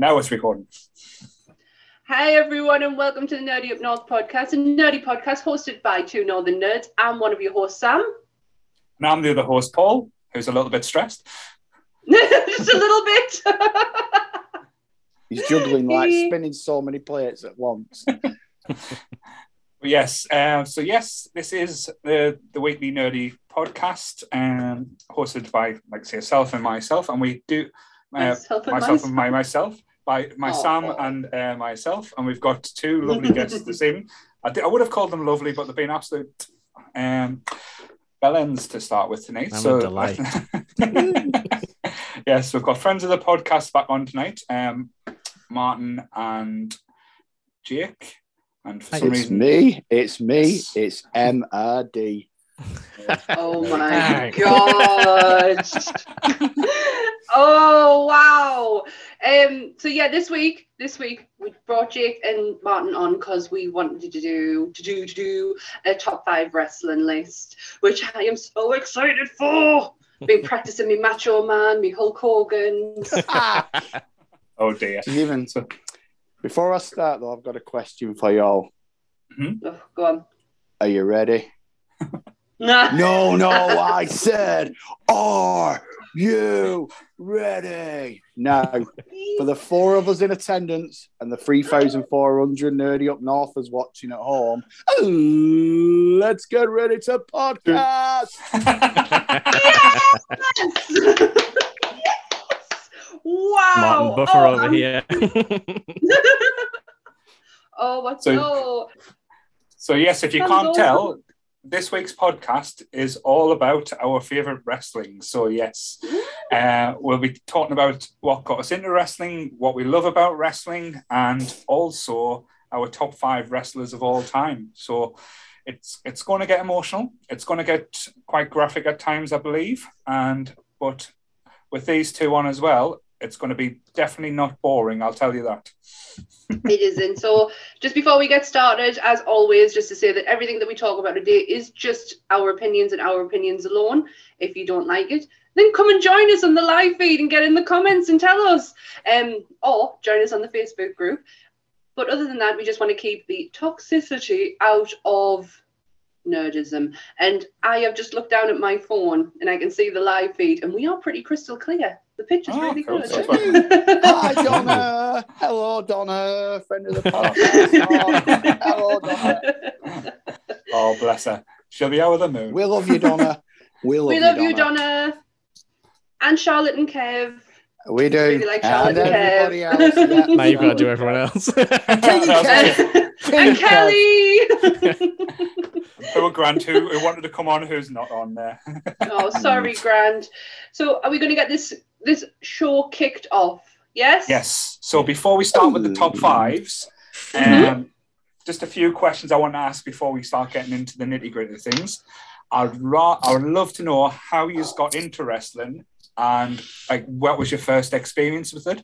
Now it's recording. Hi, everyone, and welcome to the Nerdy Up North podcast, a nerdy podcast hosted by two Northern nerds. I'm one of your hosts, Sam. And I'm the other host, Paul, who's a little bit stressed. Just a little bit. He's juggling like spinning so many plates at once. yes. Uh, so yes, this is the the weekly nerdy podcast, um, hosted by like say yourself and myself, and we do uh, Myself and myself and my myself by my Oh. Sam and uh, myself, and we've got two lovely guests this evening. I, di- I would have called them lovely, but they've been absolute um, bellends to start with tonight. I'm a so delight. yes, we've got friends of the podcast back on tonight, um, Martin and Jake, and for some It's reason me. It's me. It's MRD. Oh my Dang. god. oh wow. Um. So yeah, this week, this week we brought Jake and Martin on because we wanted to do to do to do a top five wrestling list, which I am so excited for. Been practicing me Macho Man, me Hulk Hogan. oh dear. Even So- before I start, though, I've got a question for y'all. Oh, go on. Are you ready? Nah. No, no. I said, are you ready? Now, for the four of us in attendance and the 3,400 nerdy up northers watching at home, let's get ready to podcast. yes! Wow. Martin Buffer um, Oh, over I'm- here. oh, what's So- so, So yes, if you Sounds can't tell, this week's podcast is all about our favorite wrestling. So yes, uh, we'll be talking about what got us into wrestling, what we love about wrestling, and also our top five wrestlers of all time. So it's it's going to get emotional. It's going to get quite graphic at times, I believe. And but with these two on as well, it's going to be definitely not boring. I'll tell you that. it isn't. So, just before we get started, as always, just to say that everything that we talk about today is just our opinions and our opinions alone. If you don't like it, then come and join us on the live feed and get in the comments and tell us. Um, or join us on the Facebook group. But other than that, we just want to keep the toxicity out of nerdism. And I have just looked down at my phone and I can see the live feed, and we are pretty crystal clear. The picture's Oh, really cool. good. Hi, Donna. Hello, Donna. Friend of the podcast. Hello, Donna. Oh, bless her. She'll be out of the moon. We love you, Donna. We love, we you, love Donna. you, Donna. And Charlotte and Kev. We do. Really like Charlotte and and Kev. else. Yeah. now you've got to do everyone else. and King Kev. Kelly. Poor Grant, who, who wanted to come on, who's not on there. oh, sorry, Grant. So, are we going to get this this show kicked off? Yes. yes. So before we start with the top fives, Mhm. um, just a few questions I want to ask before we start getting into the nitty gritty things. I'd ra- I would love to know how you got into wrestling and like what was your first experience with it.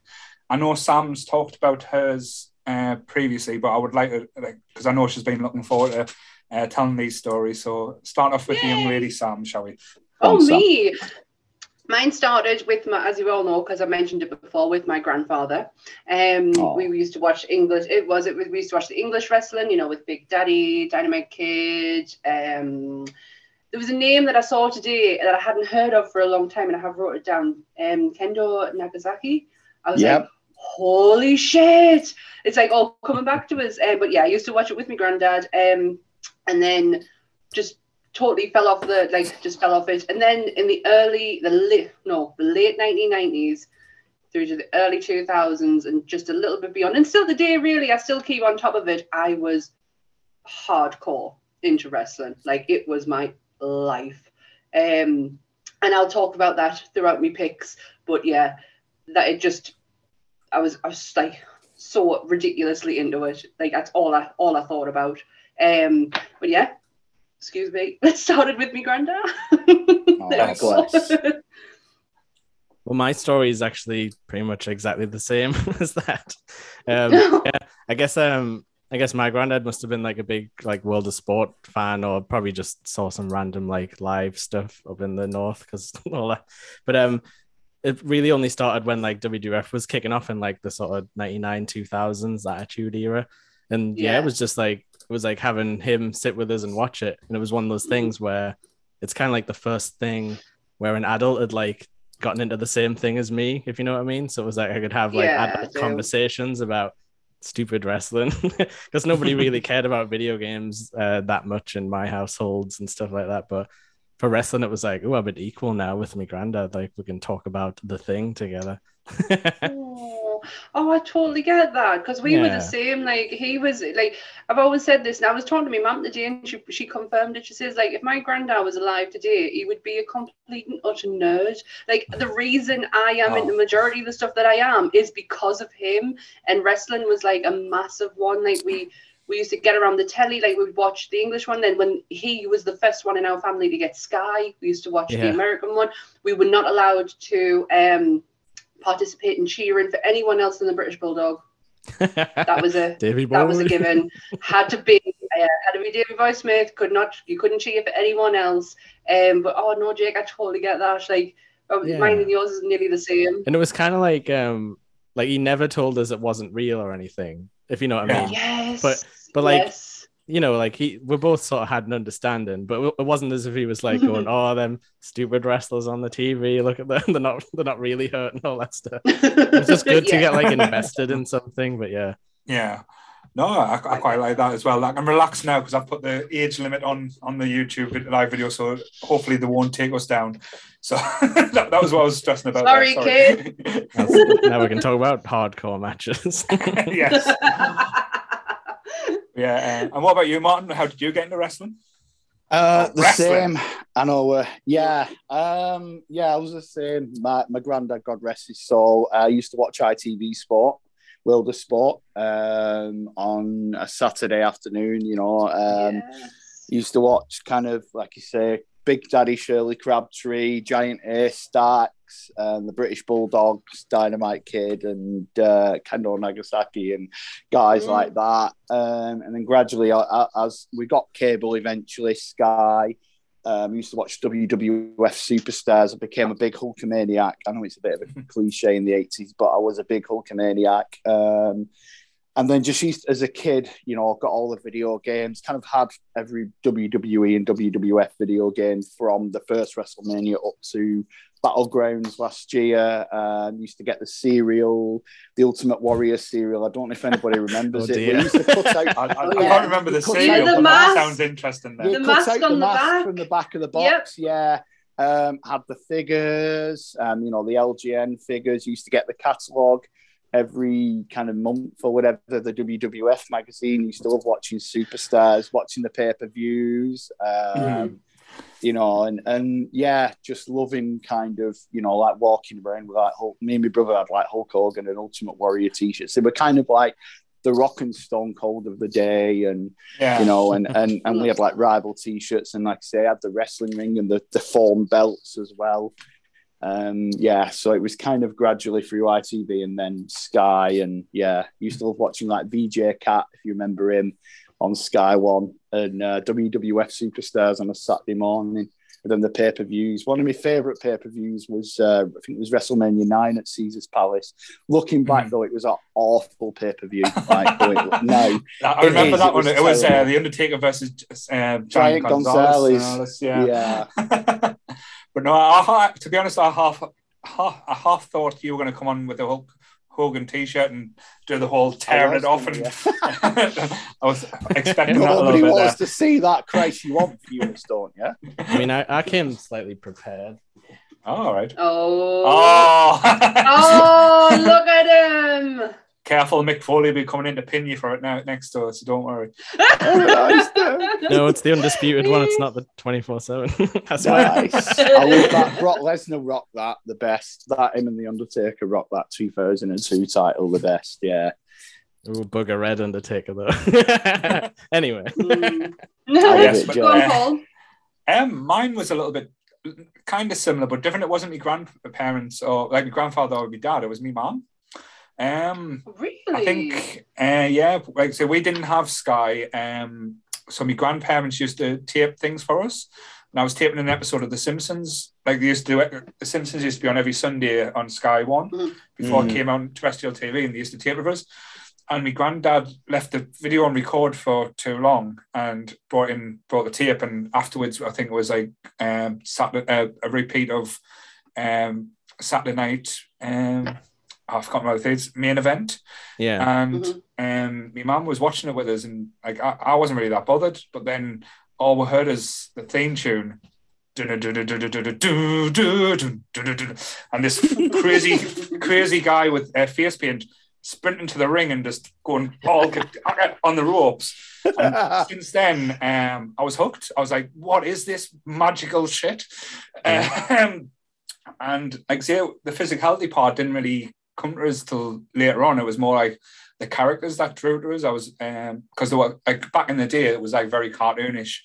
I know Sam's talked about hers uh, previously, but I would like to because I know she's been looking forward to uh, telling these stories. So start off with the young lady, Sam, shall we? Oh, Sam. me. Mine started with my, as you all know, because I mentioned it before, with my grandfather. Um, Oh. we used to watch English. It was it. We used to watch the English wrestling, you know, with Big Daddy, Dynamite Kid. Um, there was a name that I saw today that I hadn't heard of for a long time, and I have wrote it down. Um, Kendo Nagasaki. I was Yep. like, holy shit! It's like all coming back to us. Um, but yeah, I used to watch it with my granddad. Um, and then just totally fell off the like just fell off it. And then in the early the late no the late 1990s through to the early 2000s and just a little bit beyond and still today really i still keep on top of it i was hardcore into wrestling. Like it was my life. Um and i'll talk about that throughout my picks but yeah that it just i was i was like so ridiculously into it. Like that's all i all i thought about. Um but yeah excuse me it started with me granddad Oh, There we God go. bless. Well, my story is actually pretty much exactly the same as that. Um, yeah, I guess um, I guess my granddad must have been like a big like World of Sport fan, or probably just saw some random like live stuff up in the north because all that. But um, it really only started when like WWF was kicking off in like the sort of 99 2000s that attitude era and yeah. Yeah. it was just like it was like having him sit with us and watch it. And it was one of those things where it's kind of like the first thing where an adult had like gotten into the same thing as me if you know what i mean? So it was like i could have like Yeah, adult do. conversations about stupid wrestling because nobody really cared about video games uh, that much in my households and stuff like that. But for wrestling it was like oh i'm an equal now with my granddad like we can talk about the thing together Oh, oh, I totally get that because we were the same. Like he was like I've always said this, and I was talking to my mum today, and she she confirmed it. She says like if my granddad was alive today, he would be a complete and utter nerd. Like the reason I am in Oh. the majority of the stuff that I am is because of him. And wrestling was like a massive one. Like we. We used to get around the telly, like we'd watch the English one. Then, when he was the first one in our family to get Sky, we used to watch the American one. We were not allowed to um, participate in cheering for anyone else than the British Bulldog. That was a Davy that was a given. Had to be uh, had to be Davey Boy Smith. Could not you couldn't cheer for anyone else. Um, but oh no, Jake, I totally get that. Like oh, Yeah. mine and yours is nearly the same. and it was kind of like um like he never told us it wasn't real or anything if you know what i mean Yes, But- but, like, yes. You know like he we both sort of had an understanding but it wasn't as if he was like going oh them stupid wrestlers on the tv look at them they're not they're not really hurt and all that stuff it's just good to get like invested in something but yeah Yeah. No, I, I quite like that as well. Like I'm relaxed now because I've put the age limit on on the YouTube live video, so hopefully they won't take us down. So that, that was what I was stressing about. Sorry, there. That's- now we can talk about hardcore matches yes. Yeah. uh, and what about you, Martin? How did you get into wrestling? Uh, the Wrestling. same. I know. Uh, yeah. Um, yeah, I was the same. My, my granddad, God rest his soul, I used to watch ITV Sport, World of Sport, um, on a Saturday afternoon. You know, um, Yes. used to watch kind of like you say, Big Daddy Shirley Crabtree, Giant A And the British Bulldogs, Dynamite Kid, and uh, Kendo Nagasaki, and guys Mm. like that. Um, and then gradually, uh, as we got cable eventually, Sky. Um, used to watch WWF Superstars. I became a big Hulkamaniac. I know it's a bit of a cliche in the 80s, but I was a big Hulkamaniac. Um, and then just used as a kid, you know, got all the video games, kind of had every WWE and WWF video game from the first WrestleMania up to Battlegrounds last year. Um, used to get the cereal, the Ultimate Warrior cereal. I don't know if anybody remembers Oh, it. dear. We used to cut out, I, I, Oh, I can't remember the Yeah, serial, the but that mask. sounds interesting. Then. you The cut mask out on the the mask back. from the back of the Yep. box. Yeah. Um, had the figures, um, you know, the LJN figures. Used to get the catalogue every kind of month or whatever. The WWF magazine. Used to love watching Superstars, watching the pay per views. Um, Mhm. You know, and and yeah, just loving kind of you know like walking around with like Hulk. Me and my brother had like Hulk Hogan and Ultimate Warrior t-shirts. They were kind of like the Rock and Stone Cold of the day, and Yeah. you know, and and and we had like rival t-shirts, and like I say, I had the wrestling ring and the the form belts as well. Um, yeah, so it was kind of gradually through ITV and then Sky, and yeah, used to love watching like VJ Cat if you remember him on Sky One and uh, WWF Superstars on a Saturday morning. And then the pay per views. One of my favourite pay per views was, uh, I think it was WrestleMania 9 at Caesar's Palace. Looking back, Mhm. though, it was an awful pay per view. Like, it- no, I remember is, that it one. was It was uh, the Undertaker versus uh, Giant, Giant Gonzalez. Gonzalez. Yeah. yeah. but no, I, ha- to be honest, I half, half, I half thought you were going to come on with the Hulk Hogan T-shirt and do the whole tearing it off, and I was expecting that a Nobody little bit. wants to see that. Christ, you want viewers, don't you? i mean I, I came slightly prepared. Oh, all right. Oh. Oh, Oh, look at him. Careful! Mick Foley will be coming in to pin you for it now next door, so don't worry. no it's the undisputed one it's not the 24-7 that's why Nice. I love that. Brock Lesnar rocked that the best. That him and the Undertaker rocked that 2002 title the best. Yeah. Ooh, bugger red undertaker though anyway Mm. I yes, but, Go on, uh, Paul. Um, mine was a little bit kind of similar, but different. It wasn't my grandparents or like my grandfather or my dad. It was me mom. Um, Really? I think, uh, yeah, like so we didn't have Sky. Um, so my grandparents used to tape things for us. and I was taping an episode of The Simpsons. Like they used to do it. The Simpsons used to be on every Sunday on Sky One Mhm. before Mhm. it came on terrestrial TV, and they used to tape it for us. And my granddad left the video on record for too long and brought in brought the tape, and afterwards I think it was like um, Saturday, uh, a repeat of um, Saturday night. Um, I forgot what it is. Main event Yeah. and Mhm. um, my mum was watching it with us, and like I, I wasn't really that bothered. But then all we heard is the theme tune, and this crazy, crazy guy with uh, face paint sprinting to the ring and just going all on the ropes. And since then, um, I was hooked. I was like, "What is this magical shit?" Um, and like, say, the physicality part didn't really come to us till later on. It was more like the characters that drew to us. I was um because they were like back in the day, it was like very cartoonish.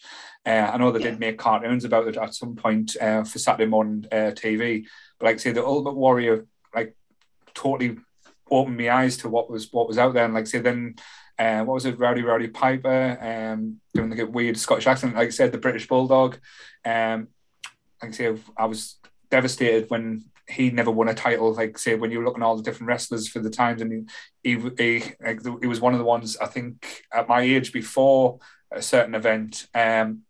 Uh, I know they Yeah. did make cartoons about it at some point uh, for Saturday morning uh, TV, but like say the Ultimate Warrior, like totally opened my eyes to what was what was out there. And like say then, uh, what was it, Rowdy Roddy Piper, um, doing a weird Scottish accent. Like I said, the British Bulldog. Um, like I say, I was devastated when he never won a title. Like say when you're looking at all the different wrestlers for the times, and he he, he, like, he was one of the ones I think at my age before a certain event. Um,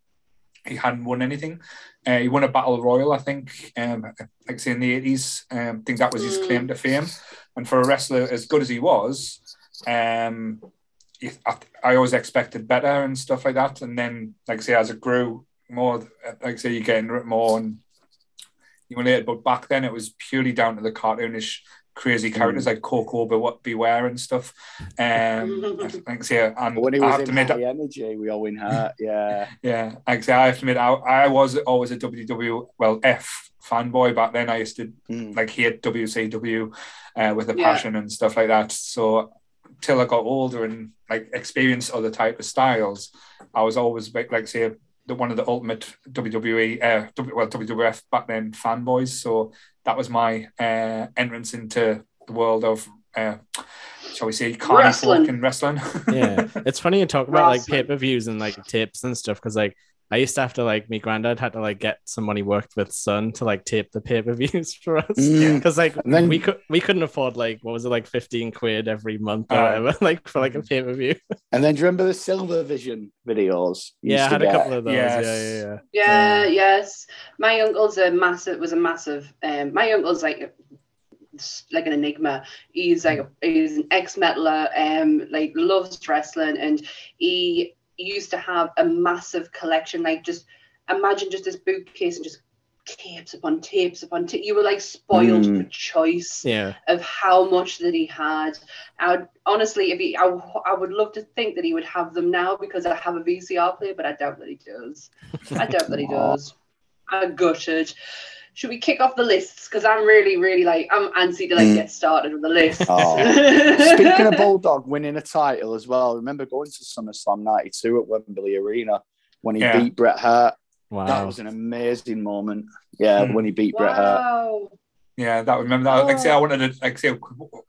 he hadn't won anything. Uh, he won a battle royal, I think, um, like say in the eighties. Um, I think that was his Mm. claim to fame. And for a wrestler as good as he was, um, you- I, I always expected better and stuff like that. And then, like say, as it grew more, like say, you get into it more and you relate. But back then, it was purely down to the cartoonish, crazy characters like Koko Be- Beware and stuff. Um, like I and when he I was have in to admit, high energy, we all in heart. Yeah. yeah, like I have to admit, I, I was always a WW, well, F fanboy back then. I used to Mm. like hate WCW uh, with a Yeah. passion and stuff like that. So till I got older and like experienced other type of styles, I was always like, like say the one of the ultimate WWE, uh, W- well WWF back then fanboys. So that was my uh, entrance into the world of. Uh, Shall we say carny Wrestling. folk in wrestling? yeah it's funny you talk about like pay-per-views and like tips and stuff because like i used to have to like my granddad had to like get some money worked with sun to like tape the pay-per-views for us Mm. because like then- we could we couldn't afford like what was it like 15 quid every month or Uh, whatever like for like a pay-per-view And then do you remember the Silver Vision videos? yeah i had to a couple of those Yes. yeah yeah yeah Yeah, yes. My uncle's a massive was a massive um my uncle's like like an enigma. He's like a, he's an ex metaler, um, like loves wrestling, and he used to have a massive collection. Like just imagine just this bookcase and just tapes upon tapes upon tapes. You were like spoiled Mm. for choice yeah of how much that he had. I would honestly, if he, I would love to think that he would have them now because I have a VCR player, but I doubt that he does. I doubt that he does. I'm gutted. Should we kick off the lists? Because I'm really, really like I'm antsy to like Mm. get started with the list. Oh. Speaking of Bulldog winning a title as well, I remember going to SummerSlam 92 at Wembley Arena when he Yeah. beat Bret Hart. wow That was an amazing moment. Yeah, Hmm. when he beat Bret Hart. Yeah, that remember that. Like I say, I wanted to like say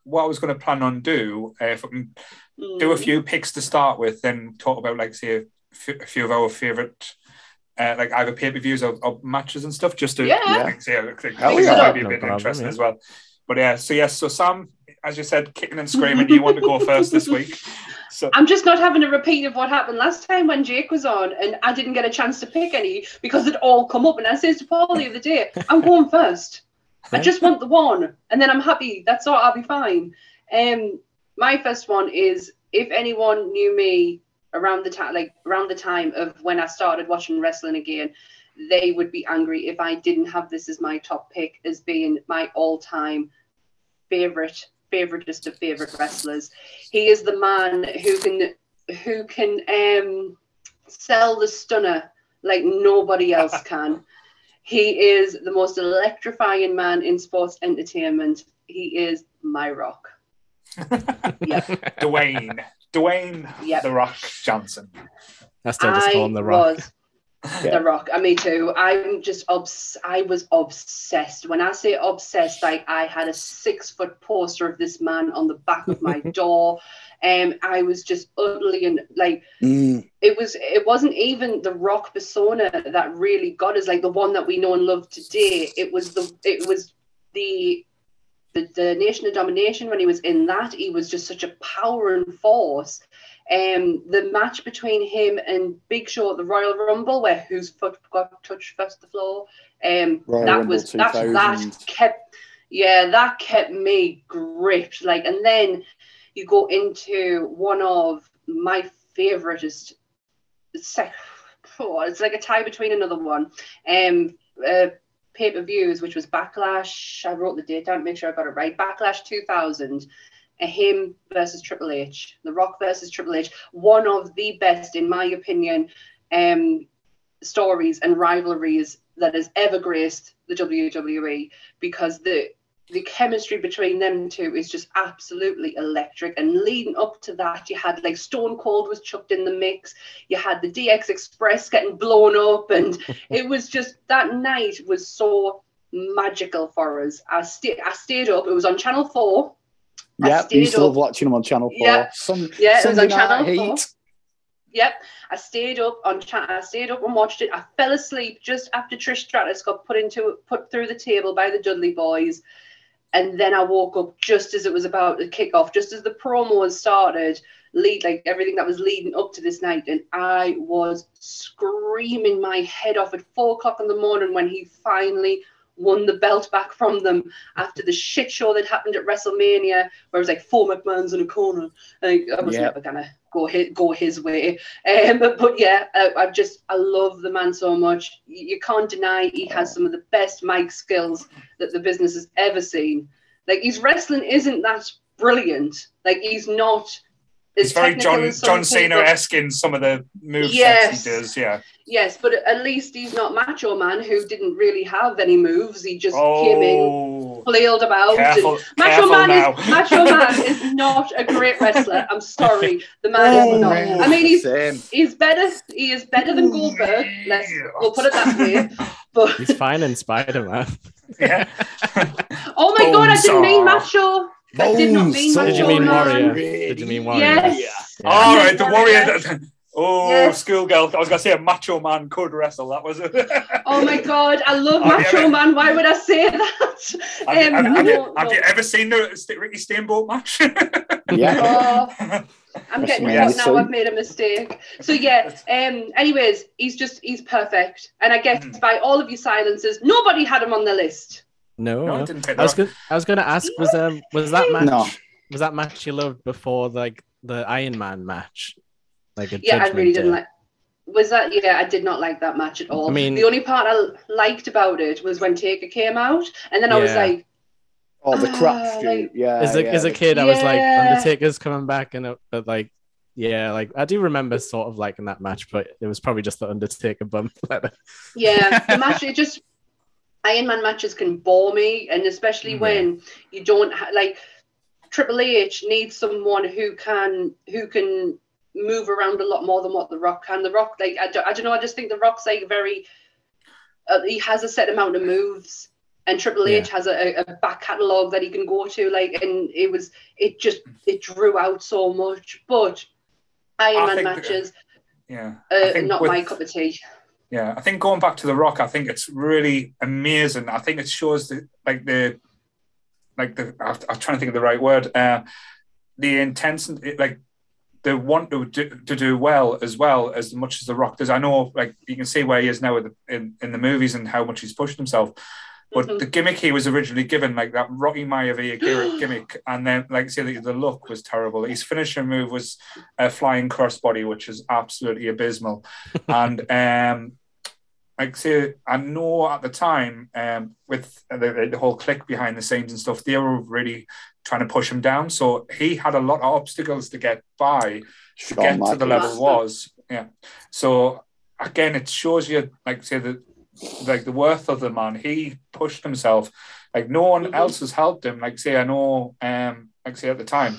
what I was going to plan on do uh, if I can Mm. do a few picks to start with, then talk about like say a few, a few of our favorite. Uh, like either pay per views or, or matches and stuff, just to Yeah. like, say, I think, Hell I think yeah. that might be a No bit problem, interesting yeah. as well. But yeah, so yes, so Sam, as you said, kicking and screaming, you want to go first this week. So I'm just not having a repeat of what happened last time when Jake was on and I didn't get a chance to pick any because it all come up. And I says to Paul the other day, I'm going first. I just want the one, and then I'm happy. That's all. I'll be fine. Um, my first one is if anyone knew me around the time, like around the time of when I started watching wrestling again, they would be angry if I didn't have this as my top pick as being my all-time favorite, favoriteest of favorite wrestlers. He is the man who can, who can um, sell the stunner like nobody else can. He is the most electrifying man in sports entertainment. He is my rock. Yep. Dwayne, Dwayne, Yep. the Rock Johnson. i still just call him the rock was Yeah. the rock. And me too. I'm just obs- I was obsessed. When I say obsessed, like I had a six foot poster of this man on the back of my door. Um, I was just utterly and like Mm, it was it wasn't even the rock persona that really got us like the one that we know and love today it was the it was the the, the nation of domination when he was in that he was just such a power and force. Um the match between him and big show at the royal rumble where whose foot got touched first the floor um Royal that Rumble was that, that kept yeah that kept me gripped. Like and then you go into one of my favoriteest sec- oh, it's like a tie between another one. Um uh, pay-per-views which was backlash. I wrote the date down to make sure i got it right. Backlash 2000 uh, him versus triple h the rock versus triple h one of the best in my opinion um stories and rivalries that has ever graced the wwe because the the chemistry between them two is just absolutely electric. And leading up to that, you had like Stone Cold was chucked in the mix. You had the DX Express getting blown up, and it was just that night was so magical for us. I stayed, I stayed up. It was on Channel Four. Stayed used to up. watching them on Channel 4. Yeah. Some, Yeah, it was on Channel Heat. 4. Yep, I stayed up on chat. I stayed up and watched it. I fell asleep just after Trish Stratus got put into put through the table by the Dudley Boys, and then I woke up just as it was about to kick off, just as the promo had started. Lead like everything that was leading up to this night, and I was screaming my head off at four o'clock in the morning when he finally won the belt back from them after the shit show that happened at WrestleMania, where it was like four McMahon's in a corner. Like, I was Yeah. never gonna go his, go his way. Um, but, but yeah, I, I just I love the man so much. You, you can't deny he has some of the best mic skills that the business has ever seen. Like his wrestling isn't that brilliant. Like he's not. As It's very John John Cena esque in some of the moves Yes. he does. Yeah. Yes, but at least he's not Macho Man, who didn't really have any moves. He just came in, Oh, flailed about. careful, Macho careful Man now. is Macho Man is not a great wrestler. I'm sorry, the man is Oh. not. I mean, he's Same. he's better. He is better than Goldberg. Let's we'll put it that way. But He's fine in Spider Man. yeah. oh my god, I didn't mean Macho. I did not mean so Did you mean Man. Warrior? Did you mean Warrior? Yes. Yeah. All And the warrior. Warrior. Oh, Yes. schoolgirl. I was gonna say a macho man could wrestle. That was it. Oh my god, I love yeah, Macho but- Man. Why would I say that? Have, you- Um, have, have no, you, have no. you ever seen the Ricky Steamboat match? Yeah. Oh, I'm getting WrestleMania caught now. I've made a mistake. So yeah. Um. Anyways, he's just he's perfect, and I guess Mhm. by all of your silences, nobody had him on the list. No, no, no. I uh, didn't pick I was that. gonna, I was gonna ask was um was that match No. was that match you loved before like the Iron Man match? Like a Yeah, I Judgment really didn't like. Was that? Yeah, I did not like that match at all. I mean- the only part I liked about it was when Taker came out, and then I was like, Oh, the crap ah, feud. like- yeah. as a yeah, as a the- kid, I was like Undertaker's coming back, and it, but like yeah, like I do remember sort of liking that match, but it was probably just the Undertaker bump. yeah, the match. It just Iron Man matches can bore me, and especially Yeah. when you don't ha- like Triple H needs someone who can who can move around a lot more than what The Rock can. The Rock, like I don't, I don't know, I just think The Rock's like very. Uh, he has a set amount of moves, and Triple H has a, a back catalogue that he can go to. Like, and it was it just it drew out so much, but. Iron I Man think- matches, Yeah. Uh, not with- my cup of tea. Yeah, I think going back to the Rock, I think it's really amazing. I think it shows the like the like the I'm trying to think of the right word. Uh, the intensity, like the want to do, to do well as well as much as the Rock does. I know, like you can see where he is now in the, in, in the movies and how much he's pushed himself. But Mhm. the gimmick he was originally given, like that Rocky Maivia gimmick- gimmick, and then like say the, the look was terrible. His finishing move was a flying crossbody, which is absolutely abysmal. and um, like say, I know at the time um, with the, the whole Kliq behind the scenes and stuff, they were really trying to push him down. So he had a lot of obstacles to get by to get to the level was. Yeah. So again, it shows you like say the like the worth of the man. He pushed himself. Like no one Mhm. else has helped him. Like say I know um like say at the time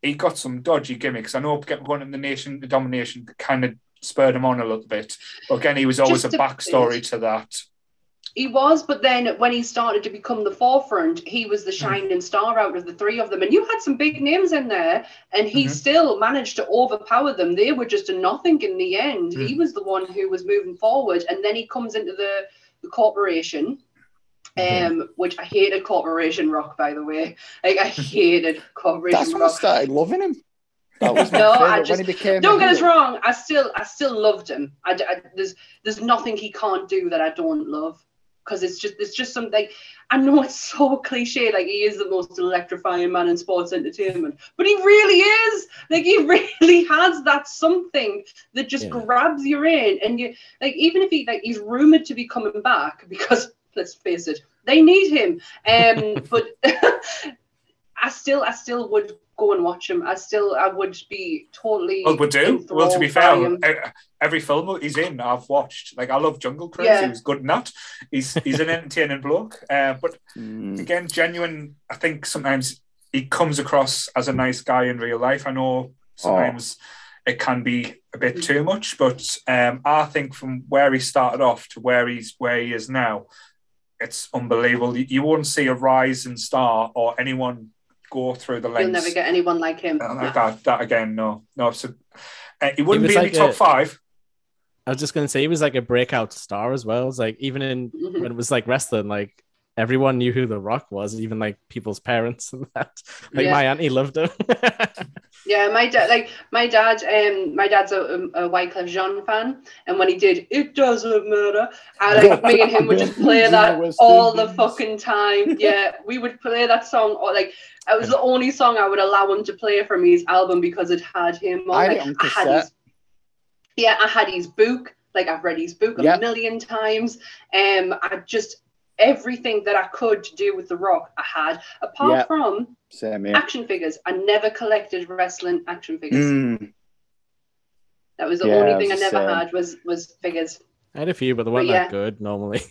he got some dodgy gimmicks. I know get- going in the nation the domination kind of spurred him on a little bit. But again, he was always Just a a backstory bit. to that. He was, but then when he started to become the forefront, he was the Hmm. shining star out of the three of them. And you had some big names in there, and he Mhm. still managed to overpower them. They were just a nothing in the end. He Hmm. was the one who was moving forward, and then he comes into the, the corporation. Um, which I hated Corporation Rock, by the way. Like I hated Corporation That's when I started loving him. That was No, I just- when he became. Don't get us wrong. I still, I still loved him. I, I- there's, there's nothing he can't do that I don't love. Because it's just, it's just something. I know it's so cliche. Like he is the most electrifying man in sports entertainment, but he really is. Like he really has that something that just Yeah. grabs you in, and you like even if he like he's rumored to be coming back because let's face it, they need him. Um, but I still, I still would go and watch him. I still, I would be totally. Well, we do. Well, to be fair, him. every film he's in, I've watched. Like, I love Jungle Cruise. Yeah. He was good in that. He's he's an entertaining bloke. Uh, but Mm. again, genuine. I think sometimes he comes across as a nice guy in real life. I know sometimes it can be a bit too much, but um, I think from where he started off to where he's where he is now, it's unbelievable. You, you won't see a rising star or anyone go through the You'll never get anyone like him. uh, like that. That again, no, no. So uh, he wouldn't was be in like the top a- five. I was just gonna say he was like a breakout star as well. It's like even in Mhm. when it was like wrestling, like everyone knew who The Rock was, even like people's parents and that. Like Yeah. my auntie loved him. Yeah, my dad, like my dad, um, my dad's a, a Wyclef Jean fan, and when he did, it doesn't matter. I like me and him would just play that all the fucking time. Yeah, we would play that song, or like it was the only song I would allow him to play from his album because it had him on. I had like, I had his, yeah, I had his book. Like I've read his book a Yep. million times. Um, I just everything that I could do with the Rock, I had. Apart Yep. from Same here. action figures, I never collected wrestling action figures. Mm. That was the Yeah, only thing I never same. had was was figures. I had a few, but they weren't But yeah. that good normally.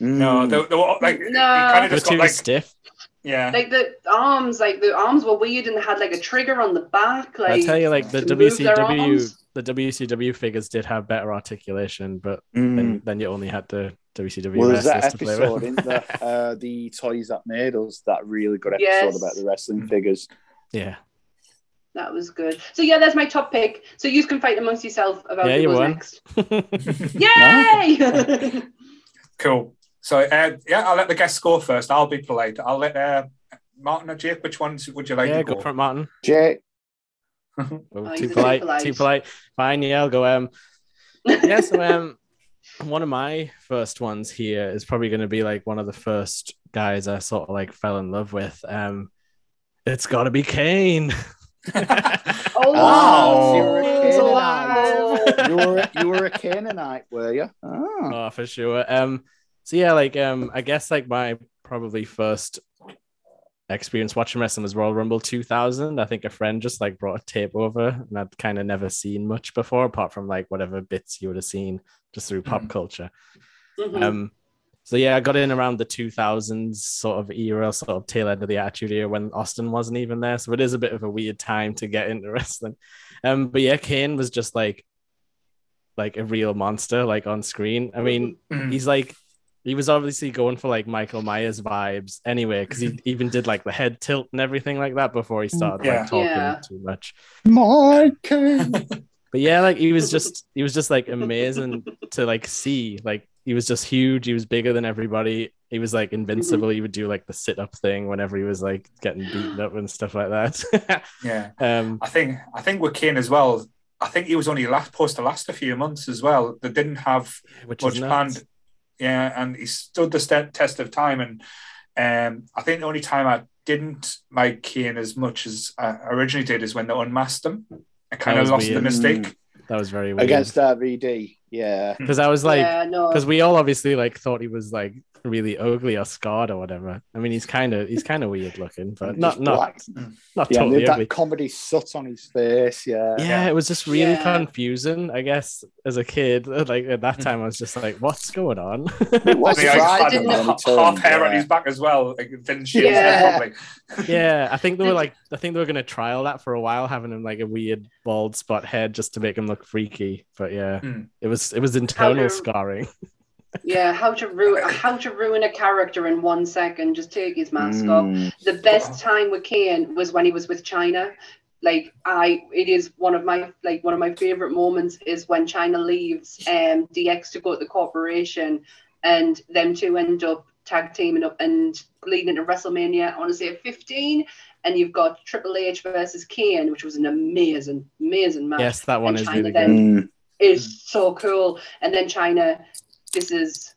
No, Mm. they, they were like No. kind of just got too like stiff. yeah. Like the arms, like the arms were weird and they had like a trigger on the back. Like I tell you, like the to move WCW, arms. The WCW figures did have better articulation, but Mm. then, then you only had the WCW Well, there's that wrestlers to play episode in the uh, the toys that made us. That really good episode Yes. about the wrestling Mm. figures. yeah, that was good. So yeah, that's my top pick. So you can fight amongst yourself about Yeah, who you goes won. next. Yay! cool. So uh, yeah, I'll let the guests go first. I'll be polite. I'll let uh, Martin or Jake. Which ones would you like yeah, to go go? for it, Martin. Jake, Oh, Oh, too polite, too polite. too polite. Fine, yeah, I'll go. Um, yeah, so um, one of my first ones here is probably going to be like one of the first guys I sort of like fell in love with. Um, it's got to be Kane. oh, Ah, you were a He's Canaanite. you were you were a Canaanite, were you? Oh. oh, for sure. Um, so yeah, like um, I guess like my probably first experience watching wrestling was Royal Rumble 2000. I think a friend just like brought a tape over, and I'd kind of never seen much before, apart from like whatever bits you would have seen just through pop Mhm. culture. Mhm. Um, so yeah, I got in around the 2000s sort of era, sort of tail end of the Attitude Era when Austin wasn't even there. So it is a bit of a weird time to get into wrestling. Um, but yeah, Kane was just like like a real monster, like on screen. I mean, Mm. he's like he was obviously going for like Michael Myers vibes anyway, because he even did like the head tilt and everything like that before he started Yeah. like talking Yeah. too much. My King. But yeah, like he was just he was just like amazing to like see. Like he was just huge. He was bigger than everybody. He was like invincible. He would do like the sit up thing whenever he was like getting beaten up and stuff like that. yeah. um, I think I think with Kane as well. I think he was only last supposed to last a few months as well. They didn't have which much is planned. Yeah, and he stood the st- test of time. And um, I think the only time I didn't like Kane as much as I originally did is when they unmasked him. I kind of was lost the weird. mistake. That was very weird. Against RVD. Yeah. because I was like, yeah, no. because we all obviously like thought he was like really ugly or scarred or whatever. I mean, he's kind of he's kind of weird looking, but And not not not Yeah, totally that ugly. comedy soot on his face. Yeah. yeah, it was just really Yeah. confusing. I guess as a kid, like at that time, I was just like, "What's going on?" It was The guy Friday had didn't when he half turned, hair on yeah. his back as well. Like it didn't Yeah. his yeah, I think they were like, I think they were gonna trial that for a while, having him like a weird bald spot head just to make him look freaky. But yeah, Hmm. it was it was internal do- scarring. Yeah, how to ruin how to ruin a character in one second. Just take his mask off. Mm. The best time with Kane was when he was with Chyna. Like I, it is one of my like one of my favorite moments is when Chyna leaves um DX to go to the corporation, and them two end up tag teaming up and leading into WrestleMania. I want to say 15, and you've got Triple H versus Kane, which was an amazing, amazing match. yes, that one And is Chyna really then- good. Mm. Is so cool. And then Chyna, this is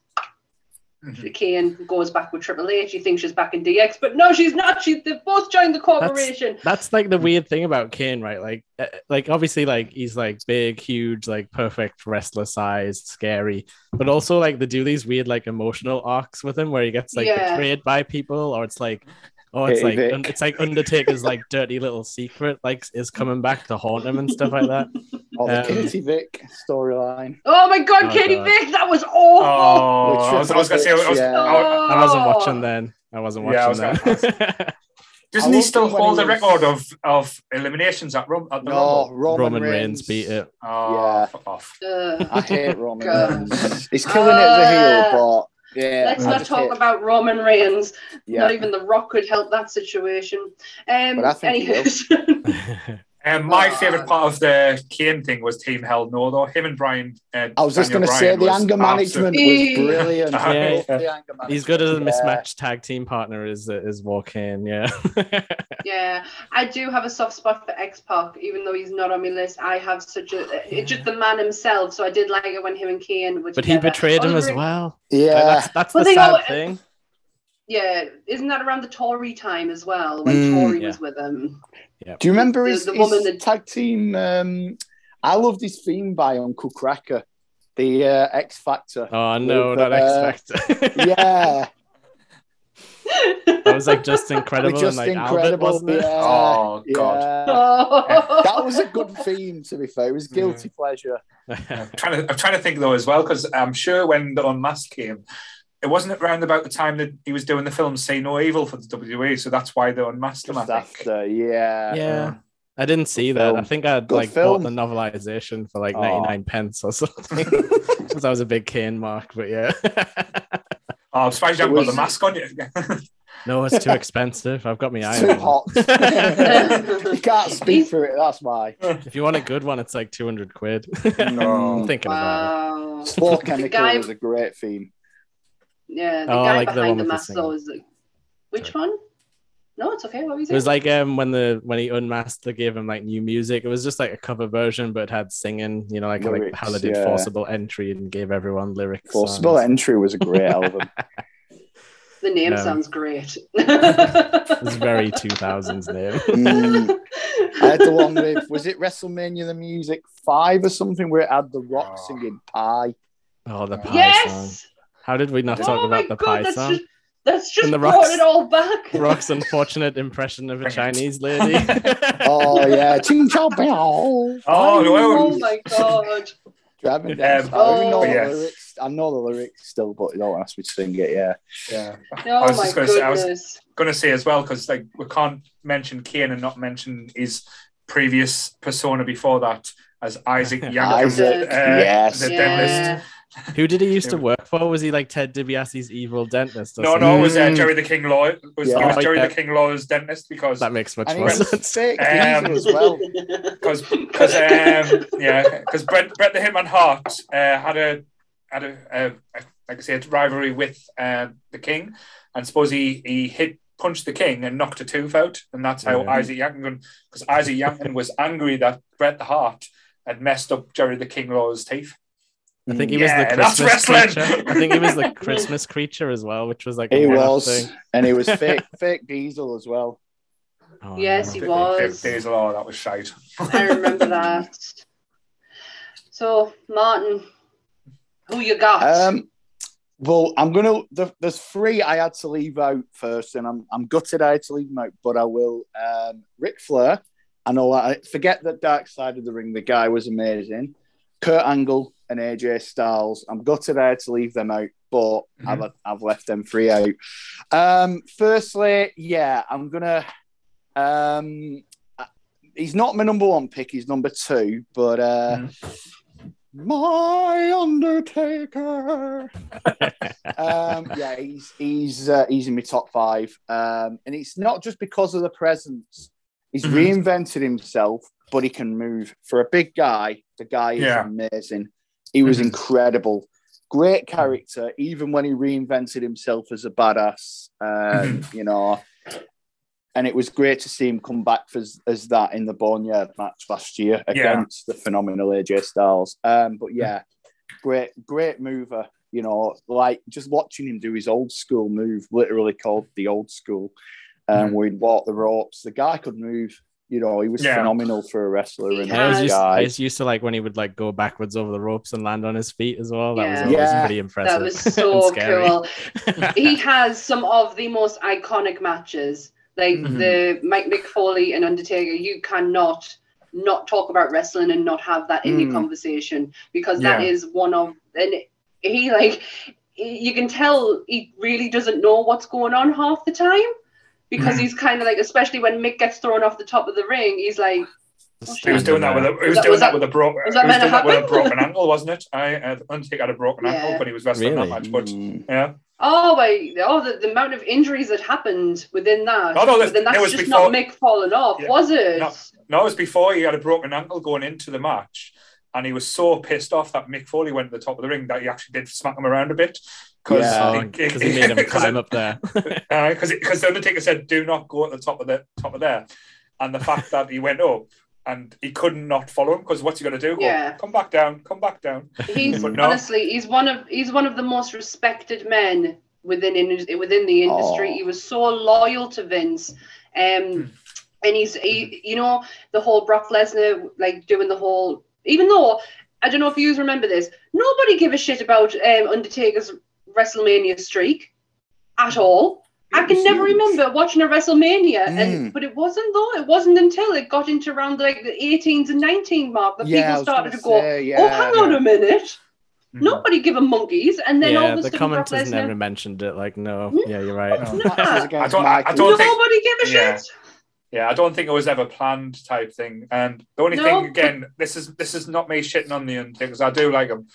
Mhm. Kane goes back with Triple H. He thinks she's back in DX, but no, she's not. She they've both joined the corporation. That's like the weird thing about Kane, right? Like, uh, like obviously, like he's like big, huge, like perfect wrestler sized, scary, but also like they do these weird like emotional arcs with him where he gets like Yeah. betrayed by people, or it's like, oh, it's Hey, like Vic. un- it's like Undertaker's like dirty little secret like is coming back to haunt him and stuff like that. Or the Um, Katie Vick storyline. Oh my God, Oh, Katie God. Vick, that was awful. Oh, The I was, I was gonna say, I was, Yeah. I- I wasn't watching then. I wasn't Yeah, I watching was then. doesn't he still hold he the record of of eliminations at, Rum, at the No, Rumble? Roman, Roman Reigns beat it. Oh, Yeah. fuck off. Ugh. I hate Roman Reigns. He's killing it as a heel, but yeah. Let's not talk about Roman Reigns. Yeah. Not even The Rock could help that situation. Um, But I think anyways. Um, my Oh. favourite part of the Kane thing was Team Hell No, though. Him and Brian. Uh, I was just going to say the anger management was brilliant. Yeah. Yeah. the He's good as a management. mismatched tag team partner is is War Kane, yeah. yeah, I do have a soft spot for X Pac, even though he's not on my list. I have such a it's just the man himself, so I did like it when him and Kane were but he betrayed him as well. Yeah. Like, that's that's the sad all- thing. Yeah, isn't that around the Tori time as well when Mm, Tori yeah. was with him? Do you remember The- his, the his that- tag team? Um, I loved his theme by Uncle Kracker, the uh, X Factor. Oh no, With, not uh, X Factor. yeah, that was like just incredible just and like Albert, incredible. wasn't it? Yeah, Oh, God. yeah. Oh. That was a good theme, to be fair. It was guilty pleasure. I'm trying to I'm trying to think though as well because I'm sure when the Unmasked came, it wasn't around about the time that he was doing the film See No Evil for the WWE, so that's why they unmasked him. I Just think. after, yeah. yeah. I didn't see Good that. I think I'd Good like film. bought the novelization for like Oh. 99 pence or something. Because I was a big Kane mark, but yeah. Oh, I'm surprised you haven't got the mask on you. no, it's too expensive. I've got my eye too hot. you can't speak through it. That's why. If you want a good one, it's like 200 quid. No. I'm thinking about wow. Sport The Chemical guy- was a great theme. Yeah, the Oh, guy like behind the the mask singer. though is like, which one? No, it's okay. What were you it. It was like um when the when he unmasked, they gave him like new music. It was just like a cover version, but it had singing. You know, like like Lyrics, how they did yeah. forcible entry and gave everyone lyrics. Forcible songs. Entry was a great album. the name um, sounds great. it's very 2000s name. Mm. I had the one with was it WrestleMania the Music Five or something where it had the Rock Oh. singing Pie. Oh, the pie song. Yes. How did we not Oh talk about the God, pie that's song? Just, that's just And the brought rocks- it all back. Rock's unfortunate impression of a Chinese lady. Oh yeah, Ching Chao Bao. Oh, no, Oh my god. Driving down. Um, I know oh, the yes. lyrics. I know the lyrics still, but you don't ask me to sing it. Yeah. Yeah. Oh was my just gonna say, I was- Gonna say as well because like we can't mention Kane and not mention his previous persona before that as Isaac Yankem, Isaac, uh, yes. the Yeah. dentist. Who did he used to work for? Was he like Ted DiBiase's evil dentist? Or No, something? no, it was uh. Jerry the King Law. It was, Yeah. it was Jerry yeah. the King Law's dentist because That makes much more sense. fake Um, as well. because because um, yeah because Bret Bret the Hitman Hart uh, had a had a, a, a like I said rivalry with uh, the King, and suppose he he hit punched the King and knocked a tooth out, and that's how Yeah. Isaac Yankem because Isaac Yankem was angry that Bret the Hart had messed up Jerry the King Law's teeth. I think he Yeah, was the Christmas creature. I think he was the Christmas creature as well, which was like a He was, thing. and he was fake, fake diesel as well. Oh, Yes, no. he Big- was. Big Diesel, oh, that was shite. I remember that. So, Martin, who you got? Um, well, I'm gonna. The, there's three I had to leave out first, and I'm I'm gutted I had to leave them out, but I will. Um, Ric Flair. I know. I forget that Dark Side of the Ring. The guy was amazing. Kurt Angle and AJ Styles. I'm gutted I had to leave them out, but I've I've left them three out. Um, firstly, yeah, I'm gonna. Um, he's not my number one pick. He's number two, but uh, My Undertaker. um, yeah, he's he's uh, he's in my top five, um, and it's not just because of the presence. He's Mhm. reinvented himself, but he can move. For a big guy, the guy is Yeah. amazing. He was Mhm. incredible, great character. Even when he reinvented himself as a badass, um, you know. And it was great to see him come back as, as that in the Boneyard match last year Yeah. against the phenomenal AJ Styles. Um, but yeah, great, great mover. You know, like just watching him do his old school move, literally called the old school, um, Mhm. where he'd walk the ropes. The guy could move. You know, he was Yeah. phenomenal for a wrestler. He And I was used, guy. I was used to like when he would like go backwards over the ropes and land on his feet as well. That was always Yeah. pretty impressive. That was so cool. he has some of the most iconic matches. Like Mhm. the Mike Mick Foley and Undertaker, you cannot not talk about wrestling and not have that in your Mm. conversation because that Yeah. is one of and he like you can tell he really doesn't know what's going on half the time because Mhm. he's kind of like especially when Mick gets thrown off the top of the ring he's like Just He was doing that with a, he was that- doing was that that- with a broken. was that was doing that with a broken ankle, wasn't it? I uh, Undertaker had a broken Yeah. ankle when he was wrestling Really? that match. But Mm. yeah, oh wait oh the, the amount of injuries that happened within that Oh, no, but then that- it that's was just before- not Mick falling off Yeah. was it No. no, it was before he had a broken ankle going into the match, and he was so pissed off that Mick Foley went to the top of the ring that he actually did smack him around a bit because Yeah. because Oh, he made him climb up there. because because the Undertaker said, "Do not go at the top of the top of there," and the fact that he went up and he couldn't not follow him because what's he going to do? Go, Yeah. come back down, come back down. He's no. honestly, he's one of he's one of the most respected men within in, within the industry. Oh. He was so loyal to Vince, um, and he's he, you know the whole Brock Lesnar like doing the whole. Even though I don't know if you remember this, nobody gave a shit about um, Undertaker's WrestleMania streak at all. I can never huge. remember watching a WrestleMania, Mm. and but it wasn't though. It wasn't until it got into around like the 18s and 19 mark that Yeah, people started gonna go, say, "Oh, yeah, hang on a minute! Mhm. Nobody give a monkeys." And then all yeah, of a the sudden, Brock commenters never mentioned it. Like, no, No. yeah, you're right. No. Matches I don't- I- I don't think- nobody give a Yeah. shit. Yeah, I don't think it was ever planned type thing. And the only No, thing but- again, this is this is not me shitting on the Undertaker because I do like him,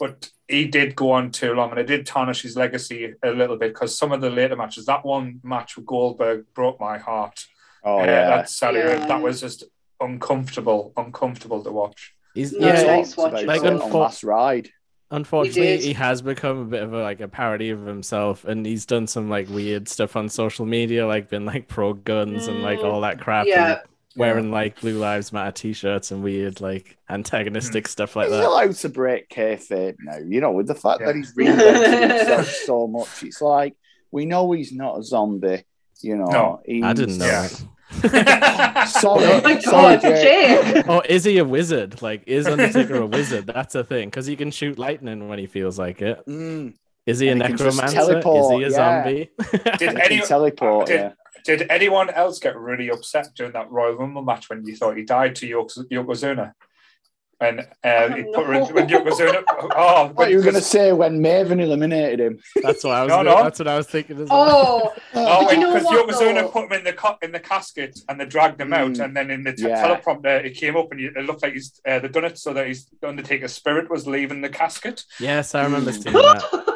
but he did go on too long, and it did tarnish his legacy a little bit because some of the later matches, that one match with Goldberg broke my heart. Oh Uh, yeah, that's sad. Yeah. that was just uncomfortable, uncomfortable to watch. He's No, yeah, it's Talked nice watching about Like, it it. on unfor- last ride. Unfortunately, did. he has become a bit of a like a parody of himself, and he's done some like weird stuff on social media, like been like pro guns and like Mm, all that crap. yeah. and wearing like Blue Lives Matter t-shirts and weird like antagonistic stuff like he's that. allowed to break kayfabe now. You know, with the fact Yeah. that he's reinvented himself so much, it's like we know he's not a zombie. You know, No, he's, I didn't know Yeah. that. Sorry, Oh my sorry, god, Jay. Jake! Oh, is he a wizard? Like, is Undertaker a wizard? That's a thing because he can shoot lightning when he feels like it. Mm, Is he a he necromancer? teleport, is he a yeah. zombie? Did he any teleport. did- yeah. did anyone else get really upset during that Royal Rumble match when you thought he died to Yoko- Yokozuna? And uh, he put her in, when Yokozuna. Oh, What when, you were going to say when Maven eliminated him? That's what I was. No, no. That's what I was thinking as well. Oh, Oh, But you know because what, Yokozuna though? put him in the co- in the casket and they dragged him out, Mm. and then in the t- Yeah. teleprompter it came up and you, it looked like he's uh, they done it so that his Undertaker's spirit was leaving the casket. Yes, I remember Mm. seeing that.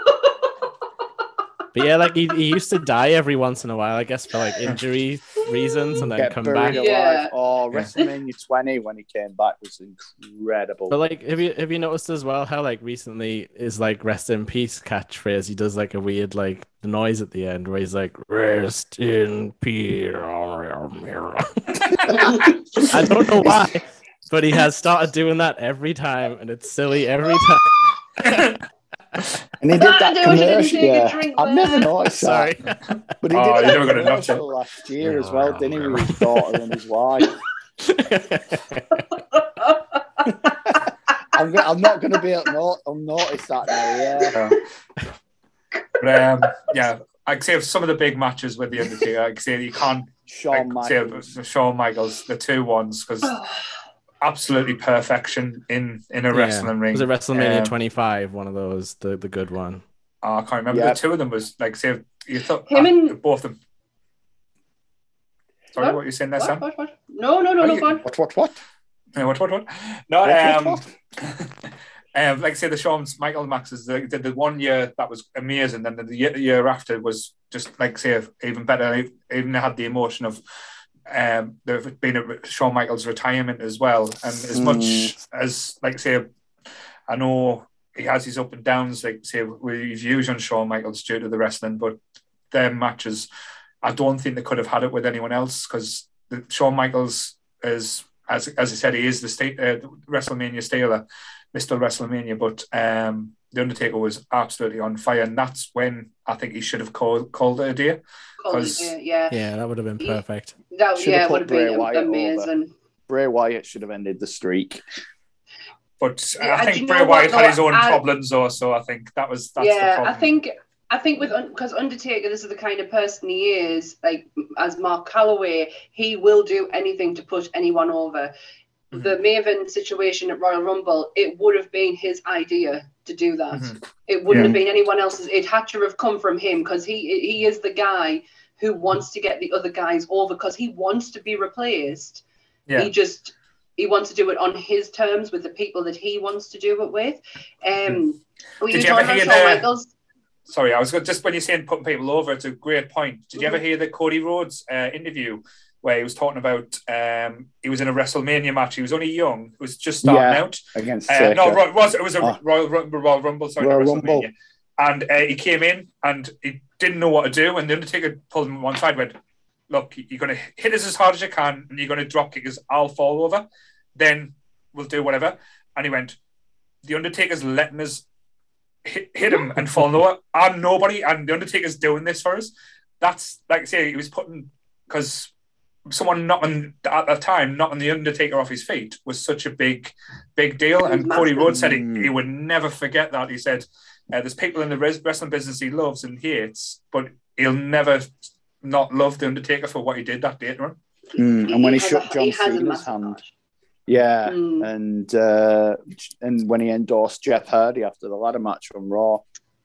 But yeah, like he, he used to die every once in a while, I guess, for like injury reasons, and then Get come back. alive. Yeah. Oh, Yeah. WrestleMania 20 when he came back was incredible. But like, have you have you noticed as well how like recently is like "rest in peace" catchphrase? He does like a weird like noise at the end where he's like "rest in peace." I don't know why, but he has started doing that every time, and it's silly every time. and he did That that day when you didn't commercial. a Yeah. drink I've never there. noticed that. Sorry. But he Oh, did you're that never gonna commercial it. last year as well, didn't he, with his daughter and his wife? I'm, go- I'm not going to be able to not, I'll notice that now, yeah. But, um, yeah, I'd say some of the big matches with the Undertaker, I'd say you can't Shawn like, say Michaels. Shawn Michaels, the two ones, because absolutely perfection in in a Yeah. wrestling ring. Was it WrestleMania Um, 25? One of those, the the good one. Oh, I can't remember. Yep. The two of them was like say you thought Him uh, and- both of them. Sorry, What? what, you saying there, What, Sam? what, what? No, no, no, Oh, no, you- go. What, what, what? Yeah, what, what, what? No, What, um, what, Um, like I say, the Shawn Michaels matches, the, the, the one year that was amazing, then the year, the year after was just like say even better. Even had the emotion of um, there have been a Shawn Michaels retirement as well, and as Mm. much as like say, I know he has his up and downs. Like say, we've used on Shawn Michaels due to the wrestling, but their matches, I don't think they could have had it with anyone else because Shawn Michaels is, as as I said, he is the state uh, WrestleMania stealer, Mister WrestleMania. But um, the Undertaker was absolutely on fire, and that's when I think he should have called called it a day. Colin, 'Cause- yeah, yeah. Yeah, that would have been Yeah. perfect. That Should've yeah put would have been Wyatt over. amazing. Bray Wyatt should have ended the streak. But uh, Yeah, I and think you Bray know what, Wyatt had his own I- problems, also. I think that was that's the yeah, problem. I think I think with because Undertaker, this is the kind of person he is. Like as Mark Calaway, he will do anything to put anyone over. Mhm. The Maven situation at Royal Rumble, it would have been his idea to do that. Mhm. It wouldn't Yeah. have been anyone else's. It had to have come from him because he he is the guy who wants to get the other guys over because he wants to be replaced. Yeah. He just he wants to do it on his terms with the people that he wants to do it with. Um, were Did you you ever talking about hear Shawn the- Michaels? Sorry, I was just when you're saying putting people over, it's a great point. Did you Mm-hmm. ever hear the Cody Rhodes uh, interview where he was talking about um, he was in a WrestleMania match? He was only young, he was just starting Yeah. out. against Uh, no. Ro- was it was a Oh. Royal, Rumble, Royal Rumble, sorry, Royal Rumble. WrestleMania. And uh, he came in and he didn't know what to do, and the Undertaker pulled him one side, went, "Look, you're going to hit us as hard as you can, and you're going to drop kick us. I'll fall over, then we'll do whatever." And he went, "The Undertaker's letting us hit, hit him and fall over. I'm nobody, and the Undertaker's doing this for us." That's like I say, he was putting because someone knocking at that time knocking the Undertaker off his feet was such a big, big deal. It was And Cody. Rhodes said he, he would never forget that. He said, uh, "There's people in the res- wrestling business he loves and hates, but he'll never not love the Undertaker for what he did that day to him." Mm, and when he has shook a- John has Cena's hand. Yeah, Mm. and uh, and when he endorsed Jeff Hardy after the ladder match on Raw.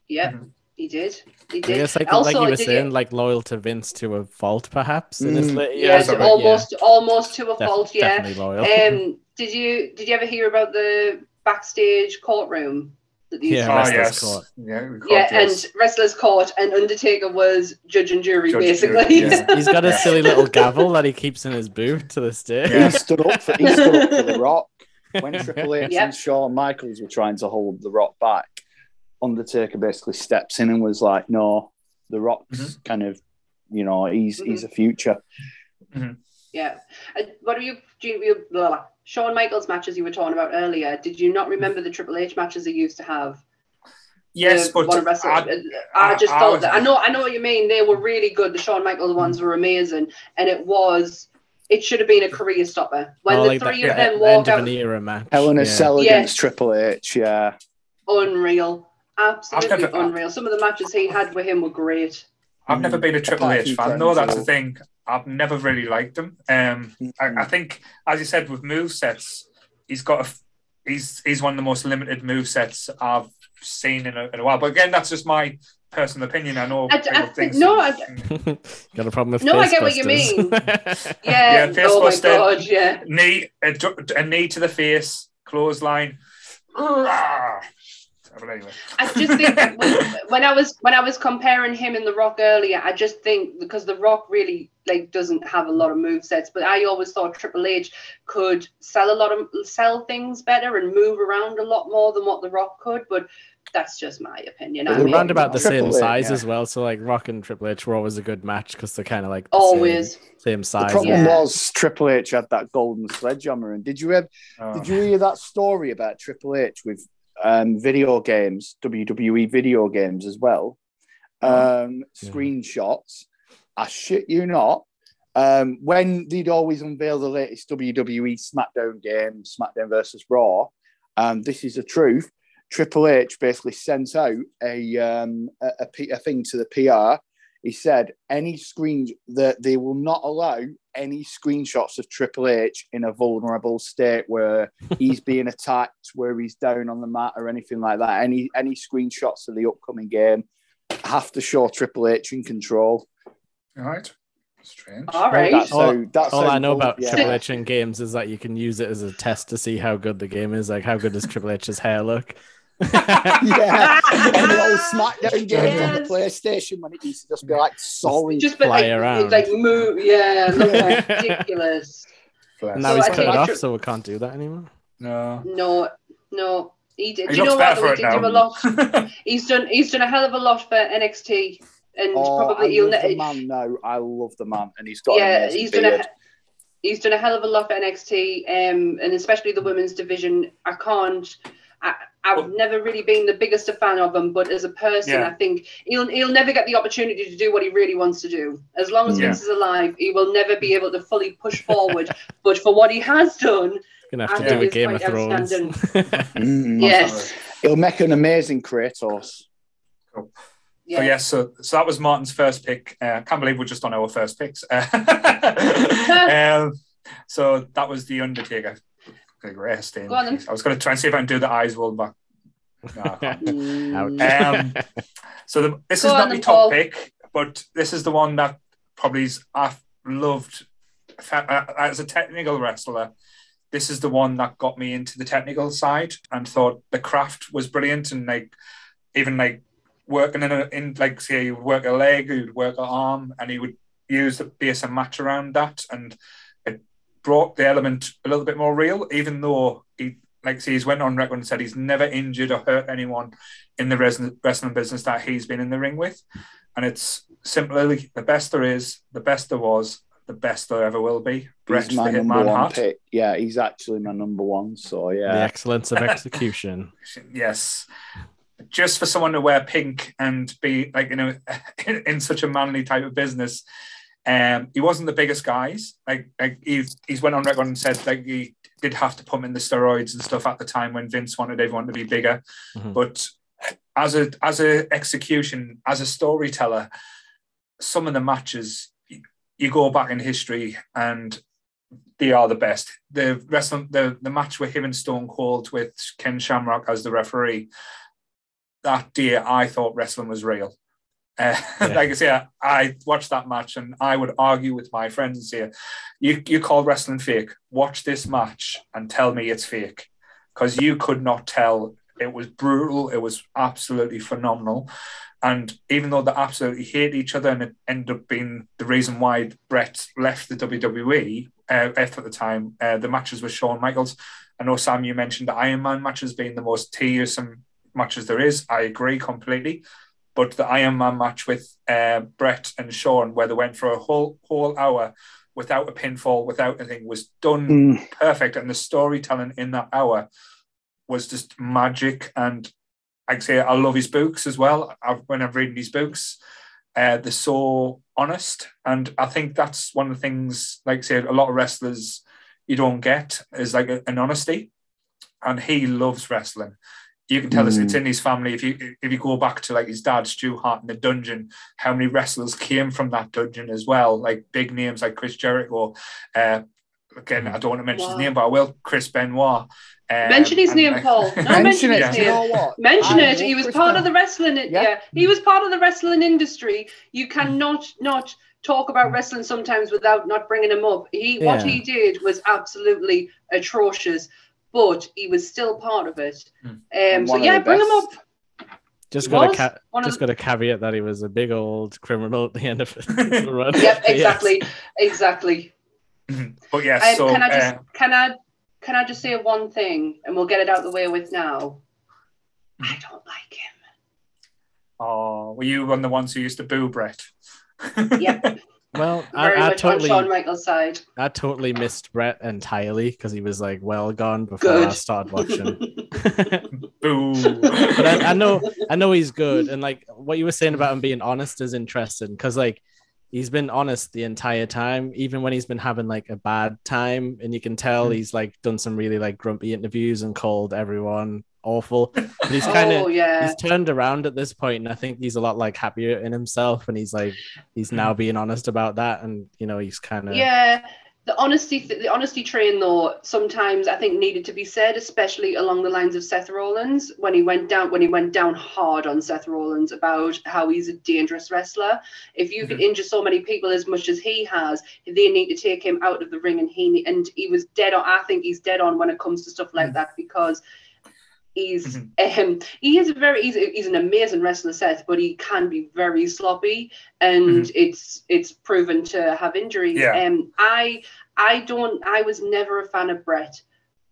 Yeah, Mhm. He did. He I did. guess like, also, like you were did saying, you- like loyal to Vince to a fault, perhaps. In his Mm. later yeah, years, so to but almost almost to a def- fault. Yeah. definitely loyal. Um, did you did you ever hear about the backstage courtroom that these Yeah, Ah, Wrestlers yes, Court. yeah, we yeah, called yes. and wrestlers court and Undertaker was judge and jury Judge and basically. jury, yeah. He's got a silly little gavel that he keeps in his boot to this day. Yeah. He stood up for he stood up for the Rock when Triple H Yep. and Shawn Michaels were trying to hold the Rock back. Undertaker basically steps in and was like, "No, the Rock's Mm-hmm. kind of, you know, he's mm-hmm. he's a future." Mm-hmm. Yeah. And what are you, do you, you blah, blah. Shawn Michaels matches you were talking about earlier? Did you not remember the Triple H matches he used to have? yes, The but one I- I, just I- I thought was- that I know I know what you mean. They were really good. The Shawn Michaels ones mm-hmm. were amazing, and it was it should have been a career stopper when Oh, the like that- three of yeah, them end walk of out. an era match. Hell in a yeah. Cell Yeah. against Triple H, yeah. Unreal, absolutely never- unreal. Some of the matches he had with him were great. I've never been a Triple H fan though. That's the thing. I've never really liked him. Um, I, I think, as you said, with move sets, he's got a. f- He's he's one of the most limited move sets I've seen in a, in a while. But again, that's just my personal opinion. I know. I- I people think- think no, I- got a problem with No, I face get what you mean. Yeah. Yeah, face oh my god. Yeah. knee a, a knee to the face, clothesline. But anyway, I just think when, when I was when I was comparing him and The Rock earlier, I just think because The Rock really like doesn't have a lot of move sets, but I always thought Triple H could sell a lot of sell things better and move around a lot more than what The Rock could. But that's just my opinion. I They're mean, around about the Triple same H, size yeah. as well. So like Rock and Triple H were always a good match because they're kind of like the always. same, same The size. problem Yeah. was Triple H had that golden sledgehammer. And did you have oh, Did you hear that story about Triple H with um, video games, WWE video games as well? Um, screenshots. I shit you not. Um, when they'd always unveil the latest WWE SmackDown game, SmackDown versus Raw, um, this is the truth. Triple H basically sent out a, um, a, a a thing to the PR. He said any screen that they will not allow any screenshots of Triple H in a vulnerable state where he's being attacked, where he's down on the mat or anything like that. Any any screenshots of the upcoming game have to show Triple H in control. all right. Strange. All right. That's All- so, that's All so I know cool. about yeah. Triple H in games is that you can use it as a test to see how good the game is. Like, how good does Triple H's hair look? yeah, on the old SmackDown games on the PlayStation when it used to just be like solid. Just but Fly like, around. like move, yeah, look ridiculous. Bless. now So he's I cut it off, Tri- so we can't do that anymore. No. No, no, he did. He Do you looks know what? better though? for He it did do a lot. He's done. He's done a hell of a lot for NXT, and oh, probably I he'll. love the Ne- man. No, I love the man, and he's got yeah, amazing he's done a. He's done a hell of a lot for NXT, um, and especially the women's division. I can't. I, I've Well- never really been the biggest a fan of him, but as a person, Yeah. I think he'll he'll never get the opportunity to do what he really wants to do. As long as Yeah. Vince is alive, he will never be able to fully push forward. but for what he has done, Gonna have to do a Game of Thrones. Mm. yes, He'll make an amazing Kratos. yeah. So yes, so so that was Martin's first pick. Uh, can't believe we're just on our first picks. um, so that was the Undertaker. Okay, rest in Go on then. I was going to try and see if I can do the eyes roll back. No, I can't. Ouch. Um, so the, this Go is not my then, top pick, but this is the one that probably is, I've loved uh, as a technical wrestler. This is the one that got me into the technical side and thought the craft was brilliant and like even like working in a in like say you would work a leg, you'd work an arm, and he would use the base and match around that, and it brought the element a little bit more real, even though he like say he's went on record and said he's never injured or hurt anyone in the wrestling wrestling business that he's been in the ring with. And it's simply the best there is, the best there was, the best there ever will be. Bret He's the my number Hitman one Hart. pick. Yeah, he's actually my number one. So yeah, The excellence of execution. Yes. Just for someone to wear pink and be like, you know, in, in such a manly type of business. Um, he wasn't the biggest guys. Like, like he's he's went on record and said like he did have to pump in the steroids and stuff at the time when Vince wanted everyone to be bigger. Mhm. But as a as a execution, as a storyteller, some of the matches you, you go back in history and they are the best. The wrestling the the match with him and Stone Cold with Ken Shamrock as the referee. That day, I thought wrestling was real. Uh, Yeah. Like I say, I watched that match and I would argue with my friends and say, "You you call wrestling fake? Watch this match and tell me it's fake," because you could not tell. It was brutal. It was absolutely phenomenal. And even though they absolutely hate each other, and it ended up being the reason why Bret left the WWE uh, at the time, uh, the matches with Shawn Michaels. I know Sam, you mentioned the Iron Man matches being the most tedious matches there is. I agree completely. But the Iron Man match with uh, Bret and Shawn, where they went for a whole whole hour without a pinfall, without anything, was done Mm. perfect. And the storytelling in that hour was just magic. And I'd say I love his books as well. I've, when I'm reading his books, uh, they're so honest. And I think that's one of the things, like I said, a lot of wrestlers you don't get is like a- an honesty. And he loves wrestling. You can tell us Mm. it's in his family. If you if you go back to like his dad, Stu Hart in the dungeon, how many wrestlers came from that dungeon as well? Like big names like Chris Jericho. Uh, again, I don't want to mention his name, but I will. Chris Benoit. Um, Mention his name, like- Paul. No, Mention mention it. his you name. know what? Mention I it. He was Chris part of the wrestling. Yeah. Yeah. he was part of the wrestling industry. You cannot not talk about wrestling sometimes without not bringing him up. He what he did was absolutely atrocious, but he was still part of it. Hmm. Um, so yeah, the bring him up. Just He got a ca- one of just the- got a caveat that he was a big old criminal at the end of it. run. Yep, Yes. exactly, exactly. But yeah, Um, so can I just uh, can I can I just say one thing, and we'll get it out the way with now. I don't like him. oh, were you one of the ones who used to boo Bret? Yep, Well, I, I much on totally, Shawn Michaels' side. I totally missed Bret entirely because he was like well gone before I started watching. Boo. but I, I know, I know he's good, and like what you were saying about him being honest is interesting because like he's been honest the entire time, even when he's been having like a bad time, and you can tell Mm. he's like done some really like grumpy interviews and called everyone awful. But he's kind of oh yeah, he's turned around at this point, and I think he's a lot like happier in himself, and he's like he's now mm. being honest about that, and you know he's kind of yeah. the honesty the honesty train though sometimes I think needed to be said, especially along the lines of Seth Rollins when he went down when he went down hard on Seth Rollins about how he's a dangerous wrestler. If you can mm-hmm. injure so many people as much as he has, they need to take him out of the ring, and he and he was dead on. I think he's dead on when it comes to stuff like mm. that because he's um he is a very he's, he's an amazing wrestler Seth but he can be very sloppy and it's it's proven to have injuries. Yeah. um I I don't I was never a fan of Bret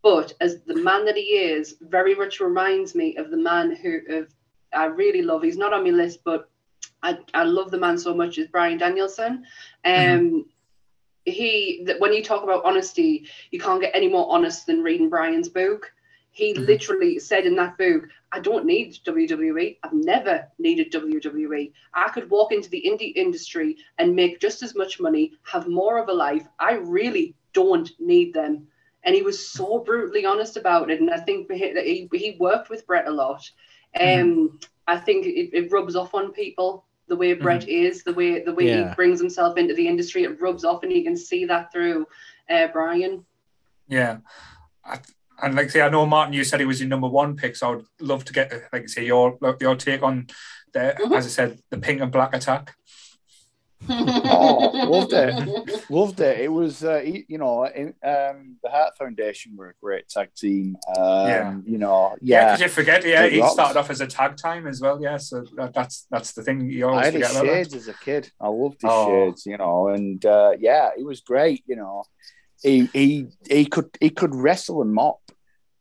but as the man that he is very much reminds me of the man who of I really love he's not on my list but I, I love the man so much is Bryan Danielson. Um he that when you talk about honesty you can't get any more honest than reading Bryan's book he Mhm. literally said in that book, I don't need WWE. I've never needed WWE. I could walk into the indie industry and make just as much money, have more of a life. I really don't need them. And he was so brutally honest about it. And I think he, he, worked with Bret a lot. Um, I think it, it rubs off on people the way Bret is, the way the way Yeah. he brings himself into the industry. It rubs off, and you can see that through uh, Bryan. Yeah. I, and like I say, I know Martin, you said he was your number one pick, so I'd love to get like I say your your take on the Mhm. as I said the pink and black attack. Oh, loved it. Loved it. It was, uh, you know, in, um, the Heart Foundation were a great tag team. Um, Yeah. You know, Yeah, yeah. you forget, yeah, It he rocks. started off as a tag time as well. Yeah, so that, that's that's the thing you I always had his forget about. shades That. as a kid. I loved his Oh. shades, you know, and uh, yeah, it was great. You know, he he he could he could wrestle and mop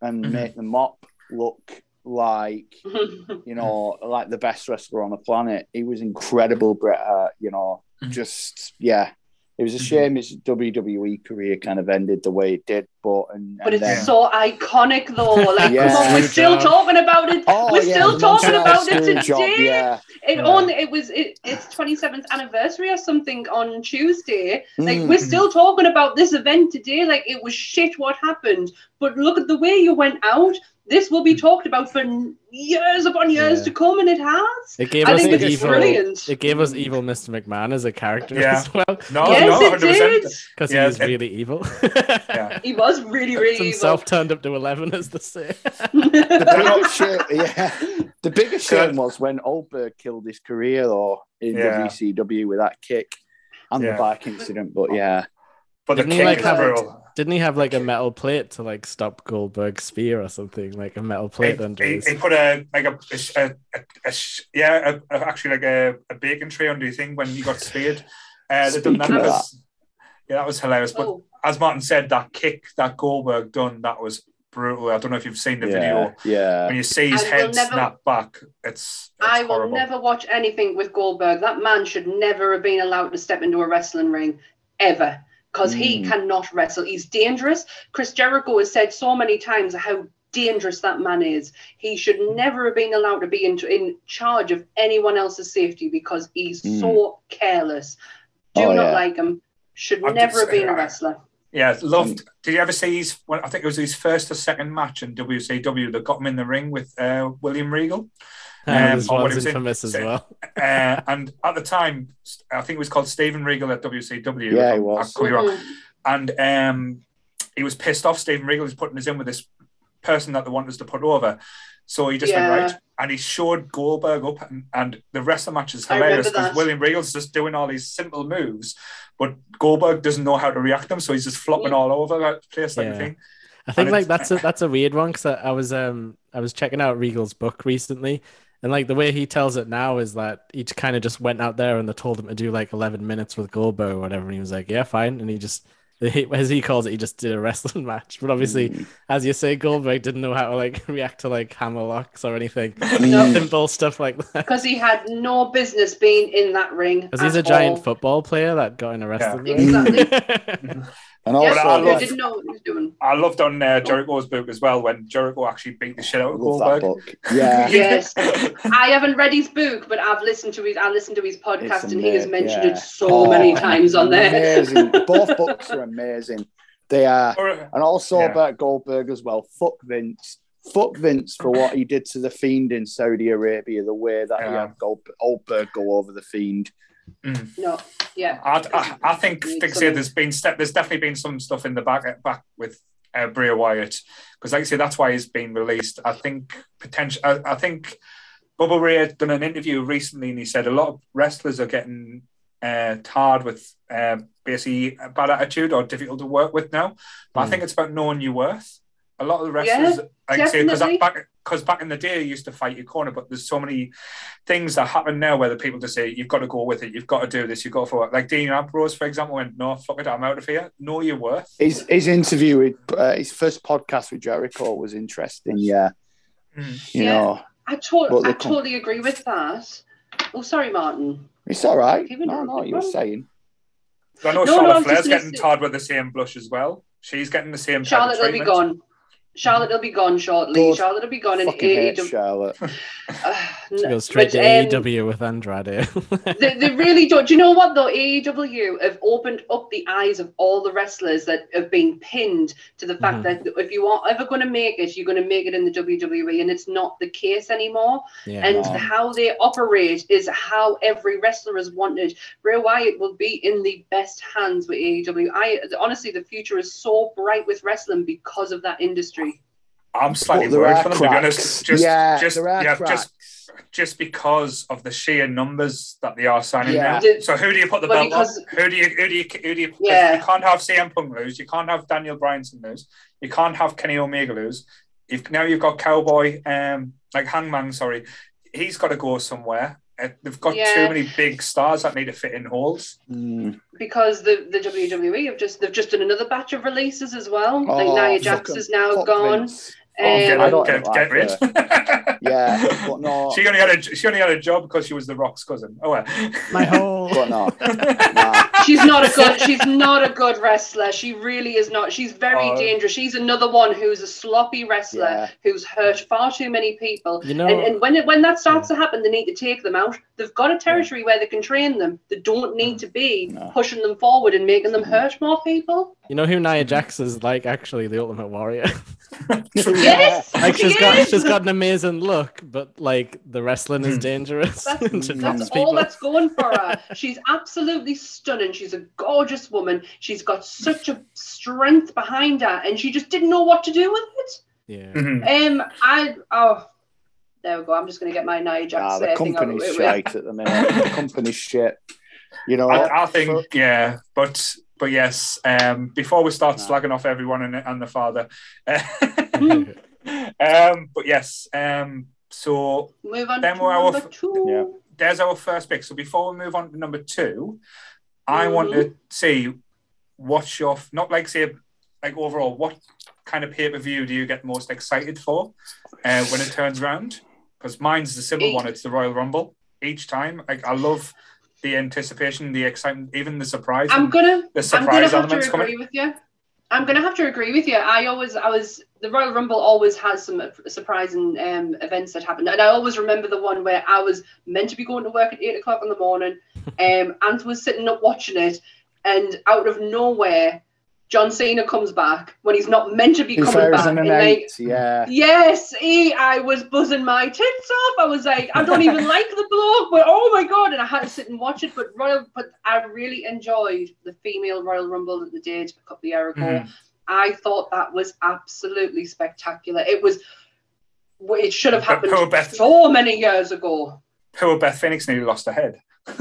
and Mhm. make the mop look like you know like the best wrestler on the planet. He was incredible, Bret Hart. You know, Mhm. just yeah. It was a Mhm. shame his WWE career kind of ended the way it did, but and, But and it's then, so iconic though. Like, Yeah. come on, we're still job. talking about it. oh we're yeah, still talking about it today. job, yeah, It Yeah. only it was it, its 27th anniversary or something on Tuesday. Like Mm. we're still talking about this event today. Like it was shit what happened. But look at the way you went out. This will be talked about for years upon years Yeah. to come, and it has. It gave I us think it's evil. brilliant. It gave us evil Mr. McMahon as a character Yeah. as well No, yes, no, it 100%. did. because Yeah, he is it- really evil. Yeah. He was really, really evil. Himself turned up to eleven, as they say. the biggest shame, yeah. The biggest shame was when Goldberg killed his career or in Yeah. WCW with that kick and Yeah. the bike incident. But yeah, But Didn't he, kick like, is have- brutal. Didn't he have like a metal plate to like stop Goldberg's spear or something? Like a metal He, plate under he, his. he put a like a, a, a, a, sh- yeah a, a- actually like a, a bacon tray under his thing when he got speared. Uh, they done that, Speaking that was, yeah, that was hilarious. But Oh, as Martin said, that kick that Goldberg done that was brutal. I don't know if you've seen the yeah, video yeah. when you see his I head never- snap back. It's, it's I will horrible. never watch anything with Goldberg. That man should never have been allowed to step into a wrestling ring ever because he Mm. cannot wrestle. He's dangerous. Chris Jericho has said so many times how dangerous that man is. He should never have been allowed to be in, in charge of anyone else's safety because he's Mm. so careless. Do Oh, not yeah. like him. Should I'm never just- have been a wrestler. Yeah, loved. Did you ever see his? Well, I think it was his first or second match in WCW that got him in the ring with uh, William Regal. And um, this one's he was in- infamous as well. Uh, and at the time, I think it was called Steven Regal at WCW. Yeah, he I- I was. could be wrong. Mhm. and um, he was pissed off. Steven Regal was putting us in with this person that they wanted us to put over. So he just Yeah. went right and he showed Goldberg up, and, and the rest of the match is hilarious because that. William Regal's just doing all these simple moves, but Goldberg doesn't know how to react them, so he's just flopping Yeah. all over that place like Yeah. thing. I think And like that's a that's a weird one because I, I was um I was checking out Regal's book recently, and like the way he tells it now is that he kind of just went out there and they told him to do like eleven minutes with Goldberg or whatever, and he was like, yeah, fine, and he just he, as he calls it, he just did a wrestling match. But obviously, Mm. as you say, Goldberg didn't know how to like react to like hammer locks or anything, Mm. simple stuff like that. Because he had no business being in that ring. Because he's at a giant football player that got in a wrestling ring. Exactly. And Yes, also, I who love- didn't know what he was doing. I loved on uh, Jericho's book as well when Jericho actually beat the shit out of Goldberg. book. Yeah, Yes. I haven't read his book, but I've listened to his. I listened to his podcast, It's and he has mentioned yeah. it so Oh, many times on there. Amazing. Both books are amazing. They are. And also Yeah. about Goldberg as well. Fuck Vince. Fuck Vince for what he did to the Fiend in Saudi Arabia. The way that he had Gold, Goldberg go over the Fiend. No, yeah. I, I, I think, Need like I say, there's been step, there's definitely been some stuff in the back back with uh, Bray Wyatt because, like I say, that's why he's been released. I think potential. I, I think Bubba Ray had done an interview recently, and he said a lot of wrestlers are getting uh, tarred with uh, basically a bad attitude or difficult to work with now. But I Mm. think it's about knowing your worth. A lot of the wrestlers, like I say, because definitely. back because back in the day, you used to fight your corner, but there's so many things that happen now where the people just say, you've got to go with it, you've got to do this, you've got to follow it. Like Dean Ambrose, for example, went, no, fuck it, I'm out of here. Know your worth. His his interview with uh, his first podcast with Jericho was interesting. Yeah, Mm. you Yeah. know, I, to- I the com- totally agree with that. Oh, sorry, Martin. it's all right. Keep it No, no, you were on. saying. I know No, no, I Charlotte was Flair's just getting say- tarred with the same blush as well. She's getting the same Charlotte of will be gone. Charlotte will be gone shortly. Good. Charlotte will be gone in Fucking hate AEW. Charlotte. Uh, She goes straight but, to um, AEW with Andrade. they, they really don't. Do you know what though? AEW have opened up the eyes of all the wrestlers that have been pinned to the fact Mhm. that if you are ever going to make it, you're going to make it in the WWE, and it's not the case anymore. yeah. and no. how they operate is how every wrestler has wanted. Bray Wyatt will be in the best hands with AEW. I honestly, the future is so bright with wrestling because of that industry. I'm slightly But there worried for them, to be honest. Just, yeah, just, there are yeah, cracks. just, just because of the sheer numbers that they are signing Yeah. now. So who do you put the Well, belt because- on? Who do you, who do you, who do you? 'cause Yeah. You can't have CM Punk lose. You can't have Daniel Bryanson lose. You can't have Kenny Omega lose. You've, now you've got Cowboy, um, like Hangman. Sorry, he's got to go somewhere. Uh, they've got Yeah. too many big stars that need to fit in holes. Mm. Because the, the WWE have just they've just done another batch of releases as well. like Oh, Nia Jax is now Fuck gone. Vince. Oh, get, Um, I don't get, get rid. Yeah, but no, she only had a she only had a job because she was the Rock's cousin. Oh well. My whole but no. Nah. she's not a good she's not a good wrestler. She really is not. She's very Oh. dangerous. She's another one who's a sloppy wrestler Yeah. who's hurt far too many people. You know, and, and when it, when that starts to happen, they need to take them out. They've got a territory where they can train them. They don't need to be No. pushing them forward and making them hurt more people. You know who Nia Jax is like actually the Ultimate Warrior. Yes, like she she's got is. she's got an amazing look, but like the wrestling is Hmm. dangerous. That's, that's all that's going for her. She's absolutely stunning. She's a gorgeous woman. She's got such a strength behind her, and she just didn't know what to do with it. Yeah. Mhm. Um, I oh, there we go. I'm just gonna get my Nia Jax Nah, uh, the thing out. company's Wait, wait. shite at the minute. The company's shit. You know, I, I for- think yeah, but but yes. Um, before we start No. slagging off everyone and, and the father, um, but yes. Um, so Move on Then to we're our f- two. Yeah. there's our first pick. So before we move on to number two, I Mhm. want to see what's your not like say like overall what kind of pay per view do you get most excited for uh, when it turns around? Because mine's the simple one. It's the Royal Rumble each time. Like I love the anticipation, the excitement, even the surprise. I'm gonna the surprise I'm gonna have to agree coming. with you. I'm gonna have to agree with you. I always, I was the Royal Rumble always has some surprising um, events that happen, and I always remember the one where I was meant to be going to work at eight o'clock in the morning, um, and was sitting up watching it, and out of nowhere, John Cena comes back when he's not meant to be coming back, in and an like? Yeah. Yes, he, I was buzzing my tits off. I was like, I don't even like the bloke, but oh my god! And I had to sit and watch it. But Royal, but I really enjoyed the female Royal Rumble that they did a couple of years ago. Mhm. I thought that was absolutely spectacular. It was. It should have happened poor Beth- so many years ago. Poor Beth Phoenix nearly lost her head.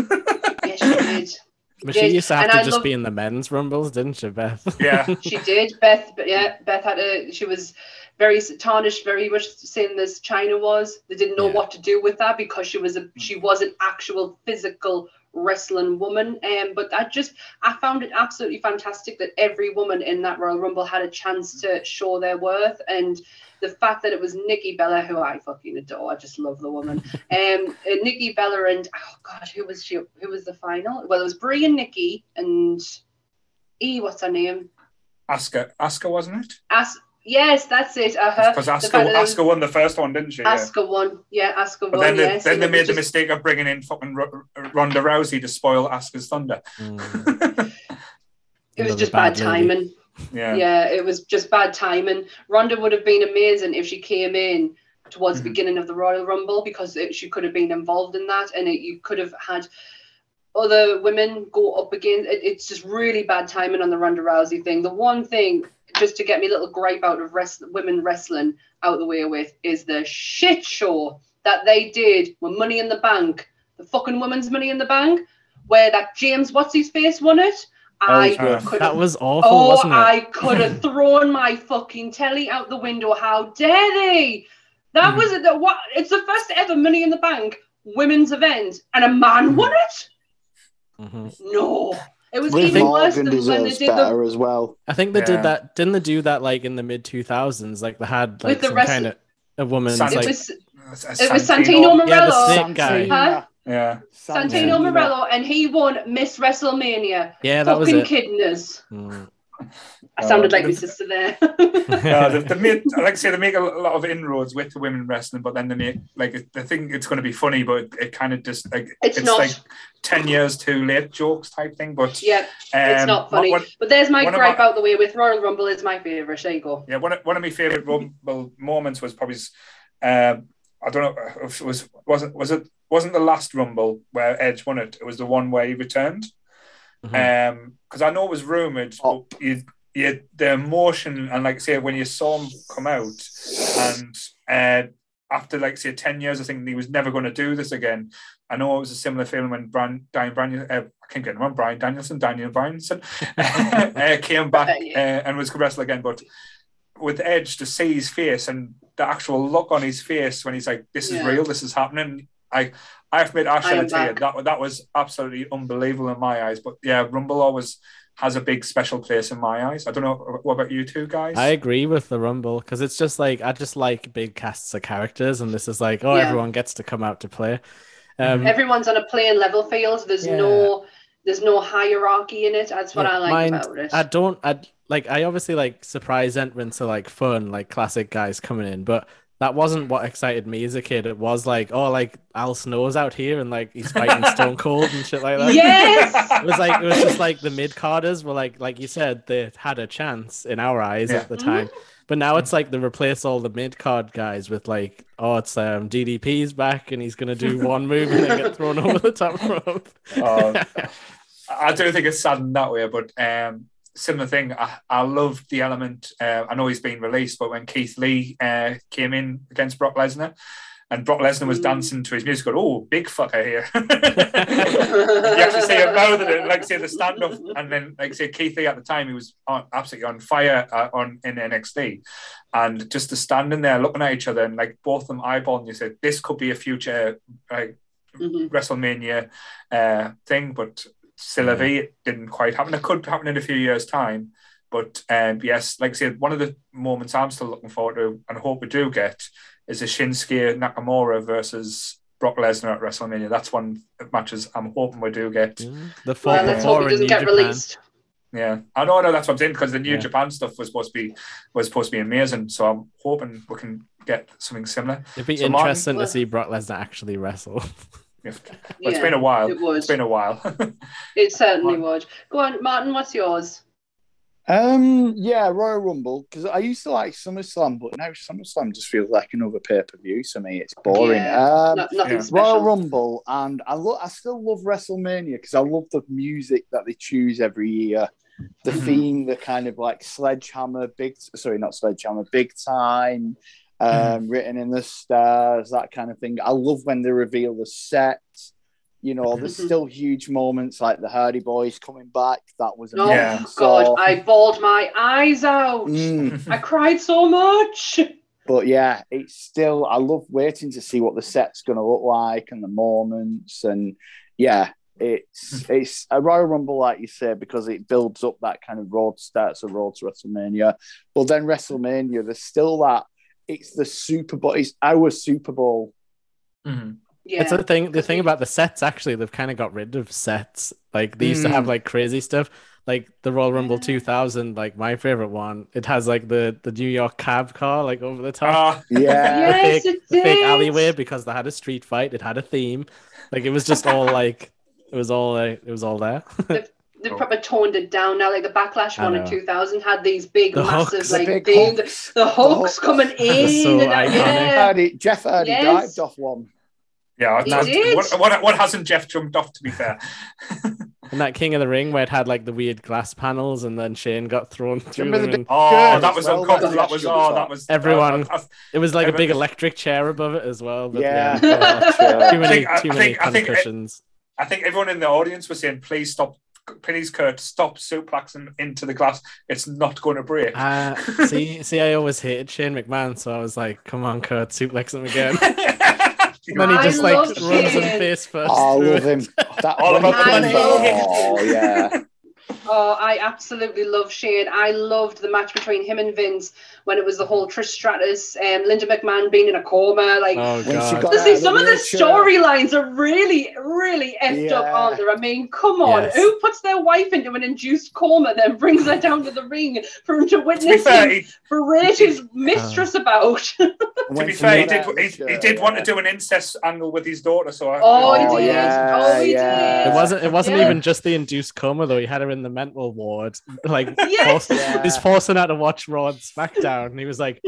Yes, she did. But Did- she used to have and to I just love- be in the men's rumbles, didn't she, Beth? Yeah. She did. Beth, but yeah, Beth had a. She was very tarnished, very much the same as Chyna was. They didn't know Yeah. what to do with that because she was a she was an actual physical wrestling woman. Um, but I just I found it absolutely fantastic that every woman in that Royal Rumble had a chance to show their worth and. The fact that it was Nikki Bella, who I fucking adore, I just love the woman. Um, uh, Nikki Bella and oh god, who was she? Who was the final? Well, it was Brie and Nikki and E. What's her name? Asuka, Asuka wasn't it? As yes, that's it. Uh-huh. Because The Asuka, fact that it was- Asuka won the first one, didn't she? Yeah. Won. Yeah, Asuka But won. then they, yes. then they made was the mistake of bringing in fucking R- Ronda Rousey to spoil Asuka's thunder. Mm. It was Another just bad lady. timing. Yeah. Yeah. it was just bad timing. Ronda would have been amazing if she came in towards Mhm. the beginning of the Royal Rumble because it, she could have been involved in that, and it, you could have had other women go up again. It, it's just really bad timing on the Ronda Rousey thing. The one thing, just to get me a little gripe out of rest, women wrestling out the way with, is the shit show that they did with Money in the Bank, the fucking Women's Money in the Bank, where that James what's his face won it. I could That was awful, Oh, wasn't it? I could have thrown my fucking telly out the window. How dare they? That Mhm. was it. that What? It's the first ever Money in the Bank women's event, and a man won it. Mhm. No, it was Liv even worse than when they did the as well. I think they Yeah. did that. Didn't they do that like in the mid two thousands? Like they had like With the some rest- kind of a woman's San- it like was it was Santino Yeah, the Morello. snake guy. Huh? Yeah. Santino Marella, and he won Miss WrestleMania. yeah, that was Fucking it. kidding us. Mm. I Oh, sounded like my sister there. Yeah, they, they made, like I say, they make a lot of inroads with the women wrestling, but then they make like they think it's going to be funny, but it, it kind of just like It's not. like ten years too late jokes type thing. But yeah, it's um, not funny. One, but there's my gripe my- out the way with Royal Rumble is my favourite. There you go. yeah, one of, one of my favorite Rumble moments was probably, um, I don't know, if it was wasn't was it wasn't the last Rumble where Edge won it. It was the one where he returned. Mhm. Um, because I know it was rumored, Oh. but you, you, the emotion and like say when you saw him come out, and uh, after like say ten years, I think he was never going to do this again. I know it was a similar feeling when Brian, Brian, Brian uh, I can't get him on Bryan Danielson, Daniel Bryanson, uh, came back uh, and was going to wrestle again, but with Edge to see his face and the actual look on his face when he's like, "This is Yeah. real, this is happening." I, I have to admit, I Ashley, am I tell you, that that was absolutely unbelievable in my eyes. But yeah, Rumble always has a big special place in my eyes. I don't know what about you two guys. I agree with the Rumble because it's just like I just like big casts of characters, and this is like oh Yeah. everyone gets to come out to play. Um, Everyone's on a playing level field. There's Yeah. no there's no hierarchy in it. That's what Yeah, I like mind- about it. I don't. I like. I obviously like surprise entrants are like fun, like classic guys coming in, but that wasn't what excited me as a kid. It was like, oh, like Al Snow's out here and like he's fighting Stone Cold and shit like that. yes. It was like it was just like the mid carders were like like you said they had a chance in our eyes Yeah. at the time, but now it's like they replace all the mid card guys with like oh it's um DDP's back and he's gonna do one move and then get thrown over the top rope. Oh, I don't think it's sad in that way, but um, similar thing. I, I love the element. Uh, I know he's been released, but when Keith Lee uh, came in against Brock Lesnar, and Brock Lesnar was Mm. dancing to his music, going, "Oh, big fucker here." you actually see him mouthing it, like say the stand up, and then like say Keith Lee at the time, he was on, absolutely on fire uh, on in NXT, and just to standing there looking at each other and like both of them eyeballing, you said this could be a future like Mhm. WrestleMania uh, thing, but still, Yeah. it didn't quite happen. It could happen in a few years' time. But um, yes, like I said, one of the moments I'm still looking forward to and hope we do get is a Shinsuke Nakamura versus Brock Lesnar at WrestleMania. That's one of the matches I'm hoping we do get. The Well, four let's hope before it in doesn't New get Japan. released. Yeah, I know, I know that's what I'm saying because the New Yeah. Japan stuff was supposed to be was supposed to be amazing. So I'm hoping we can get something similar. It'd be So interesting Well- to see Brock Lesnar actually wrestle. If- well, it's Yeah, been a while. It would. It's been a while. It certainly Martin. would. Go on, Martin. What's yours? Um, yeah, Royal Rumble because I used to like SummerSlam, but now SummerSlam just feels like another pay per view to me. It's boring. Yeah, um, No- nothing yeah. special. Royal Rumble, and I lo- I still love WrestleMania because I love the music that they choose every year. The Mhm. theme, the kind of like sledgehammer, big sorry, not sledgehammer, big time, um, written in the stars, that kind of thing. I love when they reveal the set. You know, there's Mhm. still huge moments like the Hardy Boys coming back. That was Oh. Yeah. God, So- I bawled my eyes out. Mm. I cried so much. But yeah, it's still I love waiting to see what the set's going to look like and the moments and yeah, it's it's a Royal Rumble like you say because it builds up that kind of road starts a road to WrestleMania. But then WrestleMania, there's still that it's the Super Bowl, it's our Super Bowl. Mhm. Yeah. It's the thing. The thing about the sets, actually, they've kind of got rid of sets. Like they used to have Mm. like crazy stuff, like the Royal Rumble 2000. Like my favorite one, it has like the the New York cab car like over the top, Ah, Yeah. Yes, the fake, it the fake alleyway because they had a street fight. It had a theme. Like it was just all like it was all like it was all there. They've probably toned it down now. Like the Backlash I one in 2000 had these big, The massive, hooks. The like big things. hooks. The hooks hooks. coming in. so and that- iconic. yeah. Hardy, Jeff Hardy Yes. dived off one. Yeah, He did. What, what, what hasn't Jeff jumped off? To be fair, And that King of the Ring where it had like the weird glass panels, and then Shane got thrown through Remember the and oh, Good that was well, uncomfortable. that That was oh, that was Everyone- uh, I, it was like a big electric chair above it as well. But Yeah. yeah, Yeah. too many, I think- too I many think- I think concussions. I think everyone in the audience was saying, "Please stop." Please, Kurt, stop suplexing into the glass. It's not going to break. Uh, see, see, I always hated Shane McMahon, so I was like, "Come on, Kurt, suplex him again." And then he I just like runs him face first. I love it. him. That All when about the. Oh yeah. Oh, I absolutely love Shane. I loved the match between him and Vince when it was the whole Trish Stratus, um, Linda McMahon being in a coma. Like, Oh god! to see of some of the storylines are really, really effed up, aren't there? I mean, come on, Yes. who puts their wife into an induced coma, then brings her down to the ring for him to to witness fair, him berate his mistress about? to be fair, he did. out of He, he chair, did want to do an incest angle with his daughter. So I, Oh, he Oh, did. yeah, oh, he yeah. did. It wasn't. It wasn't Yeah. even just the induced coma though. He had her in the mental ward. Like, Yes. forced- Yeah. he's forcing her to watch Raw and SmackDown. And he was like,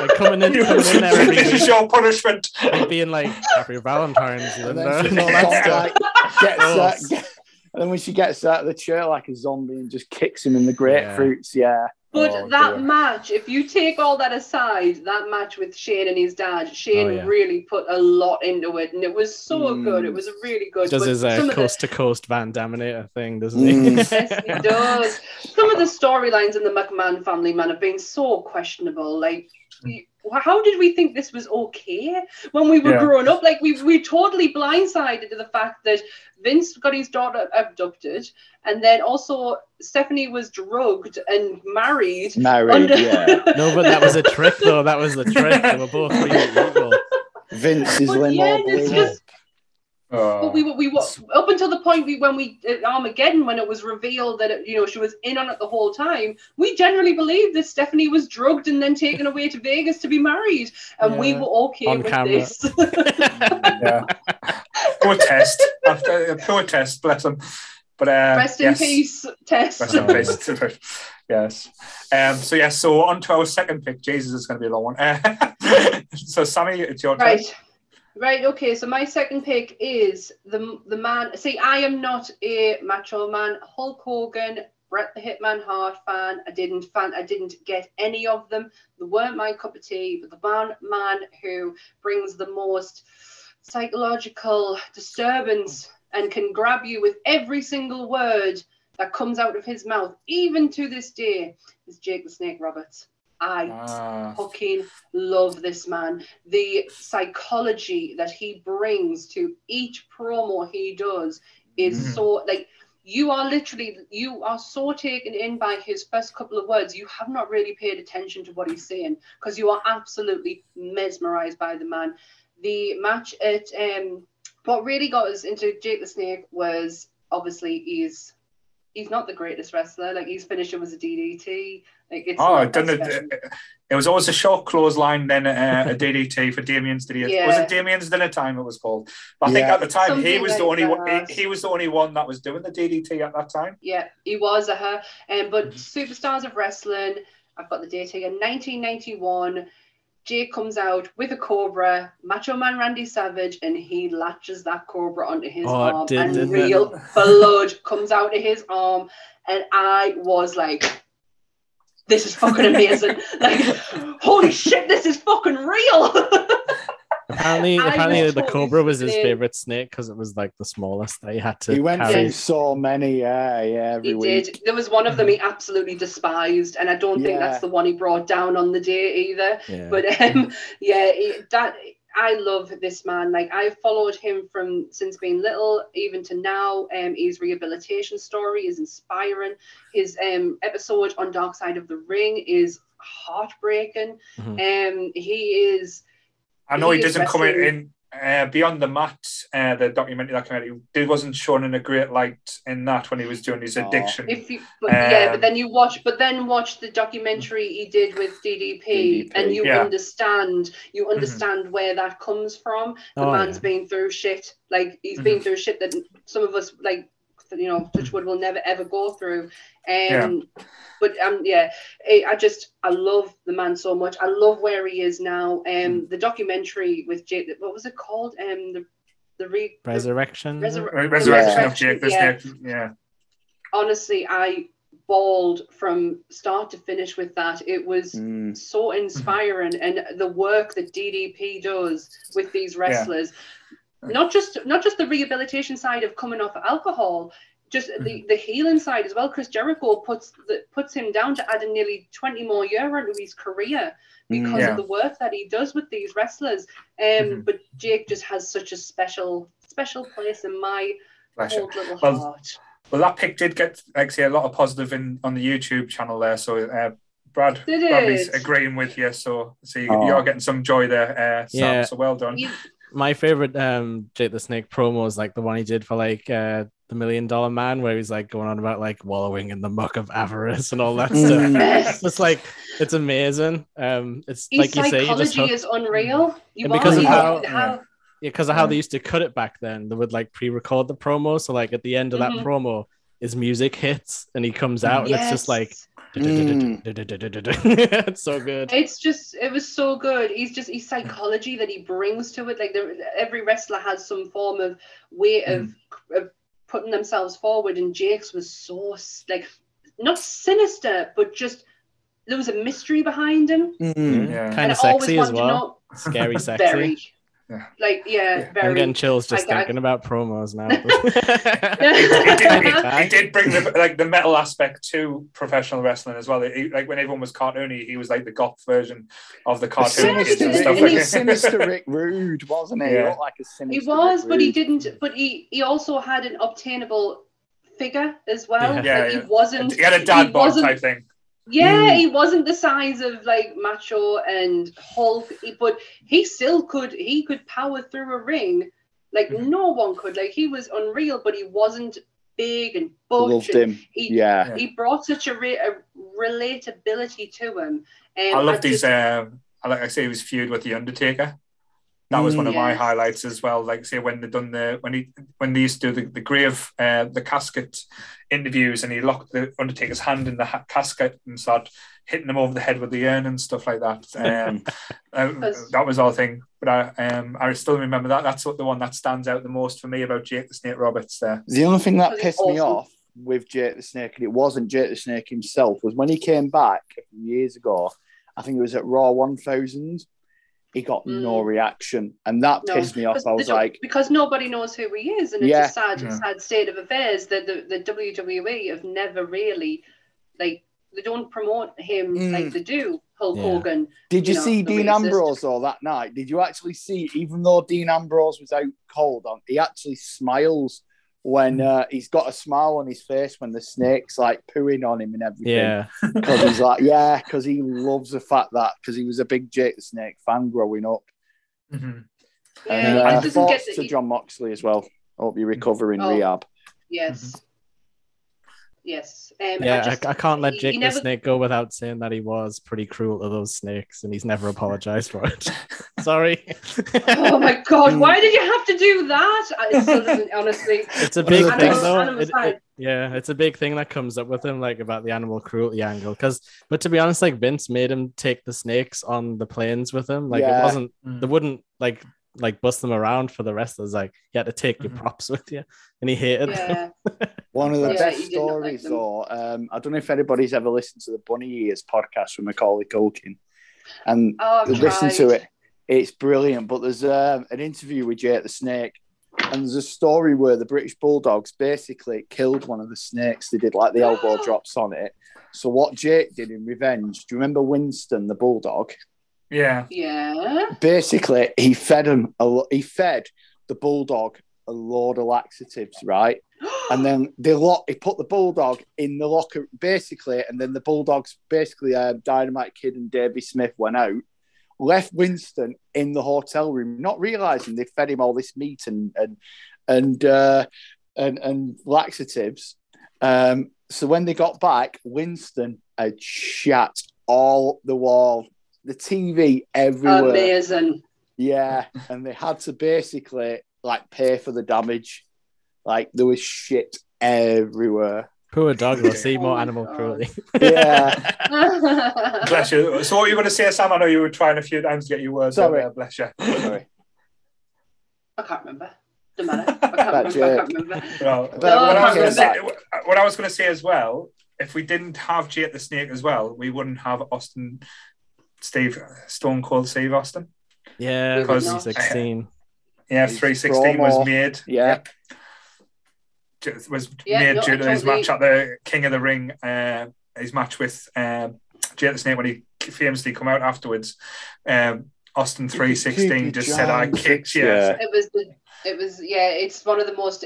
like coming in, He coming in there every this is your punishment. like being like, "Happy Valentine's, And Linda," then and all that stuff. like, gets oh. that, get- and then when she gets out of the chair like a zombie and just kicks him in the grapefruits, yeah. But Oh, that dear. match, if you take all that aside, that match with Shane and his dad, Shane Oh, yeah. really put a lot into it, and it was so Mm. good. It was a really good. He does But his uh, some the- coast to coast Van Daminator thing, doesn't he? Mm. Yes, he does. Some of the storylines in the McMahon family, man, have been so questionable. Like, we- how did we think this was okay when we were Yeah. growing up? Like, we we totally blindsided to the fact that Vince got his daughter uh, abducted, and then also Stephanie was drugged and married. Married, Under- yeah. no, but that was a trick, though. That was the trick. They were both really evil. Vince is But Limo yeah, it's just Oh. But we were, we were up until the point we when we at Armageddon when it was revealed that it, you know she was in on it the whole time. We generally believed that Stephanie was drugged and then taken away to Vegas to be married, and we were okay on with camera. this. yeah. Poor Test. After, uh, poor Test. Bless him. But uh, Rest in yes. peace, Test. Rest in peace. yes. Um. So yes. So on to our second pick. Jesus is going to be a long one. Uh, so Sammy, it's your turn. Right. Right, okay, so my second pick is the the man. See, I am not a macho man. Hulk Hogan, Bret the Hitman Hart fan. I didn't fan. I didn't get any of them. They weren't my cup of tea. But the man man who brings the most psychological disturbance and can grab you with every single word that comes out of his mouth, even to this day, is Jake the Snake Roberts. I Ah. fucking love this man. The psychology that he brings to each promo he does is Mhm. so like you are literally you are so taken in by his first couple of words you have not really paid attention to what he's saying because you are absolutely mesmerized by the man the match at um what really got us into jake the snake was obviously he's he's not the greatest wrestler like his finisher was a ddt like it's Oh, not that done it. It was always a short clothesline, then uh, a DDT for Damien's DDT. Yeah. Was it Damien's Dinner Time? It was called. But I think Yeah. at the time he Something was the only one. He, he was the only one that was doing the DDT at that time. Yeah, he was a her. Um, but Mhm. Superstars of Wrestling, I've got the date here, 1991. Jake comes out with a cobra, Macho Man Randy Savage, and he latches that cobra onto his Oh, arm, did, and didn't it? real blood comes out of his arm, and I was like, "This is fucking amazing! like, holy shit, this is fucking real!" Apparently, I apparently the cobra was his favorite snake because it was like the smallest that he had to He went carry. through so many, yeah, yeah, every He week. did. There was one of them he absolutely despised, and I don't think that's the one he brought down on the day either. Yeah. But um, yeah, it, that I love this man. Like I've followed him from since being little, even to now. Um, his rehabilitation story is inspiring. His um episode on Dark Side of the Ring is heartbreaking. Mhm. Um, he is. I know he, He doesn't come in, in uh, Beyond the Mat, uh, the documentary that came out. He wasn't shown in a great light in that when he was doing his addiction. If you, but yeah, Um, but then you watch, but then watch the documentary he did with DDP, DDP, and you yeah. understand, you understand where that comes from. The Oh, man's yeah. been through shit, like he's Mhm. been through shit that some of us, like you know, Touchwood will never ever go through. Um, but um, yeah, I I just I love the man so much. I love where he is now. Um, Mm. the documentary with Jake, what was it called? Um, the the re the Resurrection. resur- Re- Resurrection Yeah. of Jake the Yeah. Yeah. honestly, I Yeah. yeah. Yeah. honestly I bawled from start to finish with that. It was Mm. so inspiring, and the work that DDP does with these wrestlers, not just not just the rehabilitation side of coming off alcohol. Just the, the healing side as well. Chris Jericho puts the, puts him down to adding nearly 20 more year into his career because Mm. Yeah. of the work that he does with these wrestlers. Um, Mhm. But Jake just has such a special special place in my Bless you. old little Well, heart. Well, that pick did get, like I say, a lot of positive in on the YouTube channel there. So, uh, Brad, Did Bradley's agreeing with you. So, so you, Oh. you're getting some joy there, uh, Sam. Yeah. So well done. You- My favorite um Jake the Snake promo is like the one he did for like uh the Million Dollar Man, where he's like going on about like wallowing in the muck of avarice and all that Mm. stuff. Yes. It's like it's amazing. Um, it's His like you say, you just hook- is unreal. You And because of how- how yeah. Yeah, because of how they used to cut it back then, they would like pre-record the promo. So like at the end of that Mhm. promo, his music hits and he comes out, and it's just like Mm. it's so good. It's just it was so good. He's just his psychology that he brings to it. Like there, every wrestler has some form of way of, of putting themselves forward, and Jake's was so like not sinister, but just there was a mystery behind him. Mm. Yeah. Kind of sexy as wanted to well. know Scary sexy. very, Yeah. like yeah, Yeah. very. I'm getting chills just I- I- thinking about promos now. it, did, it, it did bring the like the metal aspect to professional wrestling as well. It- like when everyone was cartoony, he was like the goth version of the A cartoon kids sinister, and Yeah. stuff he like was sinister Rick Rude, wasn't he? He Yeah. looked like a he was, but he didn't. But he he also had an obtainable figure as well. Yeah. Yeah, like yeah. he wasn't. He had a dad bod type thing. Yeah, Mm. he wasn't the size of like Macho and Hulk, but he still could. He could power through a ring like Mhm. no one could. Like he was unreal, but he wasn't big and butch. Loved him. He, Yeah. he brought such a, re- a relatability to him. Um, I loved his. just- Um, I like I say, his feud with the Undertaker. That was Mm. one of my highlights as well. Like say when they done the when he when they used to do the, the grave uh, the casket interviews and he locked the Undertaker's hand in the ha- casket and started hitting him over the head with the urn and stuff like that. Um, uh, that was our thing. But I um I still remember that. That's what the one that stands out the most for me about Jake the Snake Roberts there. The only thing that pissed it's me off with Jake the Snake, and it wasn't Jake the Snake himself, was when he came back a few years ago. I think it was at Raw 1000. He got no Mm. reaction, and that No, pissed me off. I was like, because nobody knows who he is, and it's a sad, Yeah. sad state of affairs that the, the WWE have never really, like, they don't promote him Mm. like they do Hulk Yeah. Hogan. Did you, you know, see the Dean racist. Ambrose though that night? Did you actually see, even though Dean Ambrose was out cold on, he actually smiles when Mm. uh, he's got a smile on his face when the snake's like pooing on him and everything. Yeah. because he's like, yeah, because he loves the fact that because he was a big Jake the Snake fan growing up. Mhm. Yeah, and uh, just doesn't get thoughts to he- Jon Moxley as well. Hope you recover in Oh. rehab. Yes. Yes. Um, Yeah, I, just- I can't let he- Jake he the Snake go without saying that he was pretty cruel to those snakes and he's never apologized for it. Sorry. Oh my god! Why did you have to do that? I- It still doesn't. Honestly, It's a big thing best- though. Animal It- it- yeah, it's a big thing that comes up with him, like about the animal cruelty angle. Because, but to be honest, like Vince made him take the snakes on the planes with him. Like Yeah. it wasn't. Mm. They wouldn't like like bust them around for the wrestlers. Like you had to take your Mhm. props with you, and he hated them. One of the Yeah, best he did not like stories, them. though. Um, I don't know if anybody's ever listened to the Bunny Ears podcast from Macaulay Culkin, and Oh, I've listen to it. It's brilliant. But there's um, an interview with Jake the Snake, and there's a story where the British Bulldogs basically killed one of the snakes. They did like the elbow drops on it. So what Jake did in revenge? Do you remember Winston the bulldog? Yeah. Yeah. Basically, he fed him. A, lo- he fed the bulldog a load of laxatives, right? And then they lock. He put the bulldog in the locker, basically, and then the bulldogs basically, uh, Dynamite Kid and Davey Smith went out, left Winston in the hotel room, not realizing they fed him all this meat and and and uh, and, and laxatives. Um, so when they got back, Winston had shat all the wall, the TV everywhere. Amazing. Yeah, and they had to basically like pay for the damage. Like there was shit everywhere. Poor dog will see Oh more my animal God. cruelty. Yeah. Bless you. So what were you going to say, Sam? I know you were trying a few times to get your words out Sorry. there. Bless you. Sorry. I can't remember. Doesn't matter. I can't remember. I can't remember. Well, But what, I was gonna say, what I was going to say as well, if we didn't have Jake the Snake as well, we wouldn't have Austin, Steve, Stone Cold Steve Austin. Yeah, Because- 2016. Yeah, He's 316 was made. Yeah. ju- Was Yeah, made no, due to his match at the King of the Ring, uh, his match with um, Jake the Snake when he famously come out afterwards. Um, Austin 316 just said, I kicked you. yeah. It was the, it was yeah. It's one of the most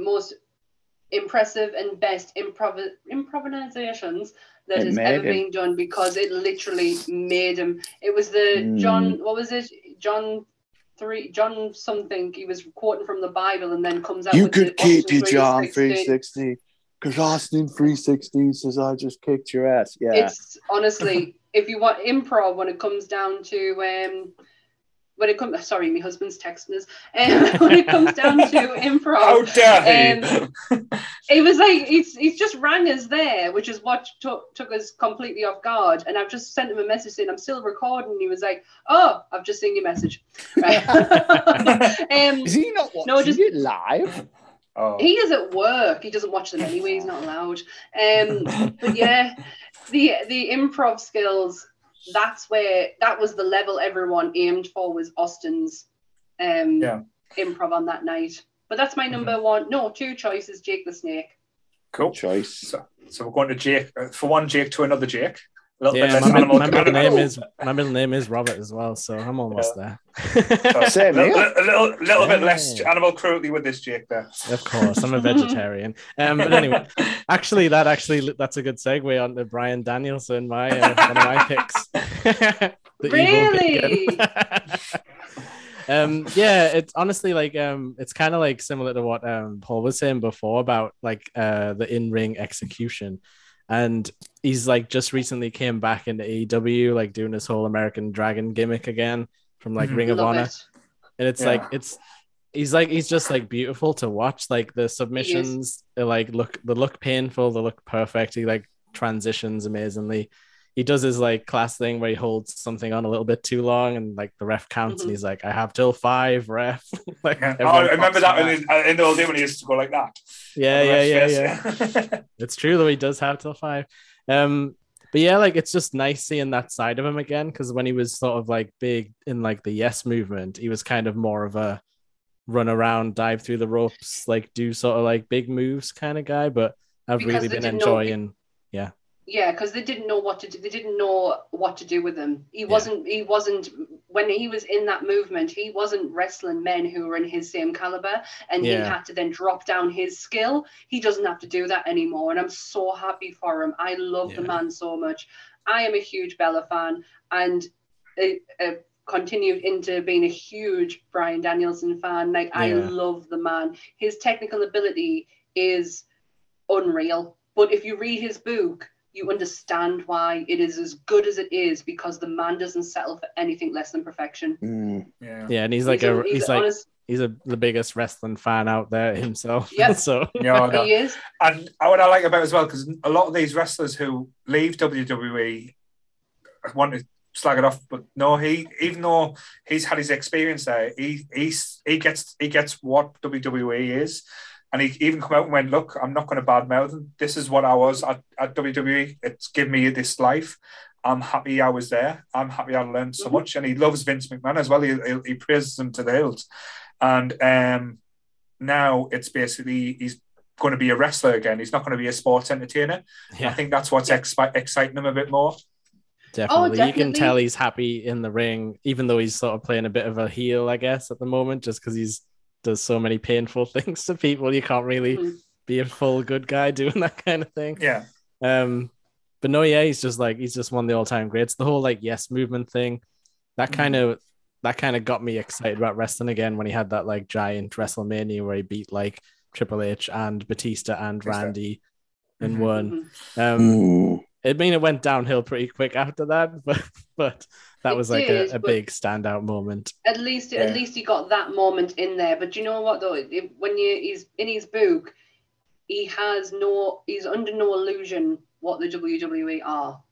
most impressive and best improv improvisations that It has ever him. been done because it literally made him. It was the Mm. John. What was it? John three. John something. He was quoting from the Bible and then comes out. You could keep your John 3:16 because Austin three sixty says I just kicked your ass. Yeah. It's honestly, if you want improv, when it comes down to um, when it comes, sorry, my husband's texting us. Um, when it comes down to improv, How dare he? Um, it was like he's, he's just rang us there, which is what took took us completely off guard. And I've just sent him a message saying I'm still recording. And he was like, "Oh, I've just seen your message." Right. um, Is he not watching No, just- it live? oh. he is at work. He doesn't watch them anyway. He's not allowed. Um, but yeah, the the improv skills. That's where that was the level everyone aimed for was Austin's um, Yeah. improv on that night. But that's my number one. No, two choices. Jake the Snake. Cool. Choice. So, so we're going to Jake uh, for one Jake to another Jake. A little Yeah, bit my, my middle name is my middle name is Robert as well, so I'm almost there. Same a little, a little, little bit less animal cruelty with this Jake there. of course, I'm a vegetarian. Um, but anyway, actually, that actually that's a good segue on to Bryan Danielson, my uh, one of my picks. Really? um, yeah, it's honestly like um, it's kind of like similar to what um Paul was saying before about like uh the in ring execution, and he's like just recently came back into AEW, like doing this whole American Dragon gimmick again from like Mhm. Ring of Love Honor it. and it's Yeah. like it's he's like he's just like beautiful to watch like the submissions like look they look painful they look perfect he like transitions amazingly he does his like class thing where he holds something on a little bit too long and like the ref counts Mhm. and he's like i have till five ref like Yeah. Oh, I remember that uh, in the old day when he used to go like that. yeah yeah yeah face. yeah it's true though he does have till five um but yeah like it's just nice seeing that side of him again because when he was sort of like big in like the yes movement he was kind of more of a run around dive through the ropes like do sort of like big moves kind of guy but i've Because really been didn't know- enjoying Yeah, because they didn't know what to do. They didn't know what to do with him. He wasn't. He wasn't. When he was in that movement, he wasn't wrestling men who were in his same caliber, and he had to then drop down his skill. He doesn't have to do that anymore, and I'm so happy for him. I love the man so much. I am a huge Bella fan, and continued into being a huge Bryan Danielson fan. Like I love the man. His technical ability is unreal. But if you read his book, you understand why it is as good as it is because the man doesn't settle for anything less than perfection. Mm. yeah. yeah and he's like a he's, like honest, he's a the biggest wrestling fan out there himself Yeah, so Yeah, I he is. And what I like about it as well, because a lot of these wrestlers who leave WWE I want to slag it off, but no, he even though he's had his experience there, he he's he gets he gets what WWE is. And he even come out and went, Look, I'm not going to badmouth them. This is what I was at, at WWE. It's given me this life. I'm happy I was there. I'm happy I learned so Mhm. much. And he loves Vince McMahon as well. He, he, he praises him to the hills. And um, now it's basically he's going to be a wrestler again. He's not going to be a sports entertainer. I think that's what's expi- exciting him a bit more. Definitely. You can tell he's happy in the ring, even though he's sort of playing a bit of a heel, I guess, at the moment, just because he's does so many painful things to people. You can't really Mhm. be a full good guy doing that kind of thing. Yeah. Um, but no, yeah, he's just like he's just one of the all-time greats. The whole like yes movement thing, that kind of that kind of got me excited about wrestling again when he had that like giant WrestleMania where he beat like Triple H and Batista and Randy in Mhm. one. Mhm. Um. I mean, it went downhill pretty quick after that, but but that It was like did, a, a big standout moment. At least, Yeah. at least he got that moment in there. But you know what though? If, when you he's in his book, he has no. He's under no illusion what the WWE are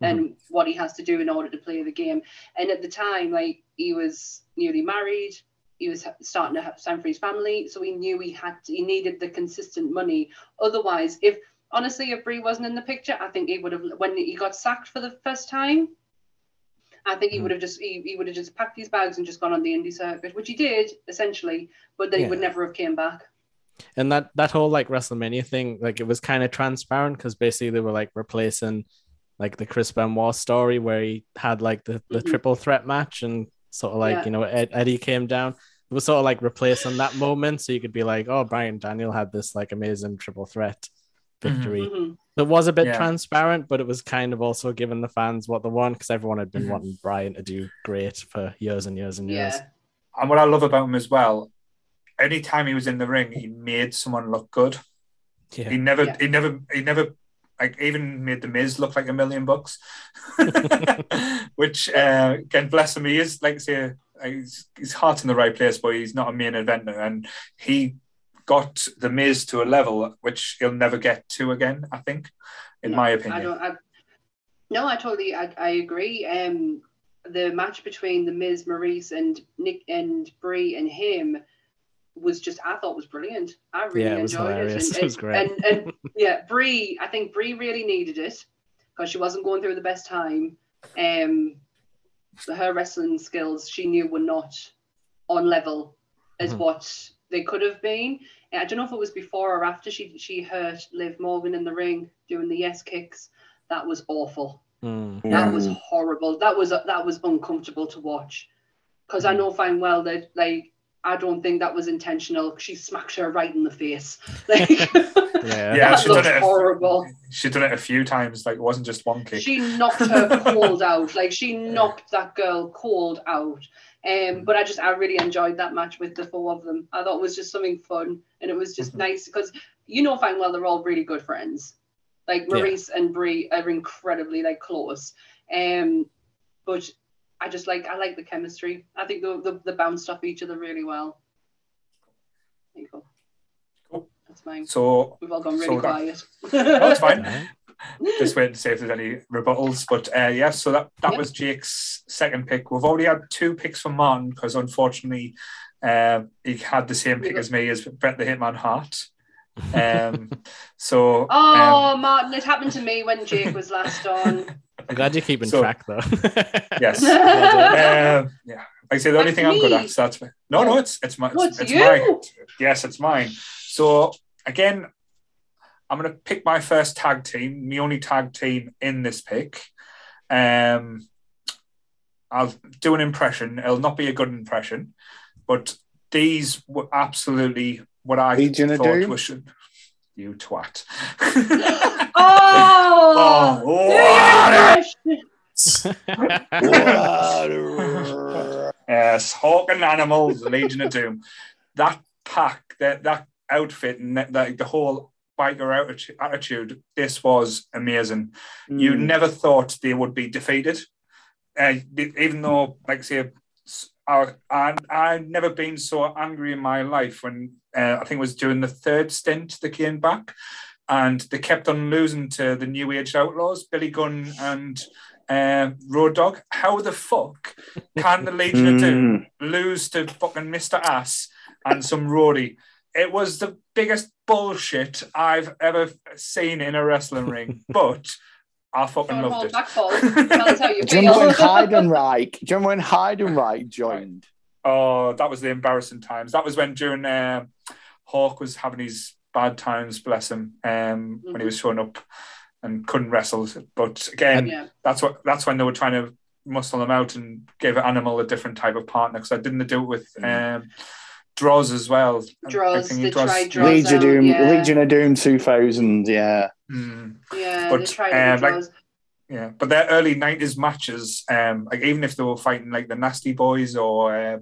and mm-hmm. what he has to do in order to play the game. And at the time, like he was newly married, he was starting to have time for his family, so he knew he had to, he needed the consistent money. Otherwise, if honestly, if Brie wasn't in the picture, I think he would have when he got sacked for the first time. I think he Hmm. would have just he, he would have just packed his bags and just gone on the indie circuit, which he did essentially, but then he would never have came back. and that that whole like WrestleMania thing, like it was kind of transparent because basically they were like replacing like the Chris Benoit story where he had like the, the Mhm. triple threat match and sort of like Yeah. you know Ed, Eddie came down. It was sort of like replacing that moment, so you could be like, oh, Bryan Daniel had this like amazing triple threat victory. Mhm. It was a bit Yeah. transparent, but it was kind of also giving the fans what they want because everyone had been Mhm. wanting Bryan to do great for years and years and years. Yeah. And what I love about him as well, anytime he was in the ring, he made someone look good. Yeah. He never, Yeah. he never, he never, like even made the Miz look like a million bucks. Which, uh, again, bless him, he is like I say, he's, his heart's in the right place, but he's not a main eventer, and he got the Miz to a level which he'll never get to again. I think, in No, my I opinion. don't. I, no, I totally. I, I agree. Um, the match between the Miz, Maryse, and Nick and Brie and him was just. I thought was brilliant. I really Yeah, it was enjoyed hilarious. it. It was great. And, and yeah, Brie. I think Brie really needed it because she wasn't going through the best time. Um, her wrestling skills she knew were not on level as Mhm. what they could have been. And I don't know if it was before or after she she hurt Liv Morgan in the ring doing the yes kicks. That was awful. Mm. That was horrible. That was that was uncomfortable to watch. Because I know fine well that like I don't think that was intentional. She smacked her right in the face. Like Yeah. Yeah, that she's done looked it. a- horrible. She's done it a few times. Like it wasn't just one kick. She knocked her cold out. Like she knocked that girl cold out. Um, but I just I really enjoyed that match with the four of them. I thought it was just something fun and it was just Mhm. nice because you know fine well they're all really good friends. Like Yeah. Maryse and Brie are incredibly like close. Um, but I just like I like the chemistry. I think the the, the bounced off each other really well. There you go. Cool. That's mine. So We've all gone so really that- quiet. no, it's fine. Just waiting to see if there's any rebuttals. But uh, yeah, so that, that Yep. was Jake's second pick. We've already had two picks from Martin because unfortunately uh, he had the same pick as me as Bret the Hitman Hart. Um, so um, Oh, Martin, it happened to me when Jake was last on. I'm glad you're keeping So- track though. yes, no, um, yeah. Like I say, the only That's thing I'm good at. So that's no, no, it's it's my No, it's, it's it's mine. you. Yes, it's mine. So again, I'm going to pick my first tag team, my only tag team in this pick. Um, I'll do an impression. It'll not be a good impression, but these were absolutely what I Legion of thought Doom? was should. You twat. Oh, Oh, Water. Yes, Hawk and Animals, Legion of Doom. That pack, that that outfit, and that, that the whole biker attitude, attitude, this was amazing. You Mm. never thought they would be defeated, uh, even though, like I say, s- I, I, I've never been so angry in my life when uh, I think it was during the third stint they came back and they kept on losing to the New Age Outlaws, Billy Gunn and uh, Road Dog. How the fuck can the Legion of Doom Mm. lose to fucking Mr. Ass and some roadie? It was the biggest bullshit I've ever seen in a wrestling ring, but I fucking Don't loved it. back, Paul. Tell us how you Do you remember when. Heidenreich? Do you remember when Heidenreich joined? Oh, that was the embarrassing times. That was when during uh, Hawk was having his bad times, bless him, um, when he was showing up and couldn't wrestle. But again, Yeah. that's what that's when they were trying to muscle him out and give Animal a different type of partner. Because I didn't do it with um, Droz as well. I Droz, think they he tried Droz Legion of out, Doom, yeah. Legion of Doom 2000, yeah. Mm. Yeah, But, they tried uh, like- Droz. Yeah, but their early nineties matches, um, like even if they were fighting like the Nasty Boys or uh,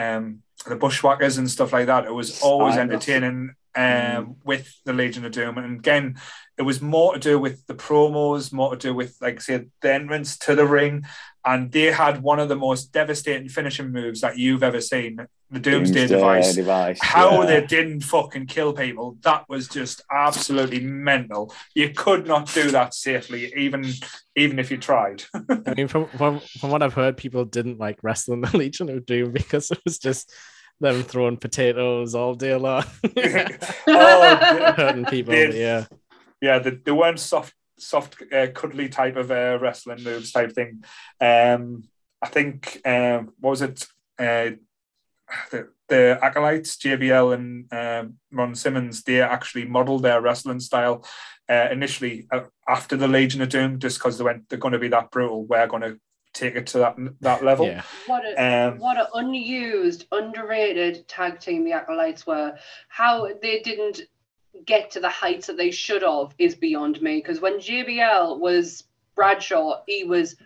um, the Bushwhackers and stuff like that, it was always entertaining um, Mm. with the Legion of Doom. And again, it was more to do with the promos, more to do with like say the entrance to the ring, and they had one of the most devastating finishing moves that you've ever seen, the Doomsday, Device. device. How yeah. they didn't fucking kill people, that was just absolutely mental. You could not do that safely, even even if you tried. I mean, from, from from what I've heard, people didn't like wrestling the Legion of Doom because it was just them throwing potatoes all day long, oh, hurting people. They- Yeah, yeah, they, they weren't soft, soft, uh, cuddly type of uh, wrestling moves type thing. Um, I think um, what was it? Uh, the, the acolytes, JBL and um, Ron Simmons, they actually modelled their wrestling style uh, initially uh, after the Legion of Doom, just because they went, they're going to be that brutal. We're going to take it to that that level. yeah. What a Um, what an unused, underrated tag team the Acolytes were. How they didn't get to the heights that they should have is beyond me. Because when JBL was Bradshaw, he was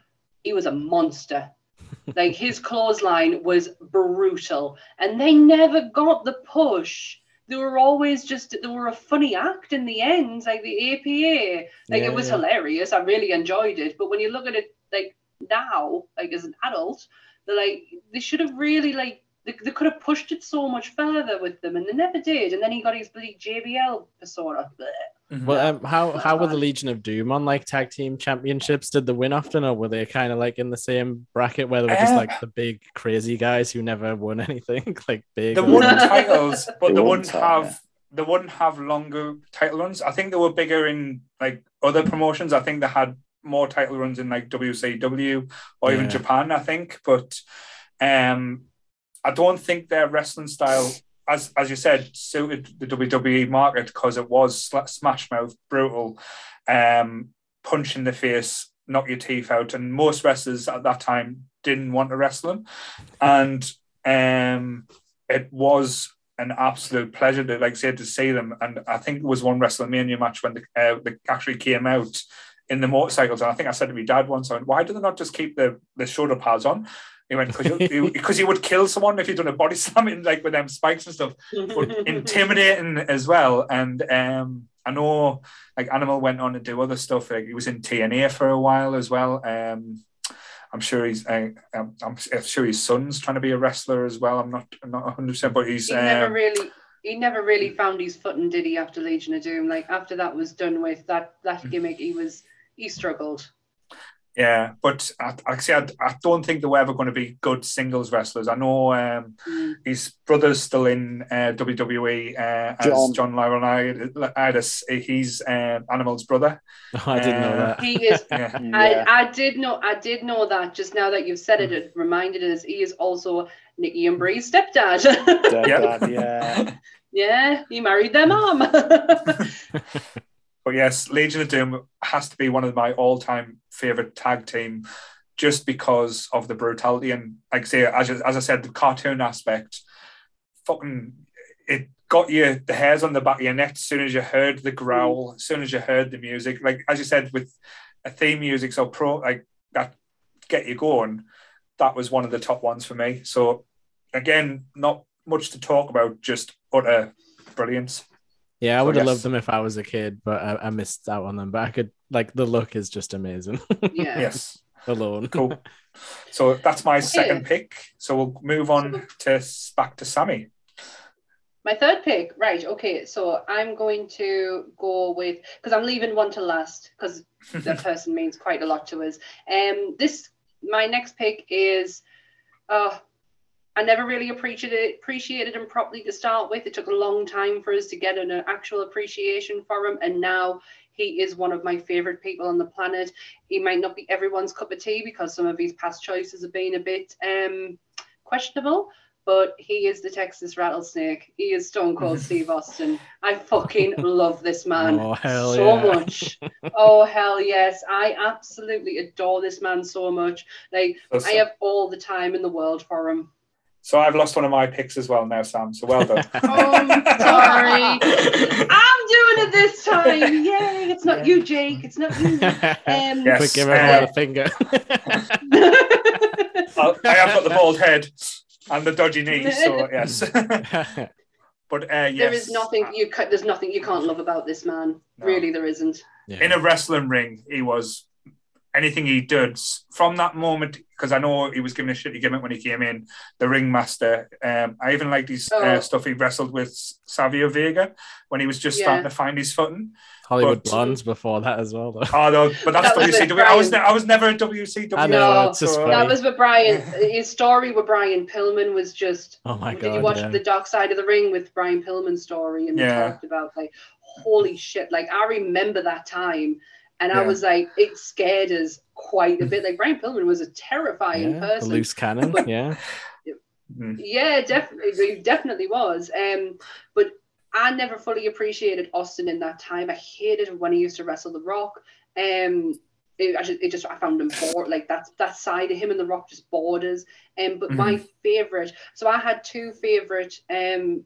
he was a monster. like his clothesline was brutal, and they never got the push. They were always just they were a funny act in the end, like the APA. Like Yeah, it was yeah. hilarious. I really enjoyed it. But when you look at it like now, like as an adult, they're like they should have really like they, they could have pushed it so much further with them, and they never did. And then he got his bloody JBL persona. Blech. mhm. Well, um, how how were the. Legion of Doom on like tag team championships? Did they win often, or were they kind of like in the same bracket where they were just Uh, like the big crazy guys who never won anything, like big? They and- won titles, but They they wouldn't have yeah. they wouldn't have longer title runs. I think they were bigger in like other promotions. I think they had more title runs in like WCW or even Yeah. Japan. I think, but um, I don't think their wrestling style, as as you said, suited the WWE market because it was smash mouth, brutal, um, punch in the face, knock your teeth out, and most wrestlers at that time didn't want to wrestle them, and um, it was an absolute pleasure to like say to see them. And I think it was one WrestleMania match when the, uh, they actually came out in the motorcycles. And I think I said to my dad once, "Why do they not just keep the the shoulder pads on?" He went, "Because you would kill someone if you done a body slam in like with them spikes and stuff." But intimidating as well. And um, I know like Animal went on to do other stuff. Like he was in TNA for a while as well. Um, I'm sure he's. Uh, I'm, I'm sure his son's trying to be a wrestler as well. I'm not. I'm not 100, percent but he's. he never um, really he never really found his footing, did he? After Legion of Doom, like after that was done with that that Mm. gimmick, he was he struggled. Yeah, but I, actually, I, I don't think they were ever going to be good singles wrestlers. I know um, Mm. his brother's still in uh, WWE uh, as John. John Laurinaitis. He's uh, Animal's brother. I didn't know that. He is. Yeah. Yeah. I, I did know I did know that just now that you've said it, it reminded us he is also Nikki and Brie's stepdad. Dead Yep. dad, yeah. yeah, he married their mom. But yes, Legion of Doom has to be one of my all-time favorite tag team, just because of the brutality and, like I say, as, as I said, the cartoon aspect. Fucking, it got you the hairs on the back of your neck as soon as you heard the growl, mm. as soon as you heard the music. Like as you said, with a theme music so pro like that get you going. That was one of the top ones for me. So again, not much to talk about, just utter brilliance. Yeah, I would have loved them if I was a kid, but I, I missed out on them. But I could like the look is just amazing yeah. Yes. alone. Cool. So that's my second pick. So we'll move on to back to Sammy. My third pick, right? Okay, so I'm going to go with because I'm leaving one to last because that person means quite a lot to us. Um, this my next pick is, uh, I never really appreciated appreciated him properly to start with. It took a long time for us to get an actual appreciation for him, and now he is one of my favorite people on the planet. He might not be everyone's cup of tea because some of his past choices have been a bit um, questionable, but he is the Texas rattlesnake. He is Stone Cold Steve Austin. I fucking love this man Oh, so yeah. much. Oh hell yes, I absolutely adore this man so much. Like So, I have all the time in the world for him. So I've lost one of my picks as well now, Sam. So well done. Oh, I'm sorry. I'm doing it this time. Yay! It's not you, Jake. It's not you. Um, Yes. Quick, give everyone uh, a finger. I I have got the bald head and the dodgy knees. So yes. but uh, yes, There is nothing you ca- there's nothing you can't love about this man. No. Really, there isn't. Yeah. in a wrestling ring. He was anything he did from that moment, because I know he was given a shitty gimmick when he came in, the ringmaster. Um, I even liked his Oh. uh, stuff he wrestled with Savio Vega when he was just Yeah. starting to find his footing. Hollywood But- Blondes before that as well, though. Oh, no, but that's That was WCW. I was, ne- I was never a WCW. I know, No, it's just so- funny. That was with Brian. His story with Brian Pillman was just. Oh my god! did you watch yeah. the Dark Side of the Ring with Brian Pillman's story and Yeah. they talked about like, holy shit! Like I remember that time, and I was like, it scared us quite a bit. Like Brian Pillman was a terrifying yeah, the person. loose cannon. Yeah, Mm. Yeah, definitely, he definitely was. Um, but I never fully appreciated Austin in that time. I hated when he used to wrestle The Rock. Um, it, I just, it just I found him bored. Like that's that side of him and The Rock just borders. Um, but my favorite. So I had two favorite um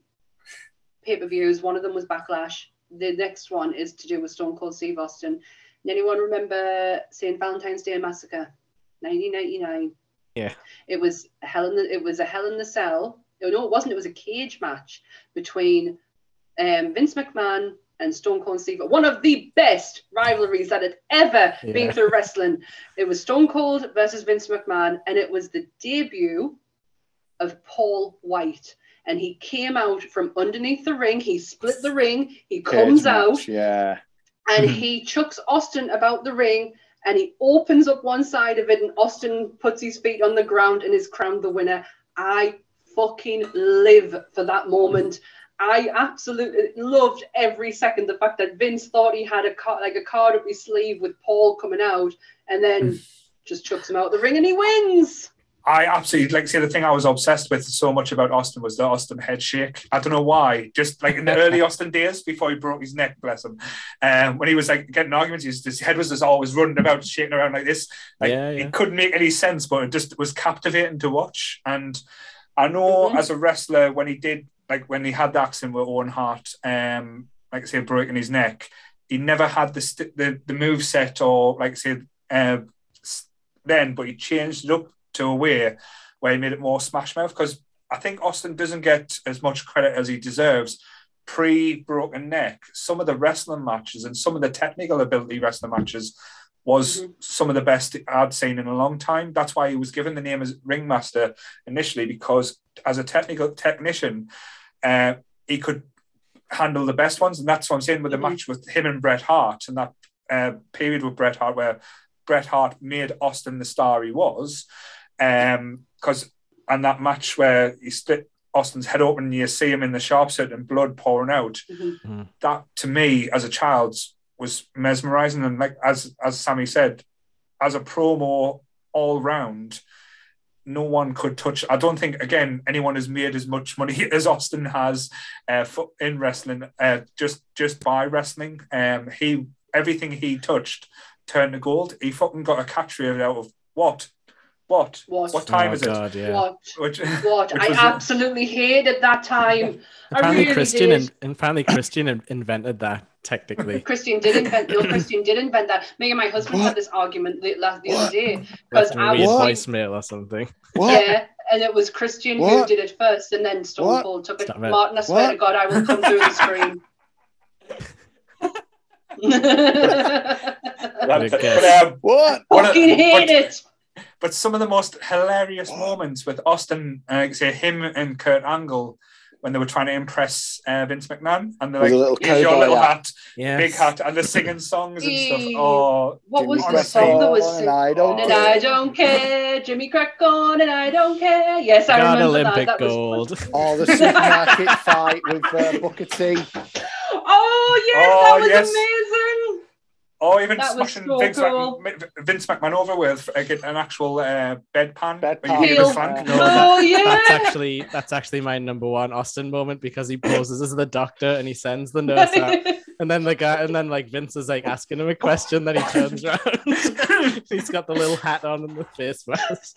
pay per views. One of them was Backlash. The next one is to do with Stone Cold Steve Austin. Anyone remember St. Valentine's Day Massacre, 1999? Yeah. It was a hell in the it was a hell in the cell. No, no, it wasn't. It was a cage match between um, Vince McMahon and Stone Cold Steve. One of the best rivalries that had ever been through wrestling. It was Stone Cold versus Vince McMahon, and it was the debut of Paul White. And he came out from underneath the ring. He split the ring. He comes out Yeah. And Mhm. he chucks Austin about the ring and he opens up one side of it and Austin puts his feet on the ground and is crowned the winner. I fucking live for that moment. I absolutely loved every second the fact that Vince thought he had a card, like a card up his sleeve with Paul coming out and then just chucks him out the ring and he wins. I absolutely like. See, the thing I was obsessed with so much about Austin was the Austin head shake. I don't know why. Just like in the early Austin days before he broke his neck, bless him. Um, when he was like getting arguments, his, his head was just always running about, shaking around like this. Like Yeah, yeah. it couldn't make any sense, but it just was captivating to watch. And I know Mhm. as a wrestler, when he did like when he had the accident with Owen Hart, um, like I say, breaking his neck, he never had the st- the the move set or like I say, uh, then, but he changed it up to a way where he made it more smash mouth because I think Austin doesn't get as much credit as he deserves. Pre broken neck, some of the wrestling matches and some of the technical ability wrestling matches was Mhm. some of the best I'd seen in a long time. That's why he was given the name as ringmaster initially because as a technical technician, uh, he could handle the best ones, and that's what I'm saying with the Mhm. match with him and Bret Hart and that uh, period with Bret Hart where Bret Hart made Austin the star he was, um, because and that match where he split Austin's head open and you see him in the sharp suit and blood pouring out. Mhm. That to me as a child was mesmerizing and like as as Sammy said, as a promo all round, no one could touch. I don't think again anyone has made as much money as Austin has uh, for, in wrestling uh, just just by wrestling. Um, he everything he touched turned to gold. He fucking got a catch rate out of what, what, What? what time oh, is God, Yeah. What? Which, What? which I was- absolutely hated that time. I Apparently, really Christian did. and, and apparently Christian invented that technically. Christian did invent. No, Christian did invent that. Me and my husband What? had this argument the, last the What? other day because I was weird What? voicemail or something. What? yeah, and it was Christian who did it first, and then Stone What? Cold took it. Stop it. Martin, I swear What? to God, I will come through the screen. But, but, um, What? One of- Fucking hate but- it. But some of the most hilarious moments with Austin, uh, say him and Kurt Angle, when they were trying to impress uh, Vince McMahon, and they're With like, a little "Here's your little hat." hat, Yeah. big hat," and they're singing songs and stuff. Oh, What was the honestly- song that was? Crackon, sing- I don't And. I don't care, Jimmy Crack on, and I don't care. Yes, I Got remember Olympic that. that gold. Was... Oh, the supermarket fight with uh, Booker T. Oh yes, Oh, that was yes. amazing. Oh, even That smashing so Vince, cool. Mc, Vince McMahon over with uh, get an actual uh, bedpan. Bedpan. where you hear flank. No, oh yeah. That's actually that's actually my number one Austin moment because he poses as the doctor and he sends the nurse out. And then the guy, and then like Vince is like asking him a question, then he turns around. He's got the little hat on and the face mask.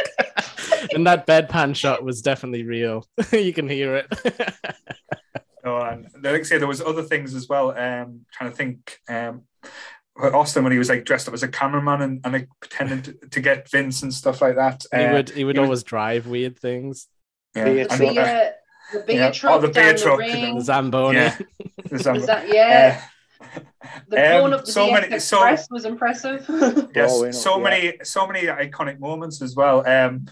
and that bedpan shot was definitely real. you can hear it. Oh, and like I say, there was other things as well. Um, trying to think. Um, Austin when he was like dressed up as a cameraman and, and like pretending to, to get Vince and stuff like that. he Uh, would he would he was- always drive weird things. yeah, Beer and, truck. the, uh, uh, the beer Yeah. Oh, truck the beer down truck, the you know. ring. The Zamboni. Yeah. there's, um, that yeah? uh, The Um, blowing up the so DX many- so- Express was impressive. Yes, Blowing up, so yeah. many, so many iconic moments as well. Um,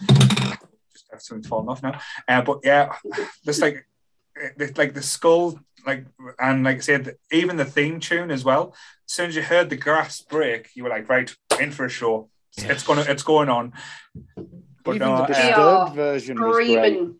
just have something falling off now. Uh, but yeah, just like, uh, like the skull, like, and like I said, even the theme tune as well. As soon as you heard the grass break, you were like, right, in for a show. It's, it's gonna, it's going on. But Even no, the uh, disturbed Yeah. version was great. Screaming.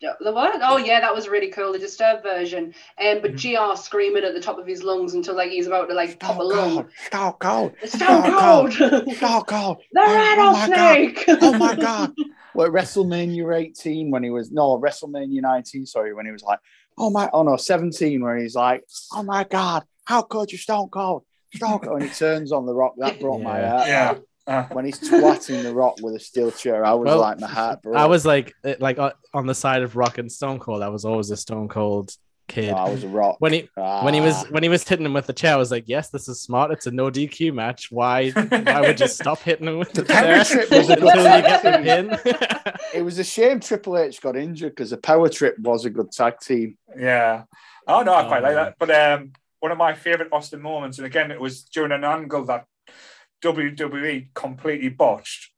The what? Oh yeah, that was really cool. The disturbed version. Um, but Mm-hmm. Gr screaming at the top of his lungs until like he's about to like pop a Stone lung. cold, stone cold, It's Stone Stone Cold. stone cold. the Oh, oh my God. rattlesnake. Oh my god! Well, WrestleMania 18 when he was no WrestleMania 19, sorry, when he was like, oh my, oh no, 17 where he's like, oh my god, how could you Stone Cold, Stone Cold, and he turns on the Rock. That brought my heart. yeah. out. Uh, When he's twatting the Rock with a steel chair, I was Well, like, my heart broke. I was like, uh, like uh, on the side of Rock and Stone Cold. I was always a Stone Cold kid. Oh, I was a Rock. When he when he was Ah. when he was hitting him with the chair, I was like, yes, this is smart. It's a no DQ match. Why why would you stop hitting him with the, The power chair trip was a until you get the pin? it was a shame Triple H got injured because the Power Trip was a good tag team. Yeah. Oh no, I quite Oh, like yeah. that. But um, one of my favorite Austin moments, and again, it was during an angle that WWE completely botched,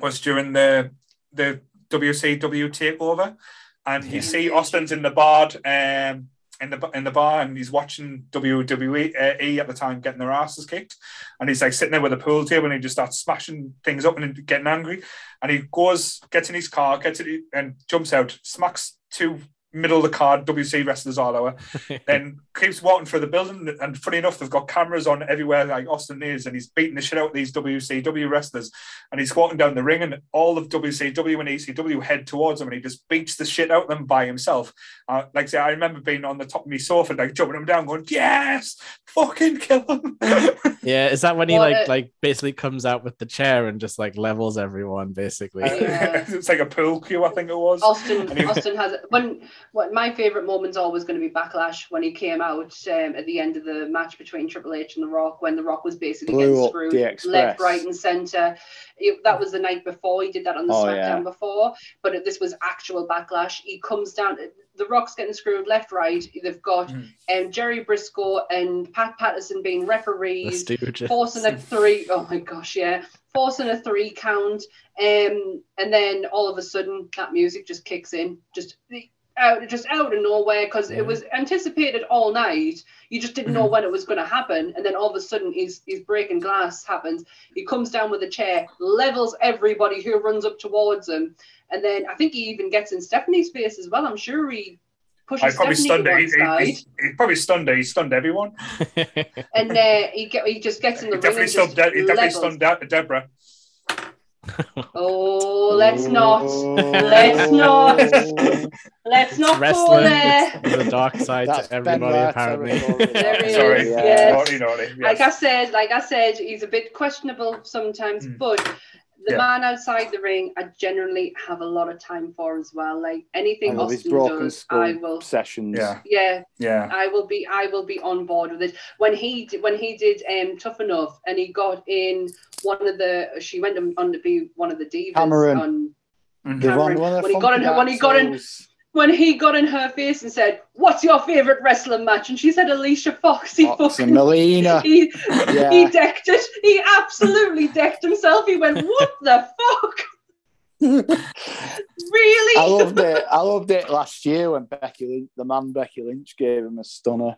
was during the the WCW takeover, and you see Austin's in the bar, um, in the in the bar, and he's watching WWE uh, at the time getting their asses kicked, and he's like sitting there with a pool table, and he just starts smashing things up and getting angry, and he goes, gets in his car, gets it, and jumps out, smacks two middle of the card WCW wrestlers all over, then keeps walking through the building. And funny enough, they've got cameras on everywhere, like Austin is, and he's beating the shit out of these WCW wrestlers. And he's walking down the ring, and all of WCW and ECW head towards him, and he just beats the shit out of them by himself. Uh, like I say, I remember being on the top of my sofa, like jumping him down, going, "Yes, fucking kill him!" yeah, is that when he Well, like like basically comes out with the chair and just like levels everyone basically? Yeah. it's like a pool cue, I think it was. Austin, he- Austin has when what my favorite moment's always going to be Backlash when he came out um, at the end of the match between Triple H and The Rock when The Rock was basically Blew getting screwed the left, right, and center. It- that was the night before he did that on the Oh, SmackDown yeah. before, but it- this was actual Backlash. He comes down. The Rock's getting screwed left, right. They've got Mm. um, Jerry Brisco and Pat Patterson being referees Stooges. forcing a three oh my gosh yeah forcing a three count um and then all of a sudden that music just kicks in just out just out of nowhere because Yeah. it was anticipated all night you just didn't know Mhm. when it was going to happen and then all of a sudden he's he's breaking glass happens he comes down with a chair levels everybody who runs up towards him and then i think he even gets in stephanie's face as well i'm sure he I pushes probably Stephanie stunned to one He, he, he, he probably stunned her. He stunned everyone. and uh, he get, he just gets in He the ring definitely and stunned. just De- he definitely levels. stunned De- Deborah. Oh, let's not. Let's not. Let's not go Wrestling there. is a dark side That's to everybody apparently. There he Sorry. is, yes. Naughty, naughty. Yes. Like I said, like I said, he's a bit questionable sometimes, Mm. but the Yeah. man outside the ring, I generally have a lot of time for as well. Like anything love his Austin does, I will. sessions. Yeah. Yeah, Yeah. I will be. I will be on board with it. When he did, when he did um, tough enough, and he got in one of the. She went on- on to be one of the divas Cameron. on Mhm. The Cameron, one, one of the when he got in her- when he got in- dancers. When he got in her face and said, "What's your favorite wrestling match?" and she said, "Alicia Fox." He Fox fucking and Melina. he, Yeah. he decked it. He absolutely decked himself. He went, "What the fuck? Really?" I loved it. I loved it last year when Becky Lynch, the man Becky Lynch gave him a stunner.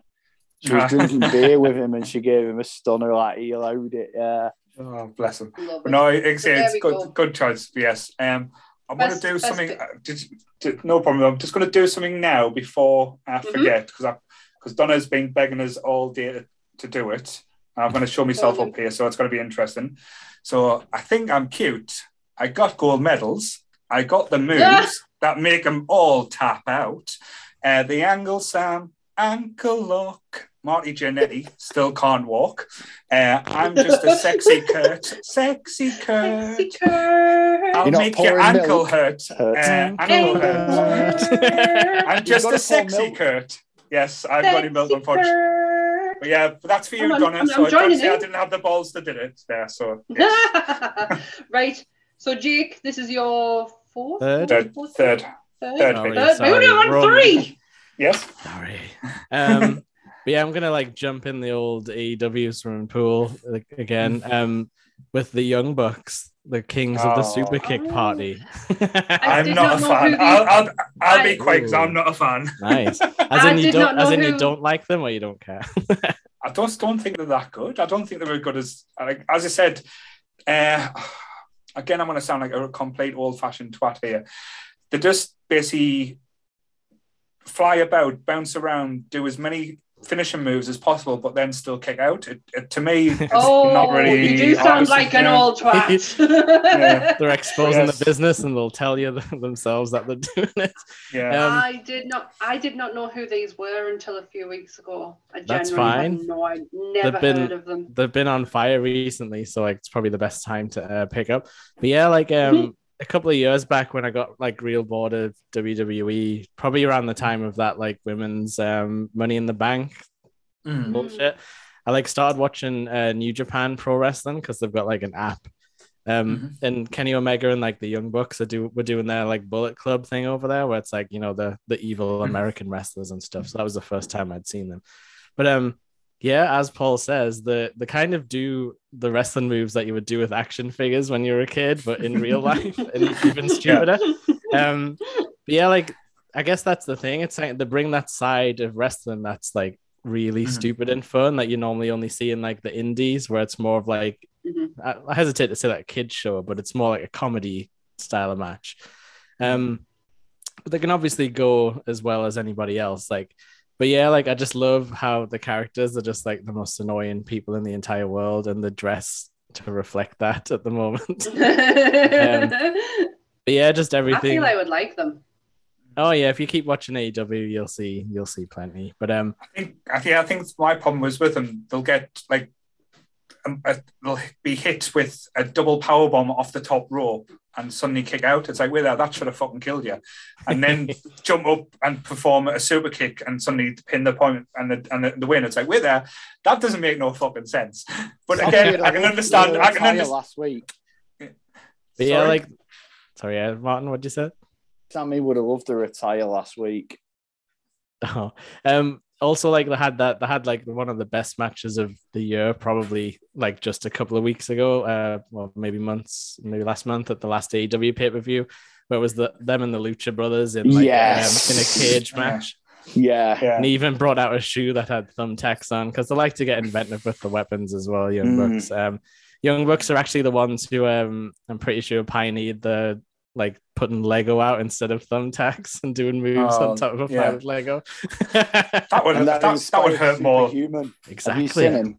She was drinking beer with him and she gave him a stunner like he allowed it. Yeah. Oh, bless him. Love But it. no, it's, There it's good, go. good choice. Yes. Um, I'm going to do something. uh, Did, did, no problem. I'm just going to do something now before I Mhm. forget because because Donna's been begging us all day to, to do it. I'm going to show myself up here, so it's going to be interesting. So I think I'm cute. I got gold medals. I got the moves that make them all tap out. Uh, the angle Sam, ankle lock. Marty Jannetty still can't walk. Uh, I'm just a sexy Kurt. Sexy Kurt. Sexy Kurt. I'll You're make your ankle milk. hurt. Hurt. Uh, ankle hurt. I'm just a sexy pour milk. Kurt. Yes, I've got him milk, Sexy unfortunately. Kurt. But yeah, but that's for you, I'm- Donna. I'm- so I'm I joining say I didn't have the balls to do it there. So yes. right. So Jake, this is your fourth, Third. third, fourth, third, third, third Sorry, pick. third. sorry, Maybe we're on wrong. three. Yes. Sorry. Um, But yeah, I'm gonna like jump in the old AEW swimming pool like, again. Um, with the Young Bucks, the kings of the Oh. Super Kick Oh. party. I I'm not, not a fan. who the- I'll, I'll, I'll be quick quick 'cause I'm not a fan. nice. As in you don't as know in you don't like them or you don't care. I just don't think they're that good. I don't think they're as good as, like, as I said. Uh, again, I'm going to sound like a complete old-fashioned twat here. They just basically fly about, bounce around, do as many finishing moves as possible, but then still kick out. It, it, to me, it's Oh, not really. you do sound honest, like an yeah. old twat. Yeah. They're exposing Yes. the business and they'll tell you themselves that they're doing it. Yeah. Um, I did not. I did not know who these were until a few weeks ago. I That's genuinely fine. No, I never been- heard of them. they've been on fire recently, so like it's probably the best time to uh, pick up. But yeah, like um a couple of years back when I got like real bored of WWE, probably around the time of that like women's um Money in the Bank Mm. bullshit. I like started watching uh, New Japan Pro Wrestling because they've got like an app. Um, and Kenny Omega and like the Young Bucks are do were doing their like Bullet Club thing over there, where it's like you know the the evil Mhm. American wrestlers and stuff. So that was the first time I'd seen them. But um, yeah, as Paul says, the the kind of do the wrestling moves that you would do with action figures when you were a kid, but in real life, and even stupider. Um, but yeah, like I guess that's the thing. It's like they bring that side of wrestling that's like really Mhm. stupid and fun that you normally only see in like the indies, where it's more of like Mhm. I, I hesitate to say like a kid show, but it's more like a comedy style of match. Um, but they can obviously go as well as anybody else. Like, but yeah, like I just love how the characters are just like the most annoying people in the entire world, and the dress to reflect that at the moment. but yeah, just everything. I everything. feel I would like them. Oh yeah, if you keep watching AEW, you'll see you'll see plenty. But um, I think I think I think my problem was with them. They'll get like um, uh, they'll be hit with a double power bomb off the top rope and suddenly kick out. It's like, wait there, that should have fucking killed you. And then jump up and perform a super kick and suddenly pin the point and the and the, the win. It's like, wait there, that doesn't make no fucking sense. But Sammy again, had I can understand. I can attire understand. last week. but yeah, Sorry? like sorry, yeah, Martin, what'd you say? Sammy would have loved to retire last week. Oh, um, also like they had that they had like one of the best matches of the year, probably like just a couple of weeks ago, uh, well maybe months, maybe last month at the last AEW pay per view, where it was the them and the Lucha Brothers in like Yes. um, in a cage match, Yeah. Yeah. and he even brought out a shoe that had thumbtacks on because they like to get inventive with the weapons as well. Young Mm. Bucks, um, Young Bucks are actually the ones who um I'm pretty sure pioneered the like putting Lego out instead of thumbtacks and doing moves Oh, on top of a yeah. pilot Lego. That would And that, that, would hurt more. Superhuman. Have you exactly.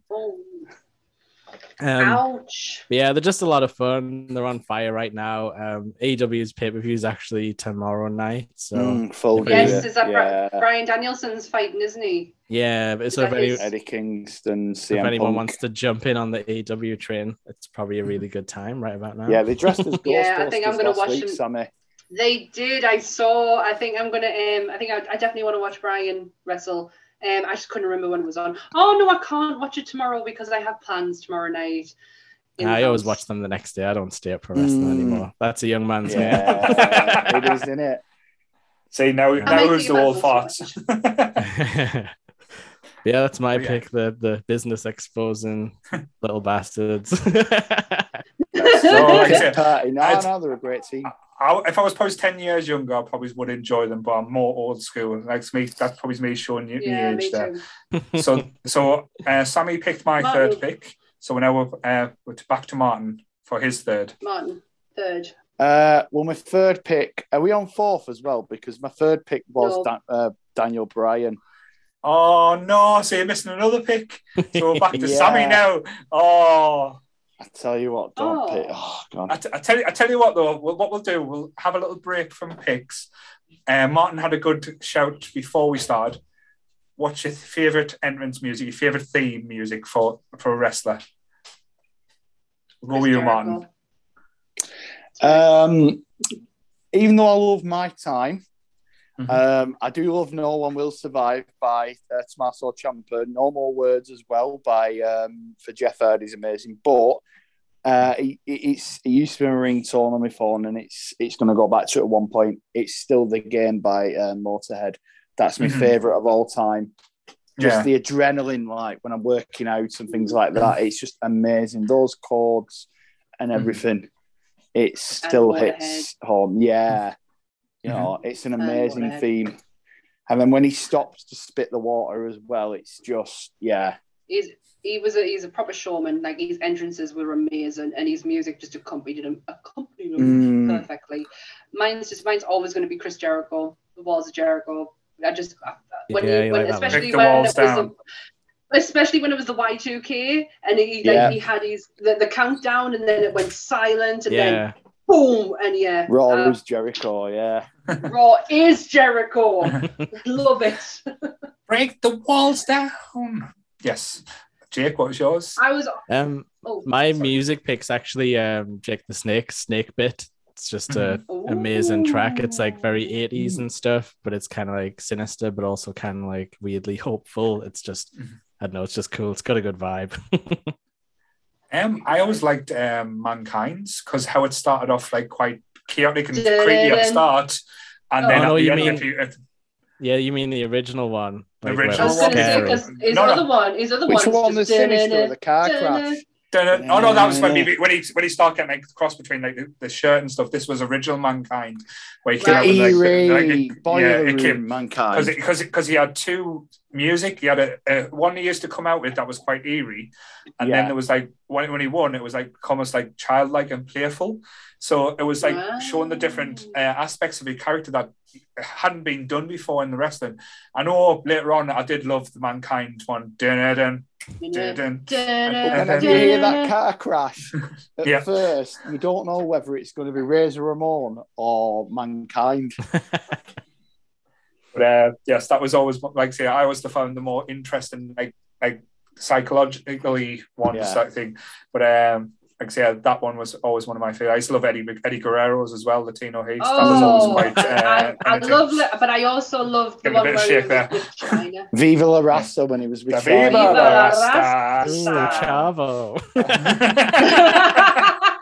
Seen him? Um, ouch. yeah, they're just a lot of fun. They're on fire right now. Um, AEW's pay per view is actually tomorrow night. So Mm, full Yes, is that yeah. Bryan Danielson's fighting, isn't he? yeah, but so if, any, Eddie Kingston, if anyone Punk. wants to jump in on the AEW train, it's probably a really good time right about now. Yeah, they dressed as Ghostbusters Yeah, I think I'm gonna last watch week, them. Sammy. They did. I saw. I think I'm gonna. Um, I think I, I definitely want to watch Bryan wrestle. Um, I just couldn't remember when it was on. Oh no, I can't watch it tomorrow because I have plans tomorrow night. I always watch them the next day. I don't stay up for wrestling Mm. anymore. That's a young man's game. Yeah, it is, isn't it? See now, I now might who's the about old this farts? yeah, that's my Oh, yeah. pick. The the business exposing little bastards. So, like I Kit said, Party. No, I'd- no, they're a great team. I, if I was probably ten years younger, I probably would enjoy them. But I'm more old school. Like me, that's probably me showing you Yeah, the age there. So, so uh, Sammy picked my Martin. third pick. So now we're, uh, we're back to Martin for his third. Martin, third. Uh, well, my third pick. Are we on fourth as well? Because my third pick was No. Dan, uh, Daniel Bryan. Oh no! So you're missing another pick. So we're back to Yeah. Sammy now. Oh, I tell you what, don't Oh. pick. Oh God. I, t- I tell you, I tell you what though. We'll, what we'll do, we'll have a little break from picks. Uh, Martin had a good shout before we started. What's your favorite entrance music? Your favorite theme music for for a wrestler? We'll go you, Martin. Um, even though I love my time, Mhm. um, I do love "No One Will Survive" by uh, Tommaso Ciampa. No More Words as well by um, for Jeff Hardy's amazing, but. Uh, it, it's it used to be a ringtone on my phone, and it's it's going to go back to it at one point. It's still the game by uh, Motorhead. That's my Mhm. favorite of all time. just Yeah. the adrenaline, like when I'm working out and things like that. It's just amazing. Those chords and Mm. everything, it still hits home. Yeah, you Mm-hmm. know, it's an amazing Waterhead. theme. And then when he stops to spit the water as well, it's just yeah, He's he was a he's a proper showman. Like his entrances were amazing, and his music just accompanied him accompanied him Mm. perfectly. Mine's just mine's always going to be Chris Jericho, the Walls of Jericho. I just when Yeah, you, you when like that especially when it was down. the, especially when it was the Y two K and he like Yeah. he had his the, the countdown and then it went silent and then Yeah. Boom and yeah Raw uh, is Jericho. Yeah, Raw is Jericho. Love it. Break the walls down. Yes. Jake, what was yours? I was Um, oh my sorry. music pick's actually um Jake the Snake, Snake Bit. It's just a amazing track. It's like very 80s and stuff, but it's kind of like sinister, but also kind of like weirdly hopeful. It's just, Mhm. I don't know, it's just cool. It's got a good vibe. Um, I always liked um, Mankind's because how it started off like quite chaotic and creepy at the start, and then Oh, at no, the you end, mean- if you, if, yeah, you mean the original one? The Like, where original I it's was going to say his No, no. one, his other which one's one just is sinister? The car crash. Oh no, that was when he, when he when he started getting like the cross between like the, the shirt and stuff. This was original mankind, where he came out with like, Eerie, the- like it- yeah, it room, came mankind. because because he had two music. He had a, a one he used to come out with that was quite eerie, and Yeah. then there was like when when he won, it was like almost like childlike and playful. So it was like showing the different uh, aspects of his character that hadn't been done before in the wrestling. I know later on I did love the mankind one. Dun, dun, dun, dun, dun. But And then- you hear that car crash, at Yeah. first you don't know whether it's going to be Razor Ramon or Mankind. But uh, yes, that was always like I say. I always found the more interesting, like like psychologically ones Yeah. that thing. But um, like I say, that one was always one of my favorite. I used to love Eddie Eddie Guerrero's as well. Latino Heat. that was always Oh, quite. Uh, I, I love, it, but I also love the Give a one bit of where shake he there. with Chyna. Viva La Raza when he was with Viva Chyna. Viva la la Raza. Ooh, Chavo.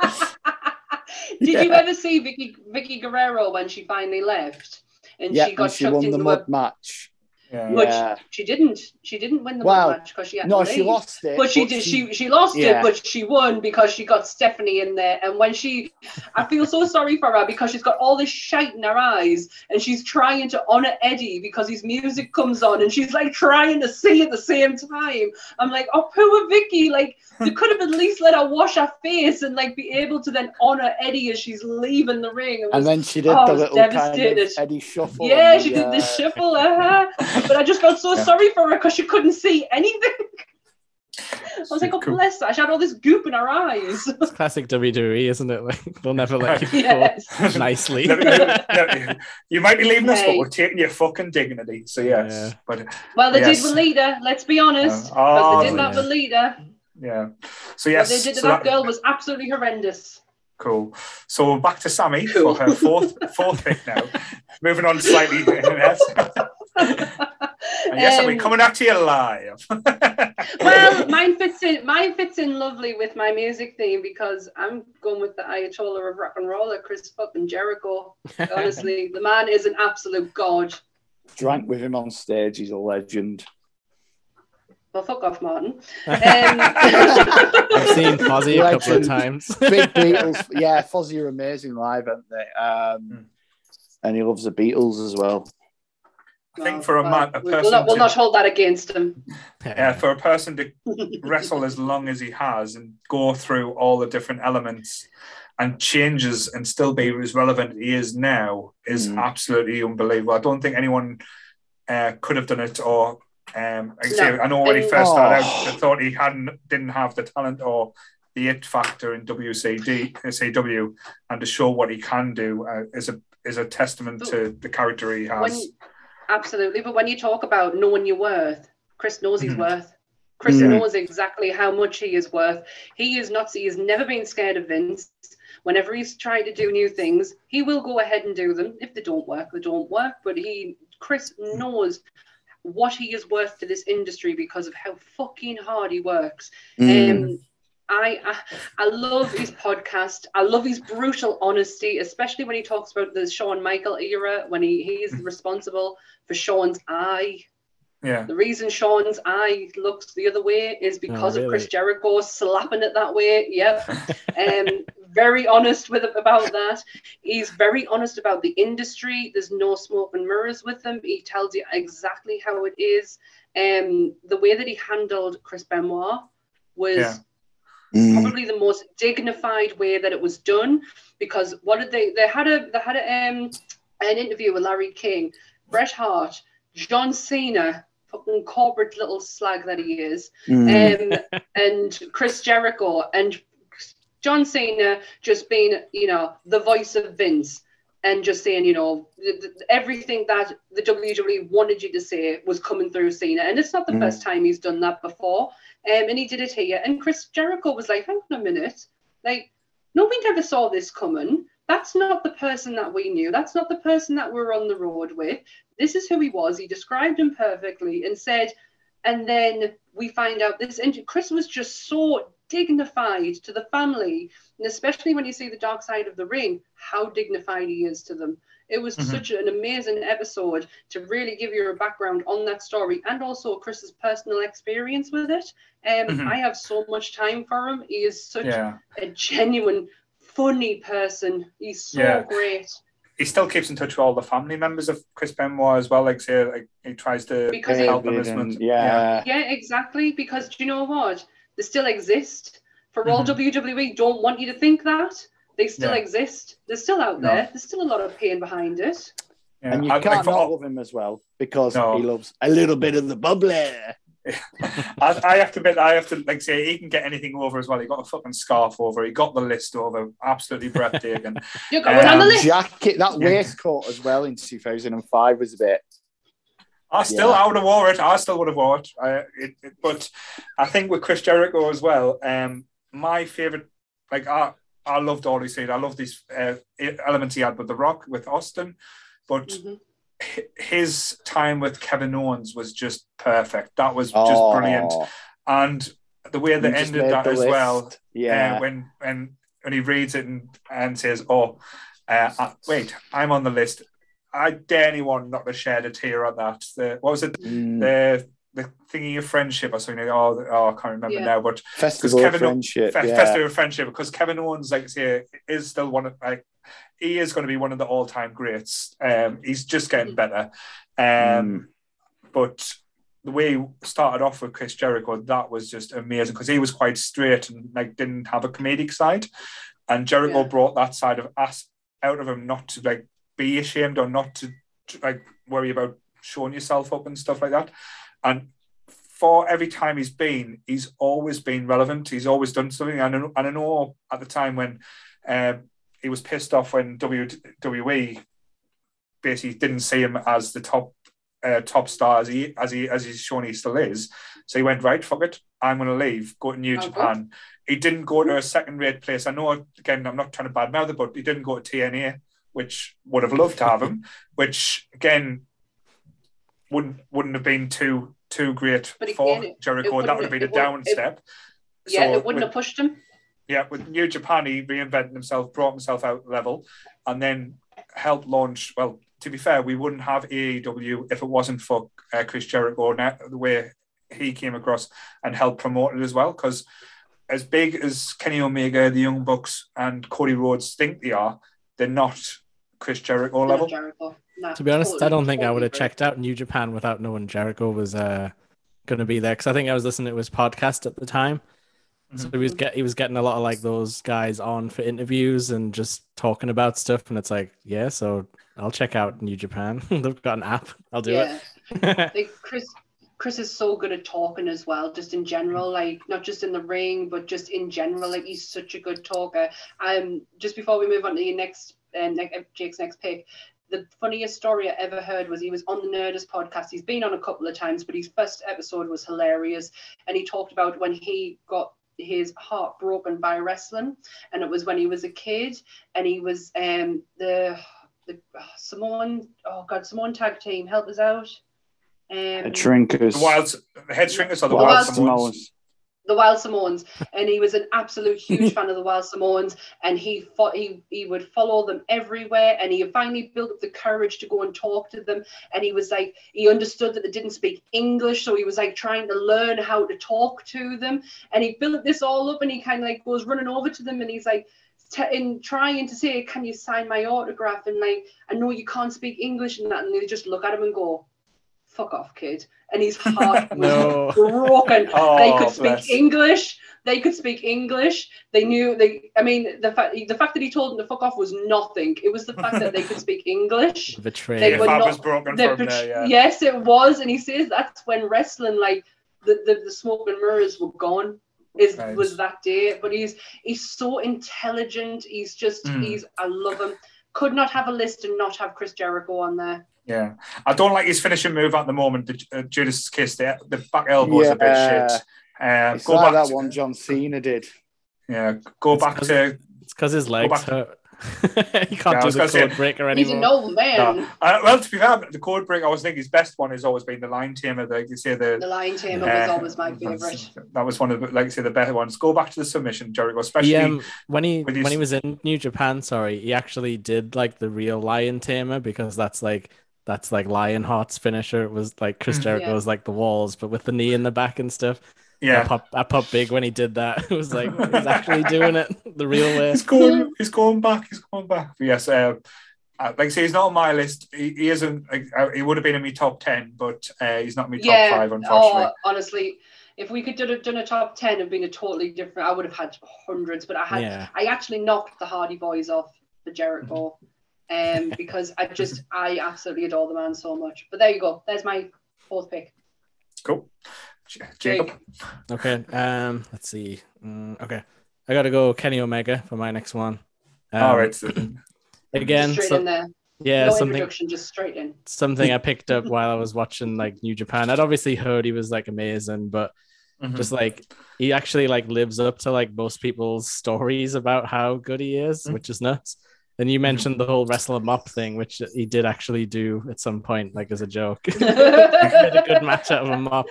Did you ever see Vickie Vickie Guerrero when she finally left and Yeah, she got and she won the mud a match. Yeah. But Yeah. she didn't. She didn't win the Well, match because she had No, to she lost it. But she did. She she lost Yeah. it, but she won because she got Stephanie in there. And when she, I feel so sorry for her because she's got all this shite in her eyes, and she's trying to honor Eddie because his music comes on, and she's like trying to sing at the same time. I'm like, oh, poor Vickie. Like you could have at least let her wash her face and like be able to then honor Eddie as she's leaving the ring. Was, And then she did Oh, the was little kind of. Eddie shuffle. yeah, and she did the uh, shuffle. Uh-huh. But I just felt so Yeah. sorry for her because she couldn't see anything. I was like, oh, Cool. bless her. She had all this goop in her eyes. It's classic WWE, isn't it? Like they'll never let you yes. go nicely. No, no, no, you might be leaving us, but we're taking your fucking dignity. So yes, Yeah. but Well, they Yes. did with Lita, let's be honest. Because oh, they did that yeah. with Lita. yeah. So What yes, they did to so that that- girl was absolutely horrendous. Cool. So back to Sammy Cool. for her fourth fourth pick now. Moving on slightly. Yes, and yes, I'll be Um, coming at you live. well, mine fits in. Mine fits in lovely with my music theme because I'm going with the Ayatollah of rock and roll, Chris fucking Jericho. Honestly, the man is an absolute god. drank with him on stage. He's a legend. Well, fuck off, Martin. I've seen Fozzy a couple of times. Big Beatles. Yeah, Fozzy are amazing live, aren't they? Um, and he loves the Beatles as well. I think for a man, a we'll, person not, we'll to- not hold that against him. uh, for a person to wrestle as long as he has and go through all the different elements and changes and still be as relevant as he is now is Mm. absolutely unbelievable. I don't think anyone uh, could have done it or um, like I, say, No. I know when he And- first started Oh. out, I thought he hadn't didn't have the talent or the it factor in WCD SAW and to show what he can do uh, is a is a testament to the character he has. When, absolutely, but when you talk about knowing your worth, Chris knows his Mhm. worth. Chris Mhm. knows exactly how much he is worth. He is not. He has never been scared of Vince. Whenever he's trying to do new things, he will go ahead and do them. If they don't work, they don't work. But he, Chris, knows what he is worth to this industry because of how fucking hard he works. Mm. Um, I, I I love his podcast. I love his brutal honesty, especially when he talks about the Shawn Michael era when he, he is responsible for Shawn's eye. Yeah. The reason Shawn's eye looks the other way is because of Chris? Jericho slapping it that way. Yep. um, very honest with about that. He's very honest about the industry. There's no smoke and mirrors with him. He tells you exactly how it is. Um, the way that he handled Chris Benoit was Yeah. Mm. probably the most dignified way that it was done because what did they they had a they had a, um an interview with Larry King, Bret Hart, John Cena, fucking corporate little slag that he is, Mm. um, and Chris Jericho and John Cena just being you know the voice of Vince and just saying you know th- th- everything that the WWE wanted you to say was coming through Cena and it's not the Mm. first time he's done that before um, and he did it here. And Chris Jericho was like hang on a minute. Like no one ever saw this coming. That's not the person that we knew. That's not the person that we're on the road with. This is who he was. He described him perfectly and said and then we find out this and Chris was just so dignified to the family and especially when you see the dark side of the ring how dignified he is to them it was Mhm. such an amazing episode to really give you a background on that story and also chris's personal experience with it um, Mhm. i have so much time for him he is such Yeah. a genuine funny person he's so Yeah. great He still keeps in touch with all the family members of Chris Benoit as well. Like say, like he tries to Because help them as much. yeah. Yeah, exactly. Because do you know what? They still exist. For all Mhm. WWE, don't want you to think that. They still Yeah. exist. They're still out No. there. There's still a lot of pain behind it. Yeah. And you I- can't like, for not love him as well because No. he loves a little bit of the bubbly. I, I have to admit, I have to like say he can get anything over as well. He got a fucking scarf over. He got the list over. Absolutely breathtaking. You're going on the Um, list. Jacket, that waistcoat as well in 2005 was a bit. I still, Yeah. I would have wore it. I still would have wore it. I, it, it. But I think with Chris Jericho as well. Um, my favorite, like I, I loved all he said. I love these uh, elements he had with The Rock, with Austin, but Mhm. his time with Kevin Owens was just perfect. That was just Oh, brilliant. And the way they just ended that the as list. well. Yeah. uh, when when when he reads it and, and says, "Oh, uh, uh, wait, I'm on the list." I dare anyone not to shed a tear at that. The, what was it? Mm. The the thingy of friendship or something. Oh, oh I can't remember Yeah. now. But Festival of Kevin O- Friendship. Fe- yeah. Festival of friendship because Kevin Owens, like I say, is still one of like he is going to be one of the all time greats. Um, he's just getting better. Um, but the way he started off with Chris Jericho, that was just amazing because he was quite straight and like didn't have a comedic side, and Jericho Yeah. brought that side of us out of him, not to like be ashamed or not to like worry about showing yourself up and stuff like that. And for every time he's been, he's always been relevant. He's always done something. And I know, and I know at the time when um, he was pissed off when WWE basically didn't see him as the top uh, top star as he as he as he's shown he still is. So he went right, fuck it, I'm going to leave, go to New Oh, Japan. He didn't go to a second rate place. I know again, I'm not trying to badmouth it, but he didn't go to TNA, which would have loved to have him. which again wouldn't wouldn't have been too too great But for again, Jericho. it that would have been a down it- step. Yeah, So it wouldn't with- have pushed him. yeah, with New Japan, he reinvented himself, brought himself out level, and then helped launch. Well, to be fair, we wouldn't have AEW if it wasn't for uh, Chris Jericho and the way he came across and helped promote it as well. Because as big as Kenny Omega, the Young Bucks, and Cody Rhodes think they are, they're not Chris Jericho level. Jericho. No, To be honest, I don't think I would have checked out New Japan without knowing Jericho was uh, going to be there because I think I was listening to his podcast at the time. So Mhm. he was get he was getting a lot of like those guys on for interviews and just talking about stuff, and it's like, yeah, so I'll check out New Japan. They've got an app. I'll do Yeah. it. like Chris Chris is so good at talking as well, just in general, like not just in the ring, but just in general. Like he's such a good talker. Um, just before we move on to your next, um, ne- Jake's next pick, the funniest story I ever heard was he was on the Nerdist podcast. He's been on a couple of times, but his first episode was hilarious, and he talked about when he got his heart broken by wrestling, and it was when he was a kid, and he was um the the Samoan oh god Samoan tag team help us out. Um, A Trinkers. The Wild, the head shrinkers or the Wild Wild Samoans. Samoans? The Wild Samoans, and he was an absolute huge fan of the Wild Samoans, and he fought, he he would follow them everywhere, and he finally built up the courage to go and talk to them, and he was like he understood that they didn't speak English, so he was like trying to learn how to talk to them, and he built this all up, and he kind of like goes running over to them, and he's like. T- in trying to say, can you sign my autograph? And like, I know you can't speak English and that, and they just look at him and go, "Fuck off, kid." And his heart was No. broken. they Oh, could speak bless. English. They could speak English. They knew they. I mean, the fact the fact that he told them to fuck off was nothing. It was the fact that they could speak English. They Betrayed. were not- was broken from bet- there, yeah. Yes, it was, and he says that's when wrestling, like the the, the smoke and mirrors, were gone. Is Right. was that day? But he's he's so intelligent. He's just Mm. he's I love him. Could not have a list and not have Chris Jericho on there. Yeah, I don't like his finishing move at the moment. The uh, Judas kiss, the, the back elbow is a bit shit. Uh, It's go like back. that to, one John Cena did. Yeah, go It's back 'cause- to. It's because his legs hurt. he can't I do was the gonna say, code breaker He's anymore. an old man. No. Uh, well, to be fair, the code break. I was thinking his best one has always been the Lion Tamer. Like you say, the The Lion Tamer uh, was always my favorite. That was one of the, like you say the better ones. Go back to the submission, Jericho, especially. He, um, when he with his- when he was in New Japan, sorry, he actually did like the real Lion Tamer because that's like that's like Lionheart's finisher. It was like Chris Mhm. Jericho Yeah. was like the walls, but with the knee in the back and stuff. I yeah, popped, I popped big when he did that. It was like he's actually doing it the real way. he's going. He's going back. He's going back. But yes, uh, uh, like I say, he's not on my list. He, he isn't. Like, uh, he would have been in my top ten, but uh, he's not in my top yeah. five, unfortunately. Oh, honestly, if we could do done a top ten and been a totally different, I would have had hundreds. But I had, Yeah. I actually knocked the Hardy Boys off the Jericho, um, because I just, I absolutely adore the man so much. But there you go. There's my fourth pick. Cool. J- Jacob. Jake. Okay. Um. Let's see. Mm, okay. I gotta go Kenny Omega for my next one. Um, All right. Again, straight so- in there. yeah, no something just straight in. something I picked up while I was watching like New Japan. I'd obviously heard he was like amazing, but Mhm. just like he actually like lives up to like most people's stories about how good he is, Mhm. which is nuts. And you mentioned the whole wrestler mop thing, which he did actually do at some point, like as a joke. he had a good match out of a mop,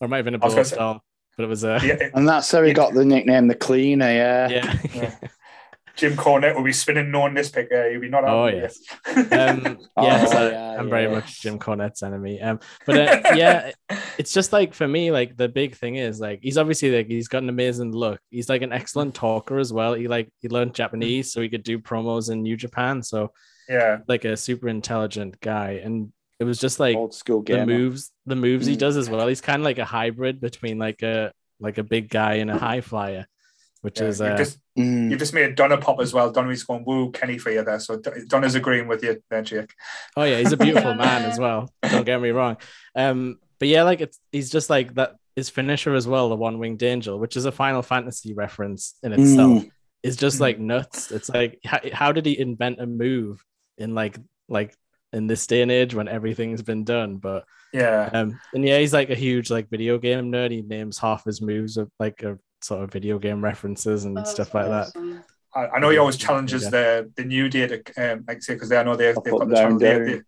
or it might have been a was blow gonna say- stall, but it was a yeah, And that's how he got the nickname the cleaner, yeah. yeah. Yeah. Jim Cornette will be spinning knowing this pick. Uh, he'll be not Oh, yes. yes. um, Oh, yes, I, yeah, I'm very much Jim Cornette's enemy. Um, but uh, yeah, it's just like for me, like the big thing is like he's obviously like he's got an amazing look. He's like an excellent talker as well. He like he learned Japanese, so he could do promos in New Japan. So yeah. like a super intelligent guy, and it was just like Old school the moves, the moves he Mm. does as well. He's kind of like a hybrid between like a like a big guy and a high flyer, which yeah. is You've, uh, just, Mm. you've just made Donna pop as well. Donna's going woo Kenny for you there. So D- Donna's agreeing with you there, Jake. Oh yeah, he's a beautiful man as well. Don't get me wrong. Um, but yeah, like it's he's just like that. His finisher as well, the one winged angel, which is a Final Fantasy reference in itself, Mm. is just like nuts. It's like how, how did he invent a move in like like in this day and age when everything's been done? But Yeah. um, and yeah, he's like a huge like video game nerd. He names half his moves of like a sort of video game references and Oh, stuff that's like that. I, I know he always Yeah. challenges the the new data, um, like say, because they I know they, they've got the down, challenge. They, they,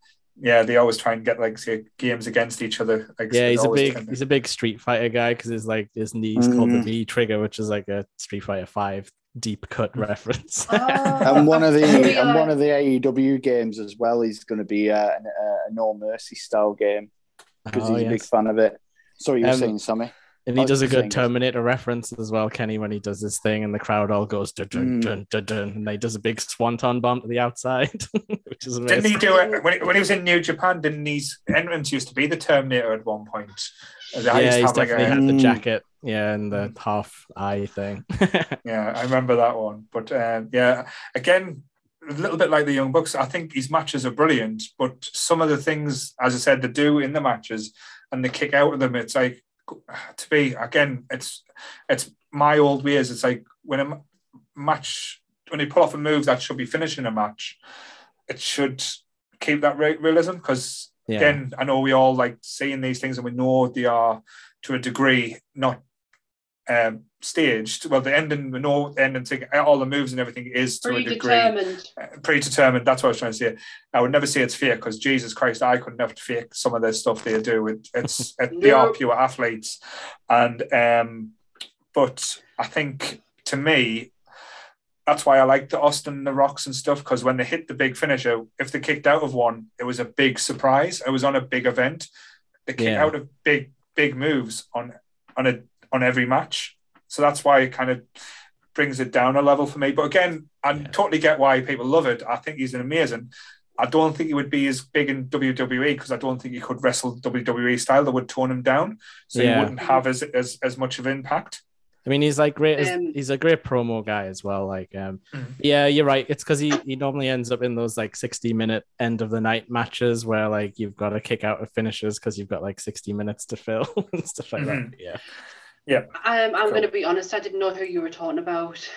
yeah, they always try and get like say games against each other. Like, Yeah, they he's a big tend to- he's a big Street Fighter guy because his like his knees called the Mhm. V trigger, which is like a Street Fighter Five deep cut reference. Oh. And one of the Maybe, and one of the AEW games as well is going to be uh, a, a No Mercy style game because Oh, he's a big fan of it. Sorry, you were Um, saying, Sammy? And he I does a good this. Terminator reference as well, Kenny, when he does his thing, and the crowd all goes dun dun Mm. dun dun, dun and he does a big swanton bomb to the outside, which is Didn't amazing. he do it when he, when he was in New Japan? Didn't his entrance used to be the Terminator at one point? They yeah, he's have, like, definitely a- had the Mm. jacket, yeah, and the half eye thing. Yeah, I remember that one. But um, yeah, again, a little bit like the Young Bucks, I think his matches are brilliant. But some of the things, as I said, they do in the matches and they kick out of them, it's like to be again, it's it's my old ways. It's like when a ma- match when you pull off a move that should be finishing a match, it should keep that realism because yeah, again, I know we all like seeing these things and we know they are to a degree not um, staged. Well, the ending, we know the ending thing, all the moves and everything is to a degree Predetermined. uh, predetermined. That's what I was trying to say. I would never say it's fake because Jesus Christ, I could never fake some of the stuff they do. It, it's it, they are pure athletes, and um, but I think to me, that's why I like the Austin and the Rocks and stuff because when they hit the big finisher, if they kicked out of one, it was a big surprise. It was on a big event. They kick Yeah. out of big big moves on on a on every match, so that's why it kind of brings it down a level for me. But again, I Yeah. totally get why people love it. I think he's an amazing. I don't think he would be as big in WWE because I don't think he could wrestle WWE style. That would tone him down, so Yeah. he wouldn't have as as as much of impact. I mean, he's like great. as- Um, he's a great promo guy as well. Like, um, Mhm. yeah, you're right. It's because he, he normally ends up in those like 60 minute end of the night matches where like you've got to kick out of finishes because you've got like 60 minutes to fill and stuff like Mhm. that. Yeah. Um, I'm Cool. going to be honest, I didn't know who you were talking about.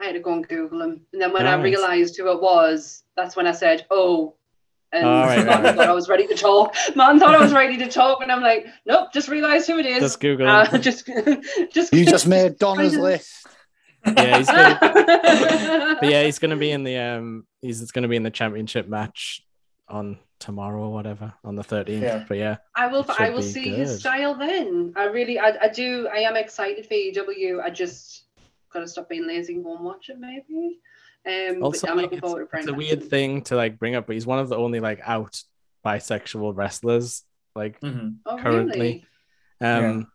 I had to go and Google him. And then when I realised who it was, that's when I said, oh. And Oh, right, Martin right. thought I was ready to talk. Martin thought I was ready to talk. And I'm like, nope, just realised who it is. Just Google. Uh, just, just, You just made Donna's Kind list. yeah, he's gonna, but yeah, he's gonna be in the um, he's it's gonna be in the championship match on tomorrow or whatever on the 13th. Yeah. But yeah, I will. I will be see his style then. I really. I, I do. I am excited for AEW. I just gotta stop being lazy and go and watch it. Maybe. Um. also but I'm like, looking it's, forward to it's Bryan a weird thing to like bring up, but he's one of the only like out bisexual wrestlers like Mhm. Oh, currently. really? Um,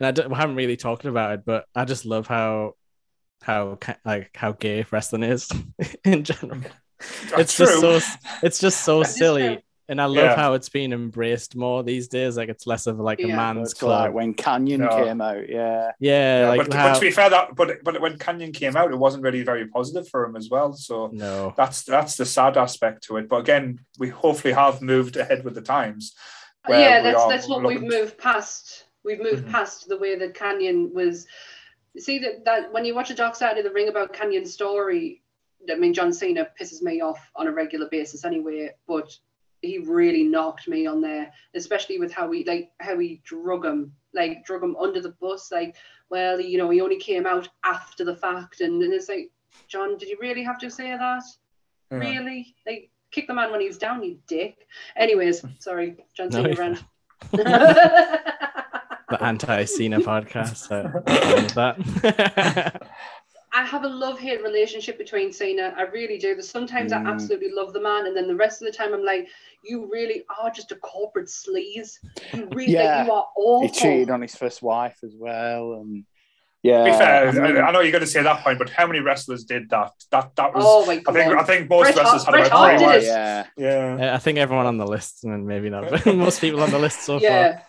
and I, don't, we haven't really talked about it, but I just love how how like how gay wrestling is in general. That's it's just so it's just so silly, true. And I love Yeah. how it's being embraced more these days. Like it's less of like a man's It's like club. when Kanyon No. came out. Yeah. yeah, Yeah, like but, how but to be fair, that but but when Kanyon came out, it wasn't really very positive for him as well. So no, that's that's the sad aspect to it. But again, we hopefully have moved ahead with the times. yeah, that's that's what we've moved past. We've moved Mhm. past the way that Kanyon was. See that that when you watch a Dark Side of the Ring about Kanyon's story, I mean John Cena pisses me off on a regular basis anyway, but he really knocked me on there, especially with how he like how he drug him, like drug him under the bus. Like, well, you know, he only came out after the fact, and, and it's like, John, did you really have to say that? Yeah. Really? Like, kick the man when he's down, you dick. Anyways, sorry, John No, Cena you're rant. the anti-Cena podcast. I love that. I have a love hate relationship between Cena. I really do. There's sometimes I Mm. absolutely love the man, and then the rest of the time I'm like, you really are just a corporate sleaze. You really, Yeah. you are awful. He cheated on his first wife as well, and yeah. To be fair, I mean, I, I know you're going to say that point, but how many wrestlers did that? That that was. Oh my I think I think most Bret Hart- wrestlers had Bret about Hart three did wives. it. yeah. Yeah. I think everyone on the list, and maybe not, but most people on the list so far. yeah.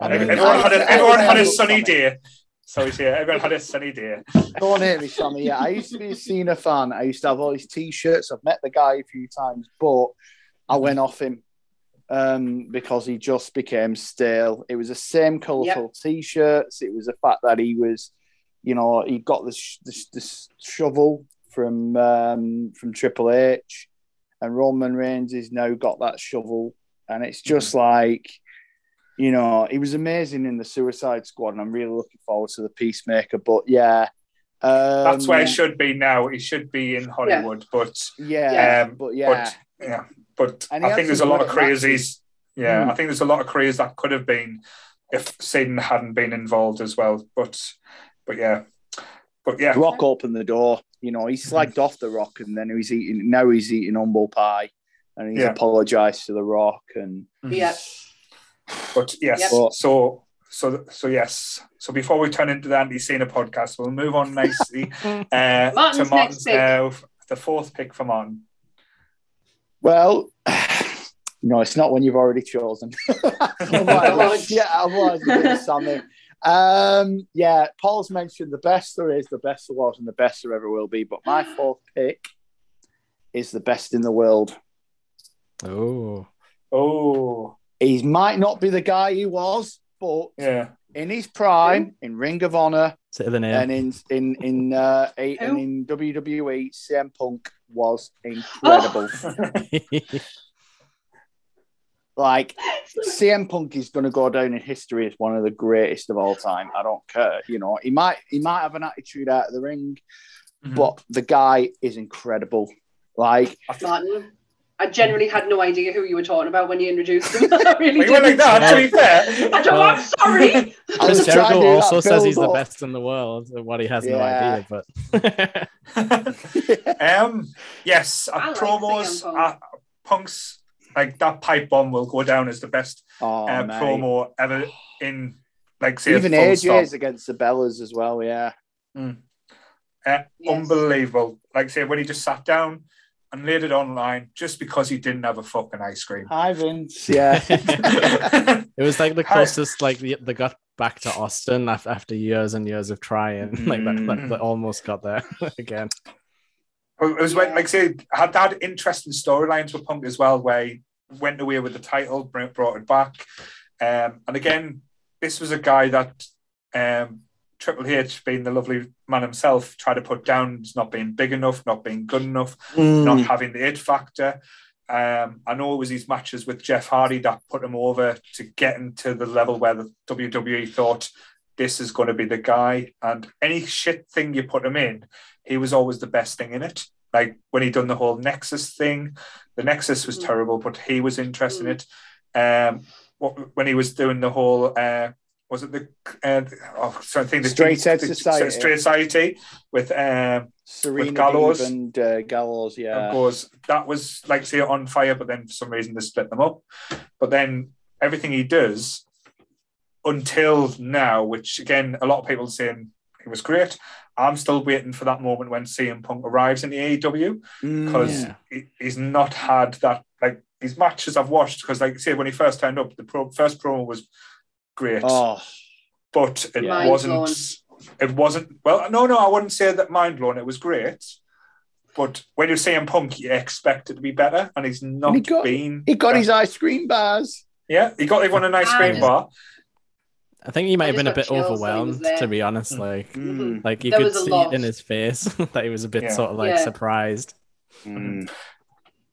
I Everyone, mean, everyone had a, everyone had a I- sunny day. Sorry, to hear, everyone had a sunny day. Don't hate me, Sammy. Yeah, I used to be a Cena fan. I used to have all his T-shirts. I've met the guy a few times, but I went off him um, because he just became stale. It was the same colourful T-shirts. It was the fact that he was, you know, he got this this, this shovel from um, from Triple H, and Roman Reigns has now got that shovel, and it's just like. You know, he was amazing in the Suicide Squad, and I'm really looking forward to the Peacemaker. But yeah, um, That's where he should be now. He should be in Hollywood, but Yeah, Um, but yeah, but yeah, but And I think there's a lot of crazies. Yeah, Hmm. I think there's a lot of careers that could have been if Satan hadn't been involved as well. But but yeah, but yeah, Rock opened the door. You know, he slagged off the Rock, and then he's eating. Now he's eating humble pie, and he's Yeah. apologized to the Rock. And Yeah. But yes, Yep. so so so yes. So before we turn into the Andy Cena podcast, we'll move on nicely uh, to Martin's Martin's next pick. now. The fourth pick for Martin. well, no, it's not when you've already chosen. otherwise, yeah, otherwise, it'd Sammy. Um, yeah, Paul's mentioned the best there is, the best there was, and the best there ever will be. But my fourth pick is the best in the world. Oh, Oh He might not be the guy he was, but yeah, in his prime, in Ring of Honor, the name. and in in in uh, a- and in WWE, CM Punk was incredible. Like CM Punk is going to go down in history as one of the greatest of all time. I don't care. You know, he might he might have an attitude out of the ring, Mhm. but the guy is incredible. Like Martin, I generally had no idea who you were talking about when you introduced him. I really you went like didn't. that, to be fair. I don't. I'm sorry. I Chris Jericho also says he's the best in the world. What he has no idea, but um, yes, I uh, like promos, Punk. uh, Punk's like that pipe bomb will go down as the best Oh, uh, promo ever in like say Even full AJ's against the Bellas as well, yeah. Uh, Yes. Unbelievable. Like say when he just sat down and laid it online just because he didn't have a fucking ice cream. Hi, Vince. Yeah. it was like the Hi. closest like the, they got back to Austin after years and years of trying. Like that, that, that almost got there again. It was when, Yeah. like say, had had interesting storylines with Punk as well, where he went away with the title, brought it back, um, and again, this was a guy that um, Triple H, being the lovely man himself, tried to put down as not being big enough, not being good enough, not Mm. having the it factor. Um, I know it was his matches with Jeff Hardy that put him over to get him to the level where the WWE thought this is going to be the guy. And any shit thing you put him in, he was always the best thing in it. Like when he done the whole Nexus thing, the Nexus was Mm. terrible, but he was interested in it. Um, when he was doing the whole, uh, was it the uh, oh, sorry, I think the Straight the- Society. Straight Society with um, Serena Gallows. Deeb and uh, Gallows, yeah. of course, that was like say on fire, but then for some reason they split them up. But then everything he does until now, which again, a lot of people saying it was great. I'm still waiting for that moment when CM Punk arrives in the AEW Mm. because Yeah. he, he's not had that like these matches I've watched because like say when he first turned up, the pro, first promo was great, Oh, but it Mind wasn't. It wasn't. Well, no, no, I wouldn't say that mind blown. It was great, but when you're him Punk, you expect it to be better, and he's not he got- been. he got better. his ice cream bars. Yeah, he got. He won a nice Ah, cream bar. I think he might I have been a bit chills that he was overwhelmed, to be honest. Mm. Like, Mhm. like you There could see lot. it in his face that he was a bit Yeah. sort of like Yeah. surprised. Mm.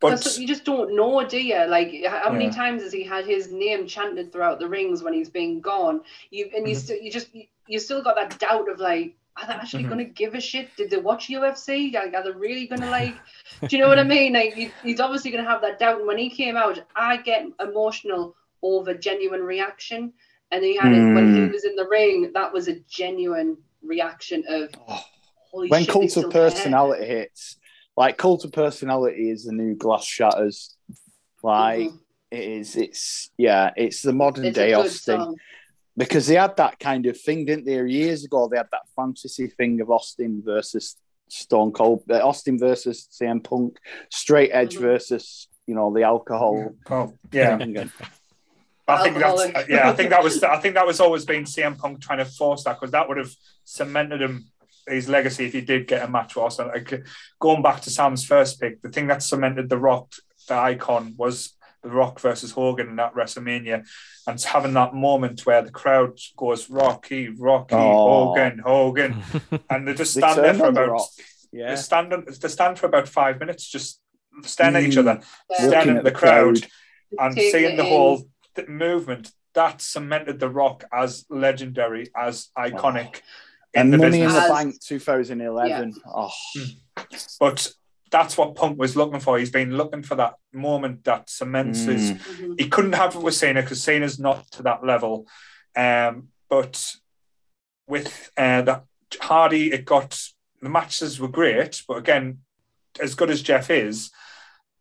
But you just don't know, do you? Like, how many Yeah. times has he had his name chanted throughout the rings when he's been gone? You and you Mhm. still, you just, you, you still got that doubt of like, are they actually Mhm. going to give a shit? Did they watch UFC? Like, are they really going to like? do you know what I mean? Like, he, he's obviously going to have that doubt. And when he came out, I get emotional over genuine reaction, and he had it when he Mm. was in the ring. That was a genuine reaction of Oh. holy When shit. cult of personality hits, like cult of personality is the new glass shatters. Like Mhm. it is, it's yeah, it's the modern It's day Austin song. because they had that kind of thing, didn't they? Years ago, they had that fantasy thing of Austin versus Stone Cold, uh, Austin versus CM Punk, Straight Edge Mhm. versus you know the alcohol. oh, yeah, thing. And- I think that's yeah. I think that was. I think that was always been CM Punk trying to force that because that would have cemented him his legacy if he did get a match with Austin. Like, going back to Sam's first pick, the thing that cemented the Rock, the icon, was the Rock versus Hogan in that WrestleMania, and having that moment where the crowd goes Rocky, Rocky, Oh. Hogan, Hogan, and they just They stand there for on The about Rock. they Yeah, stand they stand for about five minutes, just staring at each Mm. other, Yeah. staring Looking at at the the crowd crowd. and seeing it the whole th- movement that cemented the rock as legendary as iconic in and the Money in business the Bank 2011. Oh, but that's what punk was looking for he's been looking for that moment that cements his Mm. Mhm. he couldn't have it with Cena because Cena's not to that level um but with uh, that Hardy it got the matches were great but again as good as Jeff is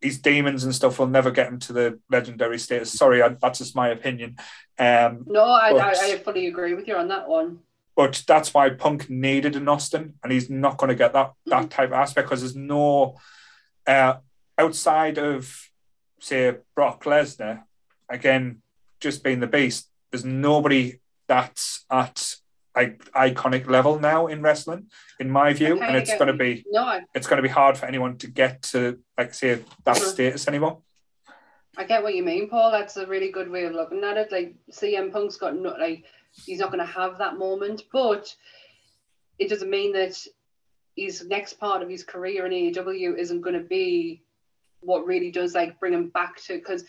his demons and stuff will never get him to the legendary status sorry I, that's just my opinion um No, I, I, I fully agree with you on that one. But that's why Punk needed an Austin, and he's not going to get that that type of aspect because there's no uh, outside of say Brock Lesnar, again, just being the beast. There's nobody that's at like iconic level now in wrestling, in my view, Okay, and it's going to be No, it's going to be hard for anyone to get to like say that Mhm. status anymore. I get what you mean, Paul. That's a really good way of looking at it. Like CM Punk's got no, like he's not going to have that moment, but it doesn't mean that his next part of his career in AEW isn't going to be what really does like bring him back to because.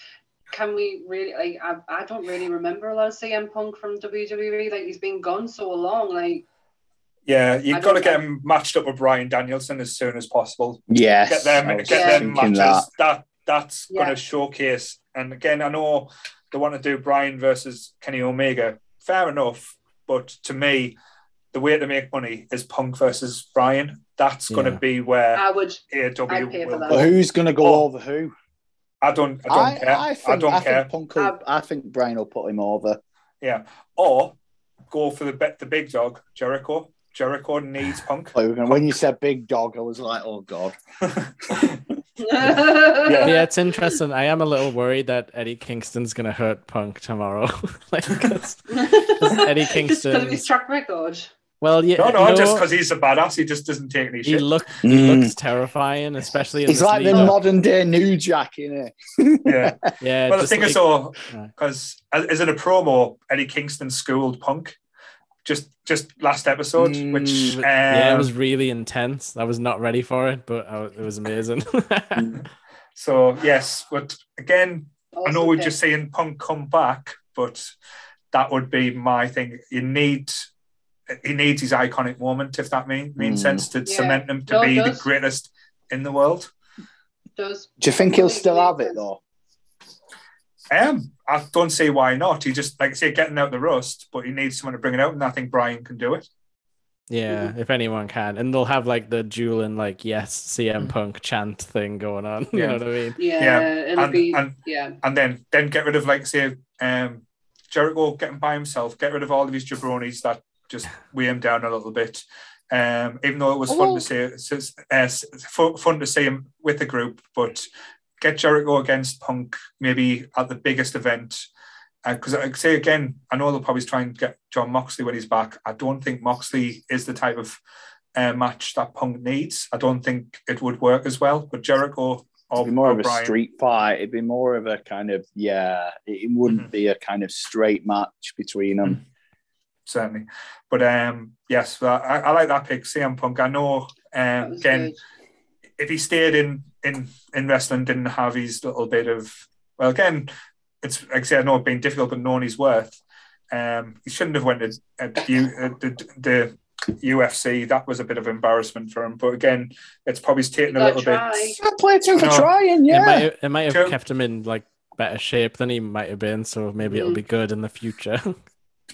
Can we really like? I, I don't really remember a lot of CM Punk from WWE. Like he's been gone so long. Like Yeah, you've got to get him matched up with Bryan Danielson as soon as possible. yes. get them get Yeah. them thinking matches. That. that's Yeah. going to showcase. And again, I know they want to do Bryan versus Kenny Omega. Fair enough, but to me, the way to make money is Punk versus Bryan. That's going to be where I would. AEW I'd pay for that. But who's going to go Oh. over who? I don't. I don't I, care. I I, don't I care. think Punk. Will, Um, I think Bryan will put him over. Yeah. Or go for the bet the big dog, Jericho. Jericho needs Punk. Like, we're when you said big dog, I was like, oh god. Yeah. yeah, it's interesting. I am a little worried that Eddie Kingston's gonna hurt Punk tomorrow. like, 'cause- Eddie Just because of Kingston- his track record. well, yeah, no, no, just because he's a badass, he just doesn't take any he shit. look he Mm. looks terrifying, especially in He's this like the modern day New Jack, innit? yeah. Yeah, Well, the just thing like- is, though, Yeah. because as in a promo, Eddie Kingston schooled Punk just just last episode, Mm, which um, yeah, it was really intense. I was not ready for it, but I, it was amazing. so yes, but again, I know Also we're just saying Punk come back, but that would be my thing. You need he needs his iconic moment, if that mean, means Mm. sense to Yeah. cement him to No, be the greatest in the world. does. Do you think he'll still have it though? Um, I don't see why not. He just like I say getting out the rust, but he needs someone to bring it out, and I think Bryan can do it. yeah, if anyone can, and they'll have like the dueling like yes CM Punk chant thing going on. You Yeah. know what I mean? Yeah, Yeah, and- be. and- yeah, and then then get rid of like say um Jericho getting by himself, get rid of all of his jabronis that just weigh him down a little bit. Um, even though it was fun Oh. to see, it's, it's, uh, fun to see him with the group, but get Jericho against Punk maybe at the biggest event. Because I say again, I know they'll probably try and get Jon Moxley when he's back. I don't think Moxley is the type of uh, match that Punk needs. I don't think it would work as well. But Jericho or, It'd be more or of a street fight. It'd be more of a kind of yeah. It it wouldn't Mhm. be a kind of straight match between them. certainly. But um, yes, I, I like that pick, CM Punk. I know um, was again, good. if he stayed in in in wrestling, didn't have his little bit of well, again, it's like I say, I know it's been difficult, but knowing his worth, um, he shouldn't have went to U, the, the UFC. That was a bit of embarrassment for him. But again, it's probably taken a little gotta bit. try. I played to No. trying, It yeah. might it might have Sure. kept him in like better shape than he might have been. So maybe it'll Mm. be good in the future.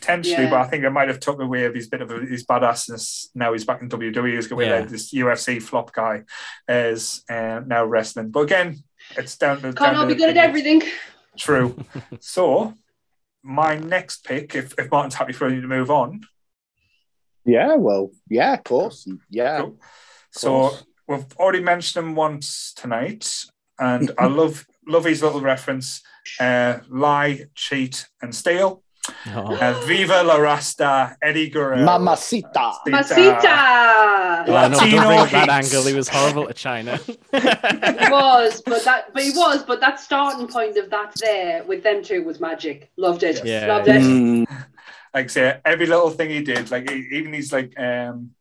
Potentially, Yeah. but I think it might have took away of his bit of his badassness. Now he's back in WWE. He's going Yeah. like this UFC flop guy is uh, now wrestling. But again, it's down to Can't down all to be good at everything. True. so my next pick, if, if Martin's happy for you to move on, Yeah, well, yeah, of course. Yeah. Cool. so we've already mentioned him once tonight, and I love love his little reference: uh, lie, cheat, and steal. Oh. Uh, Viva la Raza, Eddie Guerrero. Mamacita. Masita. Oh, no, don't Latino bring up that angle. He was horrible to Chyna. He was, but that, but he was, but that starting point of that there with them two was magic. Loved it. Yeah. Loved it. Mm. like I say every little thing he did, like even these like um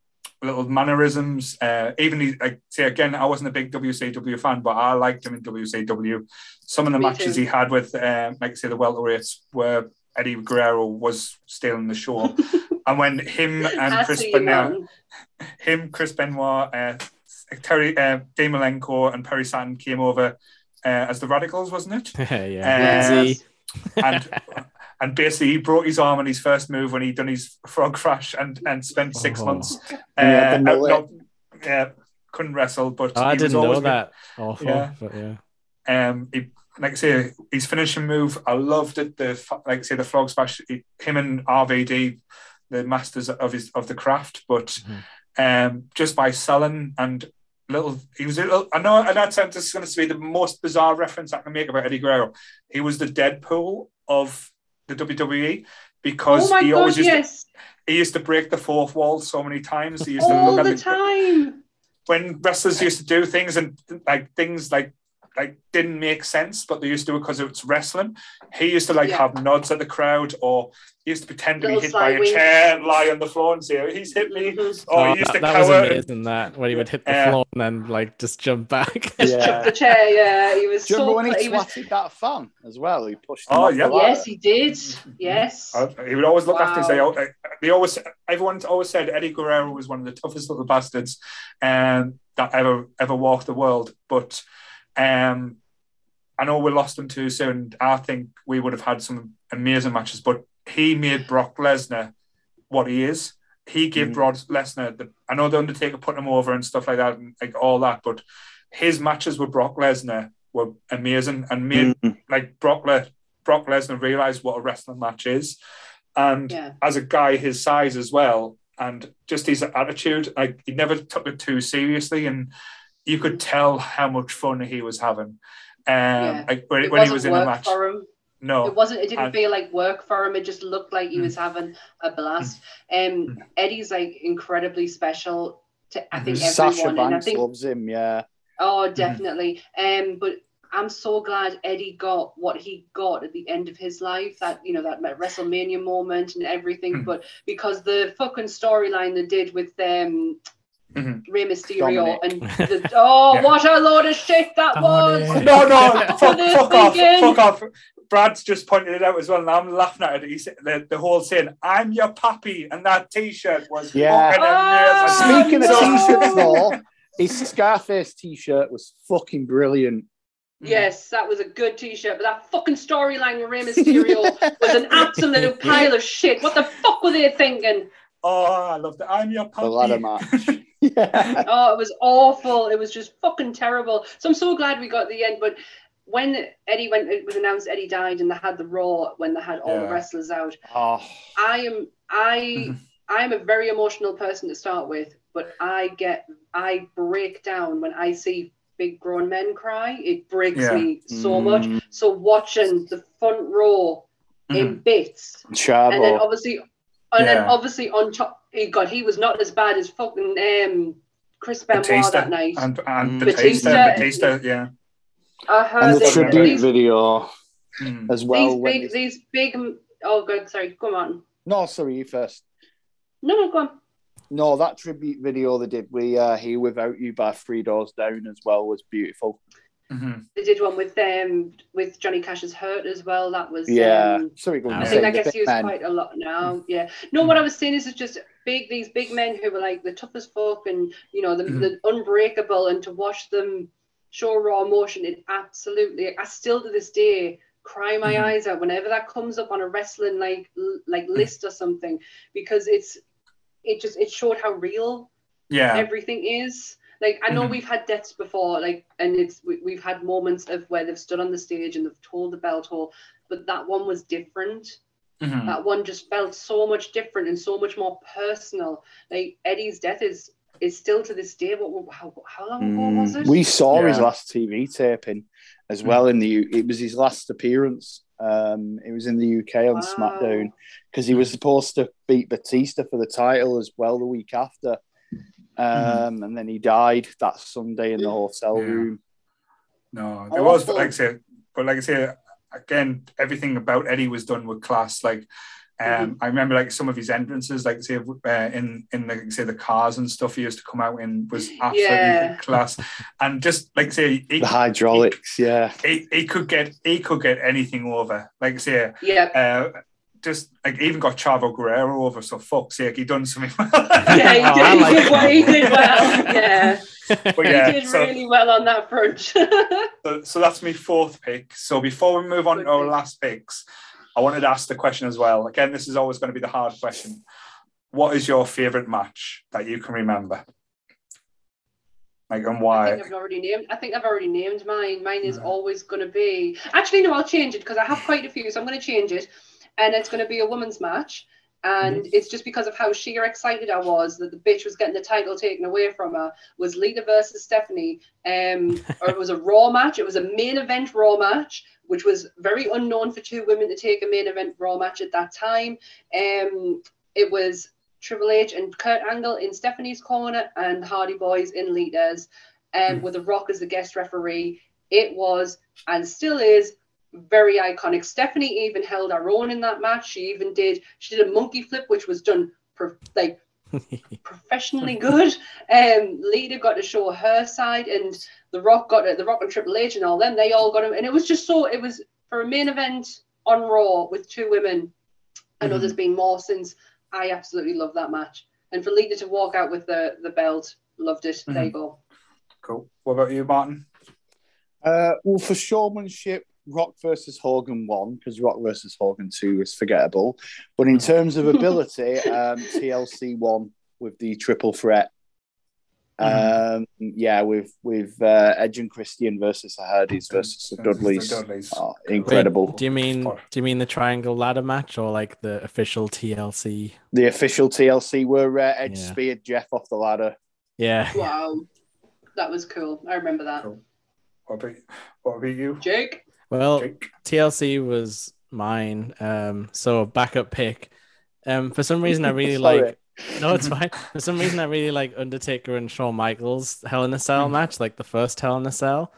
little mannerisms, uh even he like say again, I wasn't a big WCW fan, but I liked him in WCW. Some of the Me matches too. he had with um like say the welterweights where Eddie Guerrero was stealing the show. and when him and Chris see Benoit, him, Chris Benoit, uh, Terry uh, Dave Malenko and Perry Saturn came over uh, as the Radicals, wasn't it? yeah. Uh, and and basically he brought his arm on his first move when he done his frog crash and and spent six Oh. months. And he had the uh, mullet. not- yeah, couldn't wrestle, but Oh, I he was didn't know always that. Awful. Yeah. But yeah. Um, he, like I say, his finishing move, I loved it. The like I say, the frog smash. Him and RVD, the masters of his of the craft, but um, just by selling and little, he was a little. I know, and that sounds this is going to be the most bizarre reference I can make about Eddie Guerrero. He was the Deadpool of the WWE because Oh he god, always used to, he used to break the fourth wall so many times. He used to All look the at time. when wrestlers used to do things and like things like like didn't make sense, but they used to do it because it's wrestling. He used to like Yeah. have nods at the crowd, or he used to pretend to be hit by sly a winks. chair, lie on the floor, and say, "He's hit me." Mhm. Or Oh, he used that, to that was cower. amazing. That when he would hit the Yeah. floor and then like just jump back. Yeah. The chair, yeah. He was Do you remember so. when he he was, that fan as well? He pushed him Oh, off yeah. ladder. yes, he did. Yes. Uh, he would always look after and say, Wow. oh, uh, "They always, everyone always said Eddie Guerrero was one of the toughest little bastards um, that ever ever walked the world." But um, I know we lost him too soon. I think we would have had some amazing matches, but he made Brock Lesnar what he is. He gave Mm. Brock Lesnar the. I know the Undertaker put him over and stuff like that, and like all that, but his matches with Brock Lesnar were amazing and made Mm. like Brock Le- Brock Lesnar realize what a wrestling match is, and Yeah. as a guy his size as well, and just his attitude, like he never took it too seriously, and you could tell how much fun he was having. Um, Yeah. like when, when he wasn't in a work match. for him. No, It wasn't. It didn't and- feel like work for him. It just looked like he Mm. was having a blast. Um, Eddie's like incredibly special to I think Mhm. everyone, Sasha and I think loves him. Yeah. oh definitely. Um, but I'm so glad Eddie got what he got at the end of his life. That you know that WrestleMania moment and everything. Mhm. But because the fucking storyline they did with um. Mhm. Rey Mysterio Dominic. and the, oh, Yeah. what a load of shit that was! No, no, fuck, fuck off, fuck off. Brad's just pointed it out as well, and I'm laughing at it. He said the, the whole saying, "I'm your puppy," and that T-shirt was Yeah. fucking Ah, amazing. Speaking of t-shirts, though, his Scarface t-shirt was fucking brilliant. Yes, that was a good t-shirt, but that fucking storyline with Rey Mysterio was an absolute pile of shit. What the fuck were they thinking? Oh, I love that. I'm your puppy. The puppy. ladder match. Yeah. Oh, it was awful. It was just fucking terrible. So I'm so glad we got the end. But when Eddie went, it was announced Eddie died, and they had the Raw when they had all the wrestlers out. Oh, I am I Mhm. I am a very emotional person to start with, but I get I break down when I see big grown men cry. It breaks Yeah. me so much. Mm, So watching the front row in Mhm. bits, and then obviously, and then obviously on top, he God, he was not as bad as fucking um Chris Benoit Batista that night. and, and Mm. Batista, Batista- Batista, yeah. I heard And the tribute tribute these, video Mm. as well. these big, he's- these big. Oh God, sorry. Come on. No, sorry, you first. No, no, go on. No, that tribute video they did we uh, Here Without You by Three Doors Down as well was beautiful. Mhm. They did one with um with Johnny Cash's Hurt as well. That was Yeah. Um, sorry, go on. I I think I guess he was men. quite a lot now. Yeah. No, what I was saying is it's just big these big men who were like the toughest folk and you know the, Mhm. the unbreakable and to watch them show raw emotion. It absolutely. I still to this day cry my Mhm. eyes out whenever that comes up on a wrestling like like list or something because it's it just it showed how real Yeah. everything is. Like I know Mhm. we've had deaths before, like, and it's we, we've had moments of where they've stood on the stage and they've told the bell toll, but that one was different. Mhm. That one just felt so much different and so much more personal. Like Eddie's death is is still to this day. What how how long ago was it? Mm, We saw his last TV taping as Mm. well in the it was his last appearance. Um, it was in the UK on Wow. SmackDown because he was supposed to beat Batista for the title as well the week after. Um, and then he died that Sunday in the hotel Mm-hmm. Yeah. room. No, there was, but like I say, but like I say, again, everything about Eddie was done with class. Like, um, Mm-hmm. I remember like some of his entrances, like say uh, in in the say the cars and stuff he used to come out in was absolutely Yeah. class, and just like say he, The hydraulics, yeah. he, he could get he could get anything over. Like I say, yeah. uh, just like even got Chavo Guerrero over. So fuck's sake, he done something. well. Yeah, he Oh, did, I he like did well. He did well. Yeah, but yeah, he did so, really well on that front. so, so that's my fourth pick. So before we move on Good to our pick. last picks, I wanted to ask the question as well. Again, this is always going to be the hard question. What is your favorite match that you can remember? Like and I why? think I've already named. I think I've already named mine. Mine is Yeah. always going to be. Actually, no, I'll change it because I have quite a few, so I'm going to change it, and it's going to be a women's match. And it's just because of how sheer excited I was that the bitch was getting the title taken away from her. Was Lita versus Stephanie, um, or it was a Raw match. It was a main event Raw match, which was very unknown for two women to take a main event Raw match at that time. Um, it was Triple H and Kurt Angle in Stephanie's corner and Hardy Boys in Lita's, um, Mm. with The Rock as the guest referee. It was and still is very iconic. Stephanie even held her own in that match. She even did she did a monkey flip, which was done per, like professionally good. Um, Lita got to show her side, and The Rock got it. The Rock and Triple H and all them. They all got him, and it was just so. It was for a main event on Raw with two women. I know Mhm. there's been more since. I absolutely love that match, and for Lita to walk out with the the belt, loved it. There you go. Cool. What about you, Martin? Uh, well, for showmanship, Rock versus Hogan won because Rock versus Hogan two was forgettable. But in terms of ability, um, TLC won with the triple threat. Um, yeah, with with uh, Edge and Christian versus the Hardys versus the Dudleys. The Dudleys. Oh, Wait, incredible. do you mean do you mean the triangle ladder match or like the official TLC? The official TLC where uh, Edge Yeah. speared Jeff off the ladder. Yeah. Wow, that was cool. I remember that. Cool. What about, what about you, Jake. Well, Jake? TLC was mine. Um, so backup pick. Um, for some reason I really like. No, it's fine. For some reason I really like Undertaker and Shawn Michaels Hell in a Cell Mhm. match, like the first Hell in a Cell.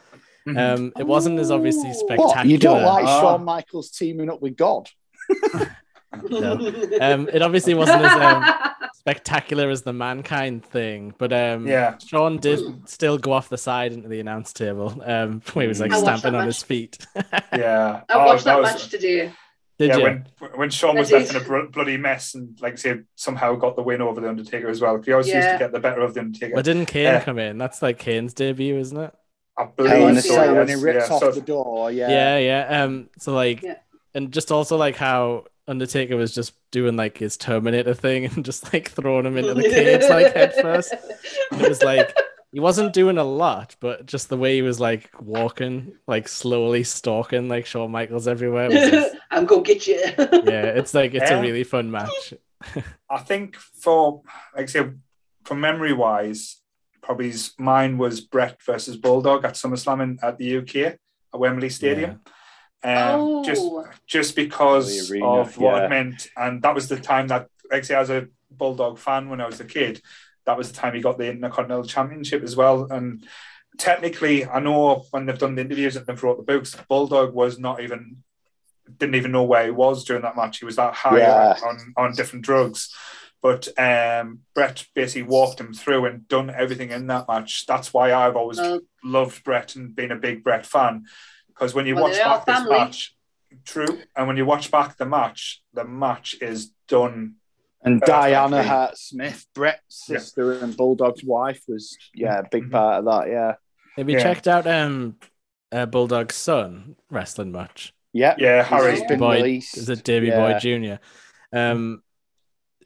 Mhm. Um, it wasn't as obviously spectacular. What? You don't like Ah. Shawn Michaels teaming up with God? Um, it obviously wasn't as um, spectacular as the mankind thing, but um, Yeah. Shawn did still go off the side into the announce table, um, where he was like I stamping on match. his feet. yeah. I Oh, watched that was- match today. Did yeah, you? when when Shawn I was left in a bloody mess and like I say somehow got the win over the Undertaker as well. He always used to get the better of the Undertaker. Well, didn't Kane Yeah. come in? That's like Kane's debut, isn't it? I Hell in believe a so. Cell when he rips yeah. off So- the door. Yeah. Yeah, yeah. Um, so like, Yeah. and just also like how Undertaker was just doing like his Terminator thing and just like throwing him into the cage like head first. It was like he wasn't doing a lot, but just the way he was like walking, like slowly stalking like Shawn Michaels everywhere. Was just, I'm gonna get you. yeah, it's like it's Yeah. a really fun match. I think for like I say, from memory wise, probably mine was Bret versus Bulldog at SummerSlam in, at the UK at Wembley Stadium. Um, just oh, just because arena, of what yeah. it meant, and that was the time that, like I say, as a Bulldog fan when I was a kid, that was the time he got the Intercontinental Championship as well. And technically, I know when they've done the interviews and they've wrote the books, Bulldog was not even didn't even know where he was during that match. He was that high Yeah. on on different drugs. But um, Bret basically walked him through and done everything in that match. That's why I've always well, loved Bret and been a big Bret fan. Because when you Well, watch back this match, true, and when you watch back the match, the match is done. And Perfectly. Diana Hart Smith, Bret's Yeah. sister and Bulldog's wife, was yeah a big Mhm. part of that. Yeah. Have you Yeah. checked out um uh, Bulldog's son wrestling much? Yeah. Yeah, He's Harry. just been Boy, released. Is it Davey Yeah. Boy Jr.? Um,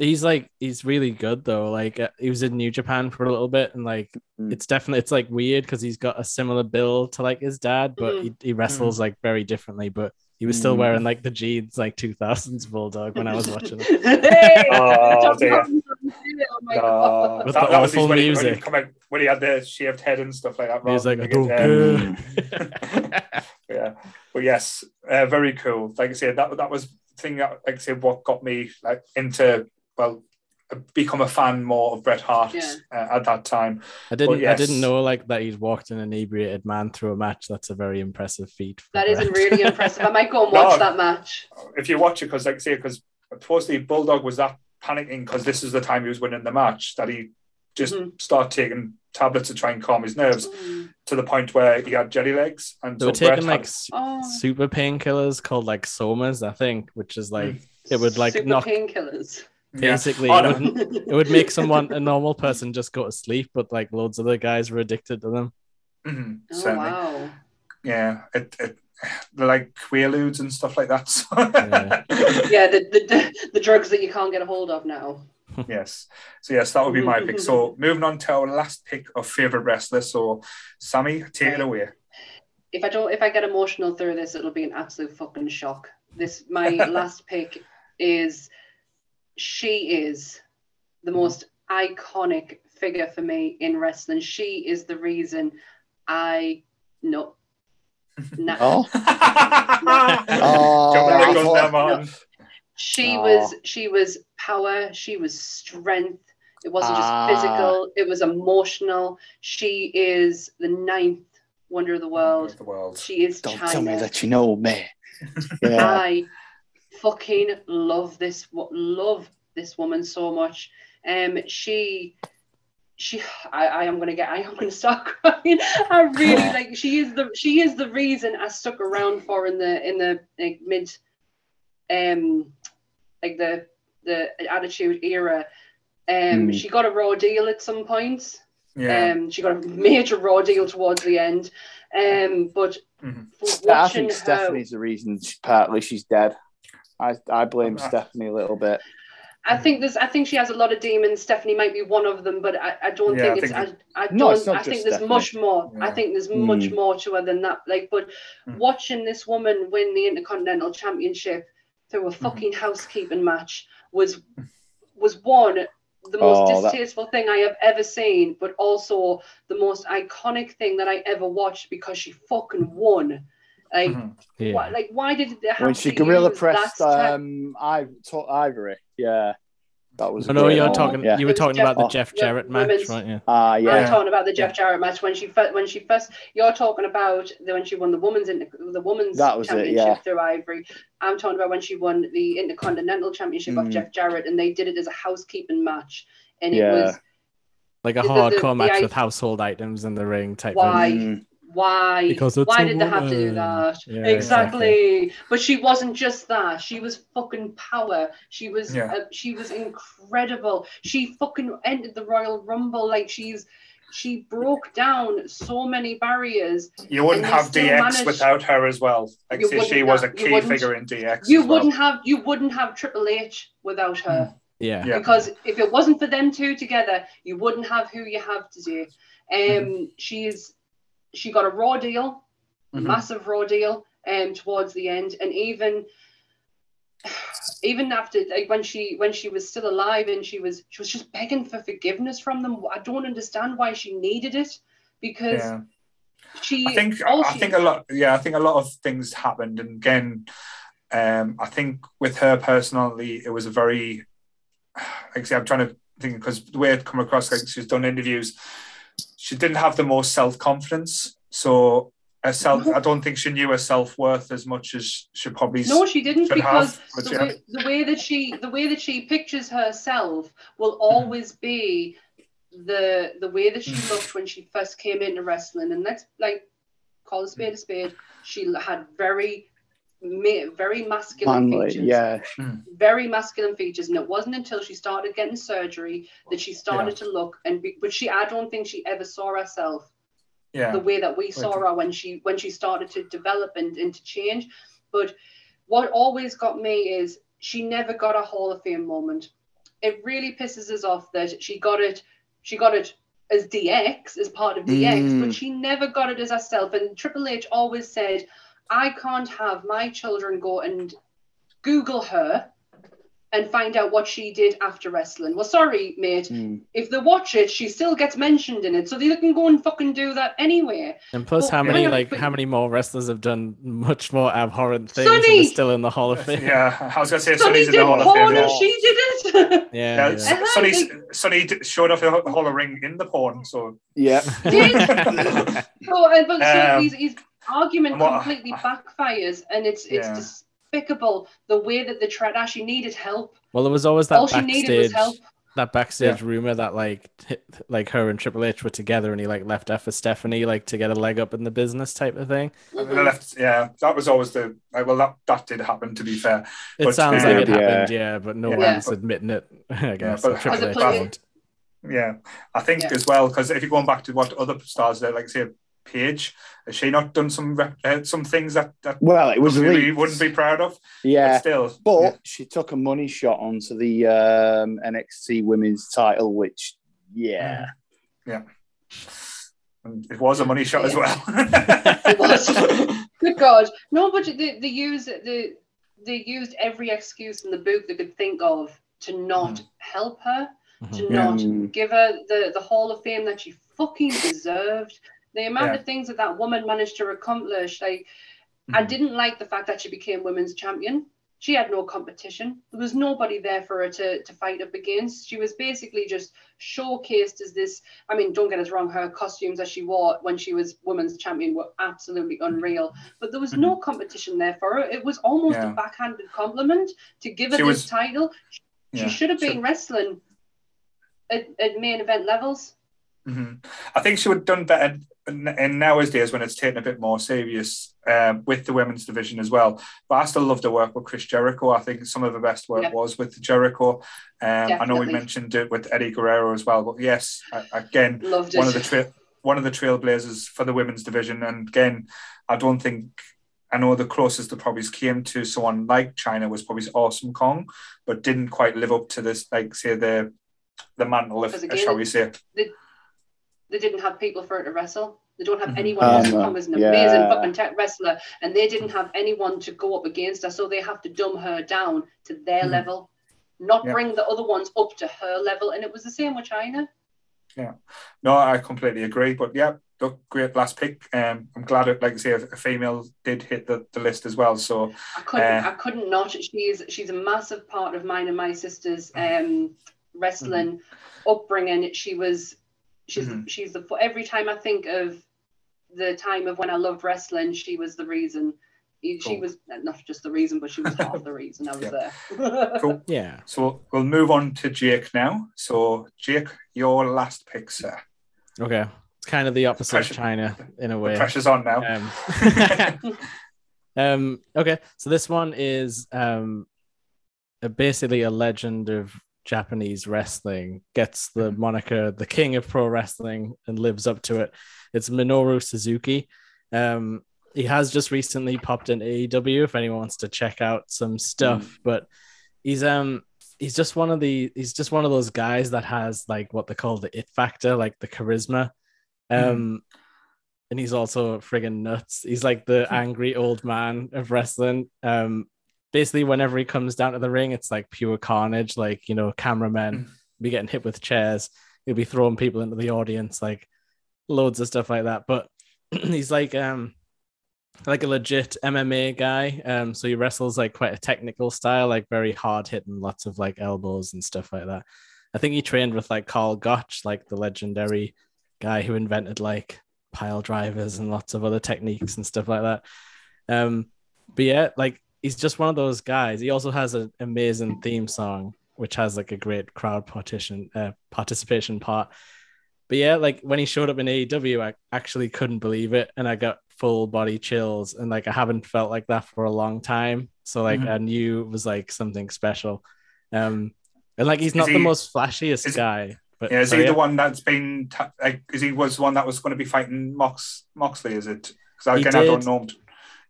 he's like he's really good though. Like uh, he was in New Japan for a little bit, and like Mm. it's definitely it's like weird because he's got a similar build to like his dad, but Mhm. he, he wrestles like very differently. But he was still Mm. wearing like the jeans like two thousands Bulldog when I was watching it. hey, Oh, Tom dear. Robinson, oh my With that, the that was his awful when he, when, music. he come out, when he had the shaved head and stuff like that. He was like, than I don't um, care. yeah, but yes, uh, very cool. Like I said, that that was thing that, like I said, what got me like into well, become a fan more of Bret Hart Yeah. uh, at that time. I didn't yes. I didn't know like that he'd walked an inebriated man through a match. That's a very impressive feat. for That isn't really impressive. I might go and watch No. that match. If you watch it, because like I say, because supposedly Bulldog was that panicking because this is the time he was winning the match that he just Mhm. started taking tablets to try and calm his nerves to the point where he had jelly legs and They were so Bret taking had- like s- Oh. super painkillers called like somas, I think, which is like it would like Super knock painkillers. Yeah. basically Oh, it, no. would, it would make someone a normal person just go to sleep, but like loads of the guys were addicted to them. Mhm, Oh certainly. wow. yeah, it, it they're like quaaludes and stuff like that. So- Yeah. Yeah, the, the the drugs that you can't get a hold of now. yes. So yes, that would be my pick. So moving on to our last pick of favorite wrestler. So Sammy, take it away. If I don't if I get emotional through this, it'll be an absolute fucking shock. This my last pick is she is the most iconic figure for me in wrestling. She is the reason I no. Nah. Oh, oh, Oh, there goes them on. She Aw. was she was power, she was strength. It wasn't just Ah. physical, it was emotional. She is the ninth wonder of the world. The world. She is don't Chyna. tell me that you know me. Yeah. I fucking love this love this woman so much. Um she she I, I am gonna get I am gonna start crying. I really like she is the she is the reason I stuck around for in the in the like, mid um like the the attitude era. Um Hmm. she got a raw deal at some point. Yeah. Um, she got a major raw deal towards the end. Um, but Mhm. for I watching think her, Stephanie's the reason she, partly she's dead. I, I blame Okay. Stephanie a little bit. I think there's, I think she has a lot of demons. Stephanie might be one of them, but I, I don't Yeah, I think it's. think I, I don't. No, it's not I think there's Stephanie. much more. I think there's Mm. much more to her than that. Like, but Mm. watching this woman win the Intercontinental Championship through a Mm-hmm. fucking housekeeping match was was one the most Oh, that- distasteful thing I have ever seen, but also the most iconic thing that I ever watched because she fucking won. Like, Mhm. Yeah. why, like why did it have When she gorilla pressed um, I, to- Ivory. Yeah. That was. I know you're talking. Yeah. You were It was talking about the Jeff- Jeff yeah, Jarrett match, women's- weren't you? Ah, I'm talking about the Jeff Yeah. Jarrett match when she first, when she first. You're talking about the, when she won the women's inter, the women's That was it, championship yeah. through Ivory. I'm talking about when she won the Intercontinental Championship of Mm. Jeff Jarrett, and they did it as a housekeeping match, and Yeah. it was Like a The- the- hardcore the match i- with household items in the ring type. Why? Of, Mm. Why Because it's why a did they have to do that Yeah, exactly. but she wasn't just that she was fucking power she was Yeah. uh, she was incredible she fucking entered the royal rumble like she's she broke down so many barriers You wouldn't you have DX managed- without her as well. Like You she wouldn't was a have- you key figure in DX. you as wouldn't have you wouldn't have triple h without her yeah. Yeah. because if it wasn't for them two together you wouldn't have who you have today um Mm-hmm. she's she got a raw deal Mhm. massive raw deal um towards the end and even even after like when she when she was still alive and she was she was just begging for forgiveness from them i don't understand why she needed it because Yeah. she I think I think a lot. Yeah, I think a lot of things happened, and again, um, I think with her personally, it was a very. Like I'm trying to think because the way it come across, like she's done interviews, she didn't have the most self confidence. So herself, No. I don't think she knew her self worth as much as she probably. no she didn't because have, the, way, the way that she the way that she pictures herself will always be the the way that she Mm. looked when she first came into wrestling and let's like call a spade a spade she had very very masculine Manly, features yeah. very masculine features and it wasn't until she started getting surgery that she started to look and be, but she i don't think she ever saw herself yeah, the way that we saw Right. her when she when she started to develop and, and to change. But what always got me is she never got a Hall of Fame moment. It really pisses us off that she got it. She got it as DX as part of DX, Mm. but she never got it as herself. And Triple H always said, "I can't have my children go and Google her." And find out what she did after wrestling. Well, sorry, mate. Mm. If they watch it, she still gets mentioned in it, so they can go and fucking do that anyway. And plus, Well, how many hang like but- how many more wrestlers have done much more abhorrent things Sonny! and are still in the Hall of Fame? yeah. I was gonna say Sonny Sonny's in the Hall of porn Fame. and now. she did it. Yeah, Yeah, yeah. S- Sonny, Sonny showed off the Hall of Ring in the porn, so Yeah. so, uh, but see, Um, his, his argument what- completely backfires, and it's it's Yeah. despicable the way that the trad she needed help. Well, there was always that All she needed was help. that backstage rumor that like t- like her and Triple H were together and he like left her for Stephanie like to get a leg up in the business type of thing. And they left, yeah, that was always the like, well, that, that did happen. To be fair, It But, sounds uh, like it yeah. happened, yeah, but no Yeah. one's admitting it. I guess but- Triple Has it H yeah, I think Yeah. as well because if you're going back to what other stars there, like say Paige, has she not done some uh, some things that that Well, it was really wouldn't be proud of? Yeah. but still, But she took a money shot onto the um, NXT Women's title, which, yeah. yeah. And it was a money shot as well. It was. Good God, no, but they, they use the they used every excuse in the book they could think of to not Mhm. help her, to Mhm. not Mm. give her the, the Hall of Fame that she fucking deserved. The amount Yeah. of things that that woman managed to accomplish, like I Mhm. didn't like the fact that she became women's champion. She had no competition. There was nobody there for her to, to fight up against. She was basically just showcased as this. I mean, don't get us wrong, her costumes that she wore when she was women's champion were absolutely unreal. But there was no competition there for her. It was almost Mm-hmm. Yeah. a backhanded compliment to give her She this was- title. She Yeah. should have So- been wrestling at, at main event levels. Hmm I think she would have done better in, in nowadays when it's taken a bit more serious um, with the women's division as well. But I still love the work with Chris Jericho. I think some of the best work Yeah. was with Jericho. Um, I know we mentioned it with Eddie Guerrero as well. But yes, again, Loved it. one of the trail one of the trailblazers for the women's division. And again, I don't think I know the closest the probably came to someone like Chyna was probably Awesome Kong, but didn't quite live up to this, like say the the mantle, if, again, shall we say? They didn't have people for her to wrestle. They don't have Mhm. anyone. Um, Awesome Kong was an yeah. amazing fucking tech wrestler, and they didn't have anyone to go up against her, so they have to dumb her down to their Mhm. level, not Yeah. bring the other ones up to her level. And it was the same with Chyna. Yeah, no, I completely agree. But yeah, look, great last pick. Um, I'm glad, it, like I say, a a female did hit the, the list as well. So I couldn't. Uh, I couldn't not. She's she's a massive part of mine and my sister's um, wrestling upbringing. She was. She's Mhm. she's the every time I think of the time of when I loved wrestling, she was the reason. She Cool. was not just the reason, but she was half of the reason I was Yeah. there. cool. Yeah. So we'll move on to Jake now. So Jake, your last pick, sir. Okay. It's kind of the opposite Pressure- of Chyna in a The way. pressure's on now. Um, um, okay, so this one is um, a- basically a legend of Japanese wrestling. Gets the Mhm. moniker the king of pro wrestling and lives up to it. It's Minoru Suzuki. Um, he has just recently popped in AEW. If anyone wants to check out some stuff, but he's um he's just one of the he's just one of those guys that has like what they call the it factor, like the charisma. Um, and he's also friggin' nuts. He's like the angry old man of wrestling. Um, basically, whenever he comes down to the ring, it's like pure carnage. Like you know, cameramen Mm. be getting hit with chairs. He'll be throwing people into the audience, like loads of stuff like that. But he's like um like a legit MMA guy. Um, so he wrestles like quite a technical style, like very hard hitting, lots of like elbows and stuff like that. I think he trained with like Carl Gotch, like the legendary guy who invented like pile drivers and lots of other techniques and stuff like that. Um, but yeah, like he's just one of those guys. He also has an amazing theme song, which has like a great crowd partition uh, participation part. But yeah, like when he showed up in AEW, I actually couldn't believe it, and I got full body chills, and like I haven't felt like that for a long time. So like Mhm. I knew it was like something special. Um, and like he's not he- the most flashiest is- guy, but Yeah, is sorry, he the one that's been like? Is he was the one that was going to be fighting Mox Moxley? Is it? Because again, I don't know.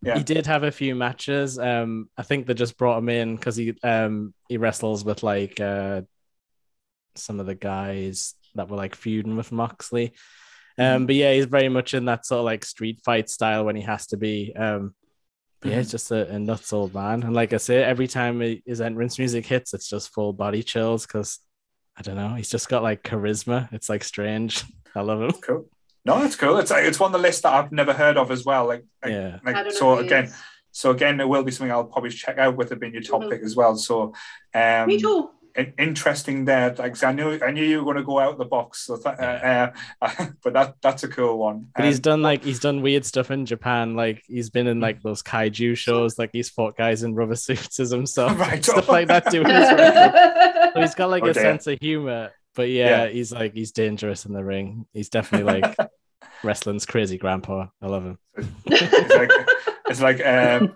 Yeah. He did have a few matches. Um, I think they just brought him in because he um he wrestles with like uh some of the guys that were like feuding with Moxley. Um, but yeah, he's very much in that sort of like street fight style when he has to be. Um, but yeah, he's just a, a nuts old man. And like I say, every time his entrance music hits, it's just full body chills because I don't know, he's just got like charisma. It's like strange. I love him. Cool. No, that's cool. It's like it's one of the lists that I've never heard of as well. Like, like, Yeah. like I don't know so again, is. so again, it will be something I'll probably check out with it being your top Mhm. pick as well. So, um, Me too. interesting there. Like 'cause I knew I knew you were going to go out the box. So, th- uh, uh, but that that's a cool one. But he's Um, done like he's done weird stuff in Japan. Like he's been in like those kaiju shows. Like he's fought guys in rubber suits as himself, Right. stuff like that. Doing. So he's got like Oh, a dear. sense of humor. But yeah, Yeah. he's like he's dangerous in the ring. He's definitely like wrestling's crazy grandpa. I love him. it's like it's like um,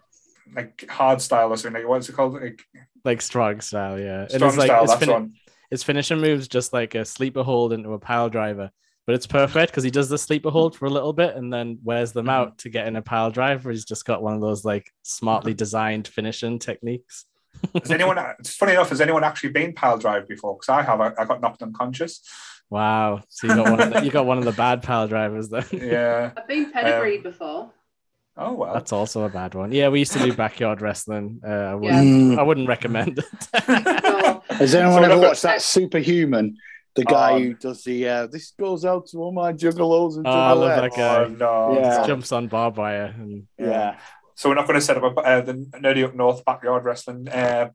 like hard style or something. Like, what's it called? Like Like strong style, yeah. Strong it's like style. his, That's fini- one. his finisher moves just like a sleeper hold into a pile driver. But it's perfect because he does the sleeper hold for a little bit and then wears them Mhm. out to get in a pile driver. He's just got one of those like smartly designed finishing techniques. Has anyone? It's funny enough. Has anyone actually been pile drive before? Because I have. I, I got knocked unconscious. Wow. So you got one of the, you got one of the bad pile drivers then. Yeah. I've been pedigreed before. Oh well. That's also a bad one. Yeah, we used to do backyard wrestling. Uh, I wouldn't I wouldn't recommend it. No. Has anyone So ever watched that Superhuman? The guy Oh. who does the uh, this goes out to all my juggalos and Oh, I love that guy. Oh, no. Yeah. Jumps on barbed wire and Yeah. So we're not going to set up a, uh, the Nerdy Up North backyard wrestling uh,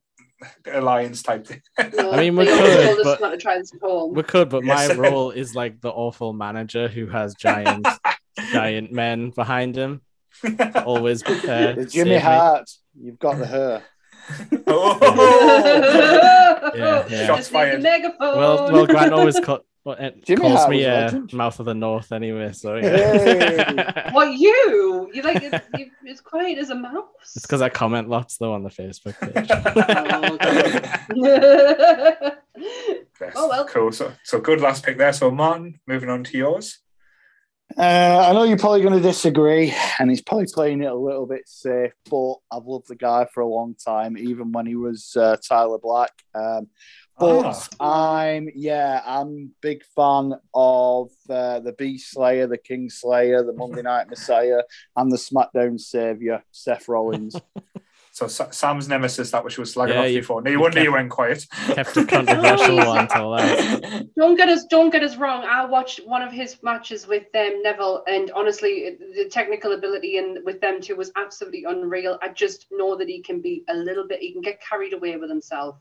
alliance type thing. No, I mean, we could, but- not to try this at home. we could, but Yes. my role is like the awful manager who has giant giant men behind him. Always prepared. The Jimmy save me. Hart. You've got the hair. oh, Yeah, yeah. Shots fired. megaphone. Well, well, Grant always cut, Well, it Jimmy calls Hart me a uh, legend. mouth of the north anyway, so Hey. yeah. What you? You like it's, you, it's quiet as a mouse. it's because I comment lots though on the Facebook page. Oh, Oh, well. Cool. So, so good last pick there. So, Martin, moving on to yours. Uh, I know you're probably going to disagree, and he's probably playing it a little bit safe, but I've loved the guy for a long time, even when he was uh, Tyler Black. Um, but Ah. I'm, yeah, I'm big fan of uh, the Beast Slayer, the King Slayer, the Monday Night Messiah, and the SmackDown Savior, Seth Rollins. So, Sa- Sam's nemesis, that which was slagging Yeah, off you- before. No you wonder kept- you went quiet. Kept it controversial one till last. don't get us don't get us wrong. I watched one of his matches with um, Neville, and honestly, the technical ability and with them two was absolutely unreal. I just know that he can be a little bit. He can get carried away with himself,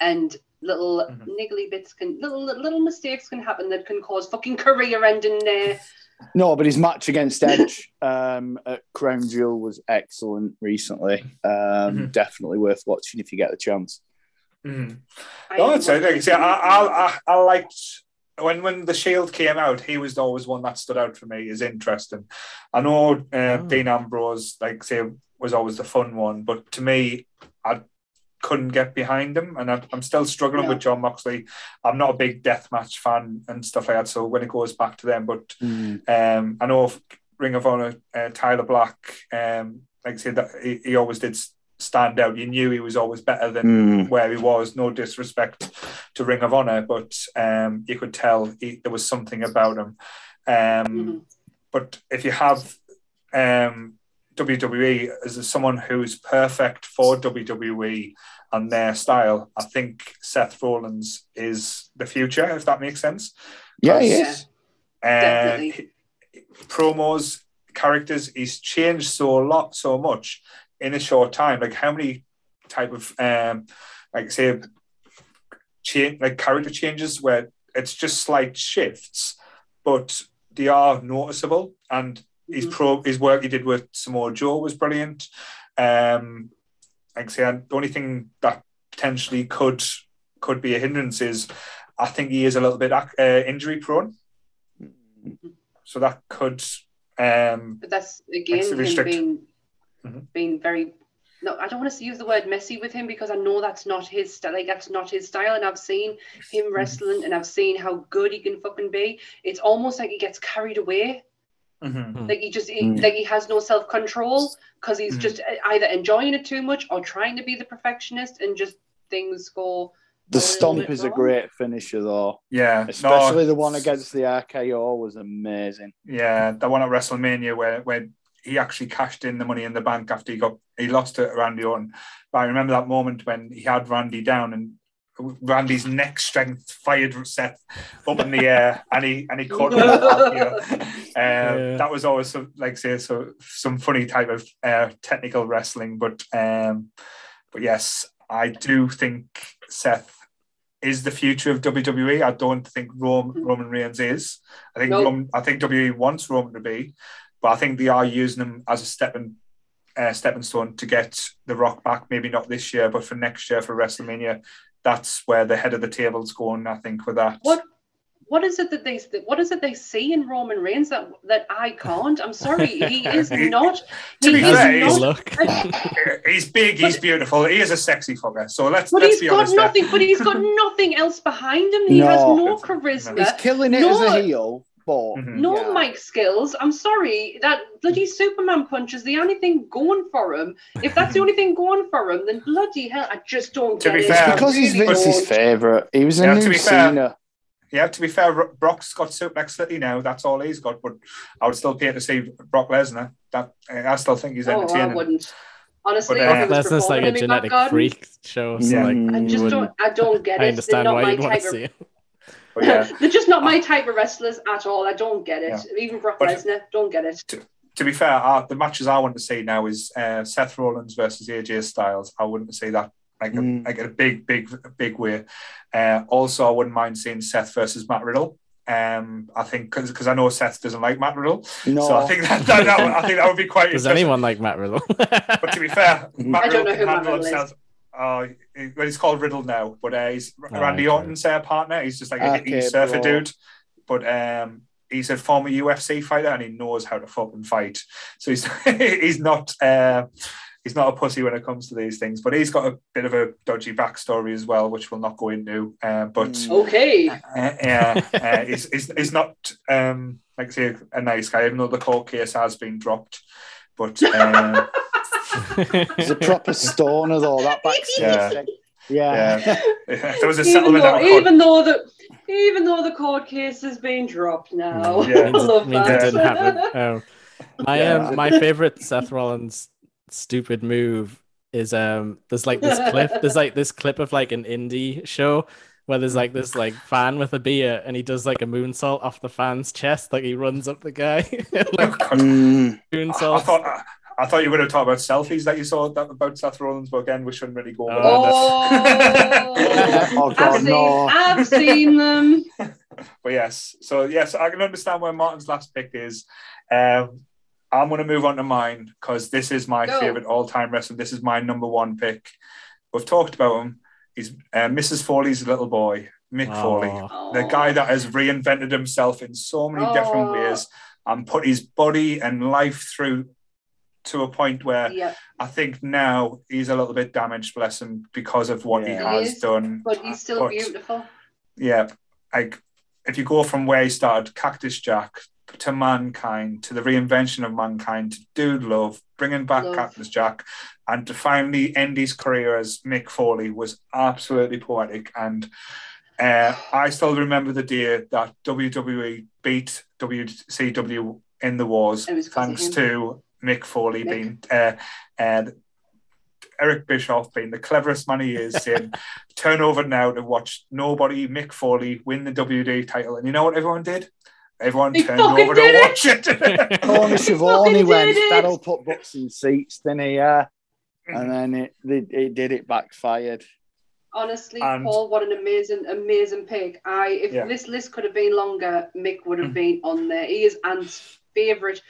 and little Mhm. niggly bits can little little mistakes can happen that can cause fucking career ending. there. no, but his match against Edge um, at Crown Jewel was excellent recently. Um, Mhm. Definitely worth watching if you get the chance. Mm. I No, am it's, see, I, I, I, I liked when when the Shield came out. He was always one that stood out for me as interesting. I know uh, Oh. Dean Ambrose, like say, was always the fun one, but to me, I couldn't get behind him, and I, I'm still struggling No. with Jon Moxley. I'm not a big deathmatch fan and stuff like that. So when it goes back to them, but um, I know Ring of Honor, uh, Tyler Black, um, like I said, that he, he always did stand out. You knew he was always better than Mm. where he was. No disrespect to Ring of Honor, but um, you could tell he, there was something about him. Um, Mhm. But if you have um, WWE as someone who's perfect for WWE and their style, I think Seth Rollins is the future. If that makes sense. Yeah, he Yeah. is. Uh, Definitely. he- promos, characters, he's changed so a lot, so much in a short time. Like how many type of um, like say, change like character changes where it's just slight shifts, but they are noticeable. And his Mhm. pro, his work he did with Samoa Joe was brilliant. Um, like I say, the only thing that potentially could could be a hindrance is I think he is a little bit uh, injury prone so that could um But that's again him restrict. being Mhm. being very. No, I don't want to use the word messy with him because I know that's not his style. Like that's not his style, and I've seen him wrestling, and I've seen how good he can fucking be. It's almost like he gets carried away. Mhm. Like he just he, Mm. like he has no self control because he's Mm. just either enjoying it too much or trying to be the perfectionist, and just things go. The stomp bit is a great finisher, though. yeah Especially no, the one against the RKO was amazing. yeah that one at WrestleMania where where he actually cashed in the money in the bank after he got he lost to Randy Orton but I remember that moment when he had Randy down and Randy's neck strength fired Seth up in the air and he and he caught him with that Um, Yeah. that was always some, like say so some funny type of uh, technical wrestling but um but yes I do think Seth is the future of WWE I don't think Rome, Mhm. Roman Reigns is I think Nope. Roman, I think WWE wants Roman to be but I think they are using him as a stepping uh, stepping stone to get the Rock back maybe not this year but for next year for WrestleMania that's where the head of the table's going I think with that What what is it that they what is it they see in Roman Reigns that that I can't? I'm sorry, he is not. To he be is fair, he's- Look. he's big he's beautiful he is a sexy fucker so let's But let's he's be got honest there. nothing. But he's got nothing else behind him. He has No. no charisma. He's killing it No. as a heel, but Mhm. No yeah. mic skills. I'm sorry. That bloody Superman punch is the only thing going for him. If that's the only thing going for him, then bloody hell, I just don't To get be it. fair- I because he's really Vince's favourite. He was a Yeah, new to be fair- Cena. Yeah, to be fair, Brock's got Suplex City now. That's all he's got. But I would still pay to see Brock Lesnar. That I still think he's entertaining. Oh, I wouldn't. Honestly, But, uh, it was Lesnar's like a genetic freak show. So Yeah. like, I you just wouldn't- don't. I don't get it. I They're understand not why my you'd want to see it. But yeah, They're just not my type of wrestlers at all. I don't get it. Yeah. Even Brock But- Lesnar, don't get it. to be fair, uh, the matches I want to see now is uh, Seth Rollins versus AJ Styles. I wouldn't see that like a, Mm. like a big, big, big way. Uh, also, I wouldn't mind seeing Seth versus Matt Riddle. Um, I think because I know Seth doesn't like Matt Riddle, No, so I think that, that, that I think that would be quite. Does anyone like Matt Riddle? But to be fair, Matt I don't Riddle know can who Matt handle Riddle is. himself. Uh, he- well, he's called Riddle now, but uh, he's Oh, Randy okay. Orton's uh, partner. He's just like a Okay, surfer bro. dude, but um, he's a former UFC fighter and he knows how to fucking fight. So he's he's not uh, he's not a pussy when it comes to these things. But he's got a bit of a dodgy backstory as well, which we'll not go into. Uh, but Mm. Okay. uh, yeah, uh, he's, he's, he's not um, like I say a nice guy, even though the court case has been dropped. But uh, He's a proper stoner though. That backstage. Yeah. Yeah. yeah, there was a Even settlement. though, out of even though the even though the court case has been dropped now. Yeah. I love means that. it didn't happen. Oh. My Yeah. um, my favorite Seth Rollins stupid move is um there's like this clip there's like this clip of like an indie show where there's like this like fan with a beer and he does like a moonsault off the fan's chest like he runs up the guy like Mm. I, I moonsault. thought I, I thought you were going to talk about selfies that you saw that about Seth Rollins, but again, we shouldn't really go over Oh. that. Oh, Oh I've god, seen, no. I've seen them. But yes, so yes, I can understand where Martin's last pick is. Um, I'm going to move on to mine because this is my Go. favorite all-time wrestler. This is my number one pick. We've talked about him. He's uh, Mrs. Foley's little boy, Mick Foley, Oh. the guy that has reinvented himself in so many different Oh. ways and put his body and life through to a point where Yep, I think now he's a little bit damaged, bless him, because of what Yeah. he He has is, done. but he's still But- beautiful. yeah, like if you go from where he started, Cactus Jack, to Mankind, to the reinvention of Mankind, to Dude Love, bringing back Love. Cactus Jack, and to finally end his career as Mick Foley was absolutely poetic. And uh, I still remember the day that WWE beat WCW in the wars, It was 'cause of thanks to Mick Foley Mick. being. Uh, and Eric Bischoff being the cleverest man he is, saying, turn over now to watch nobody, Mick Foley, win the WD title. And you know what everyone did? Everyone They turned over to it. watch it. Tony Schiavone fucking went, it. that'll put butts in seats, then he, uh, and then it, it, it did it backfired. Honestly, And- Paul, what an amazing, amazing pick. I if Yeah. this list could have been longer, Mick would have Mhm. been on there. He is Ant's favorite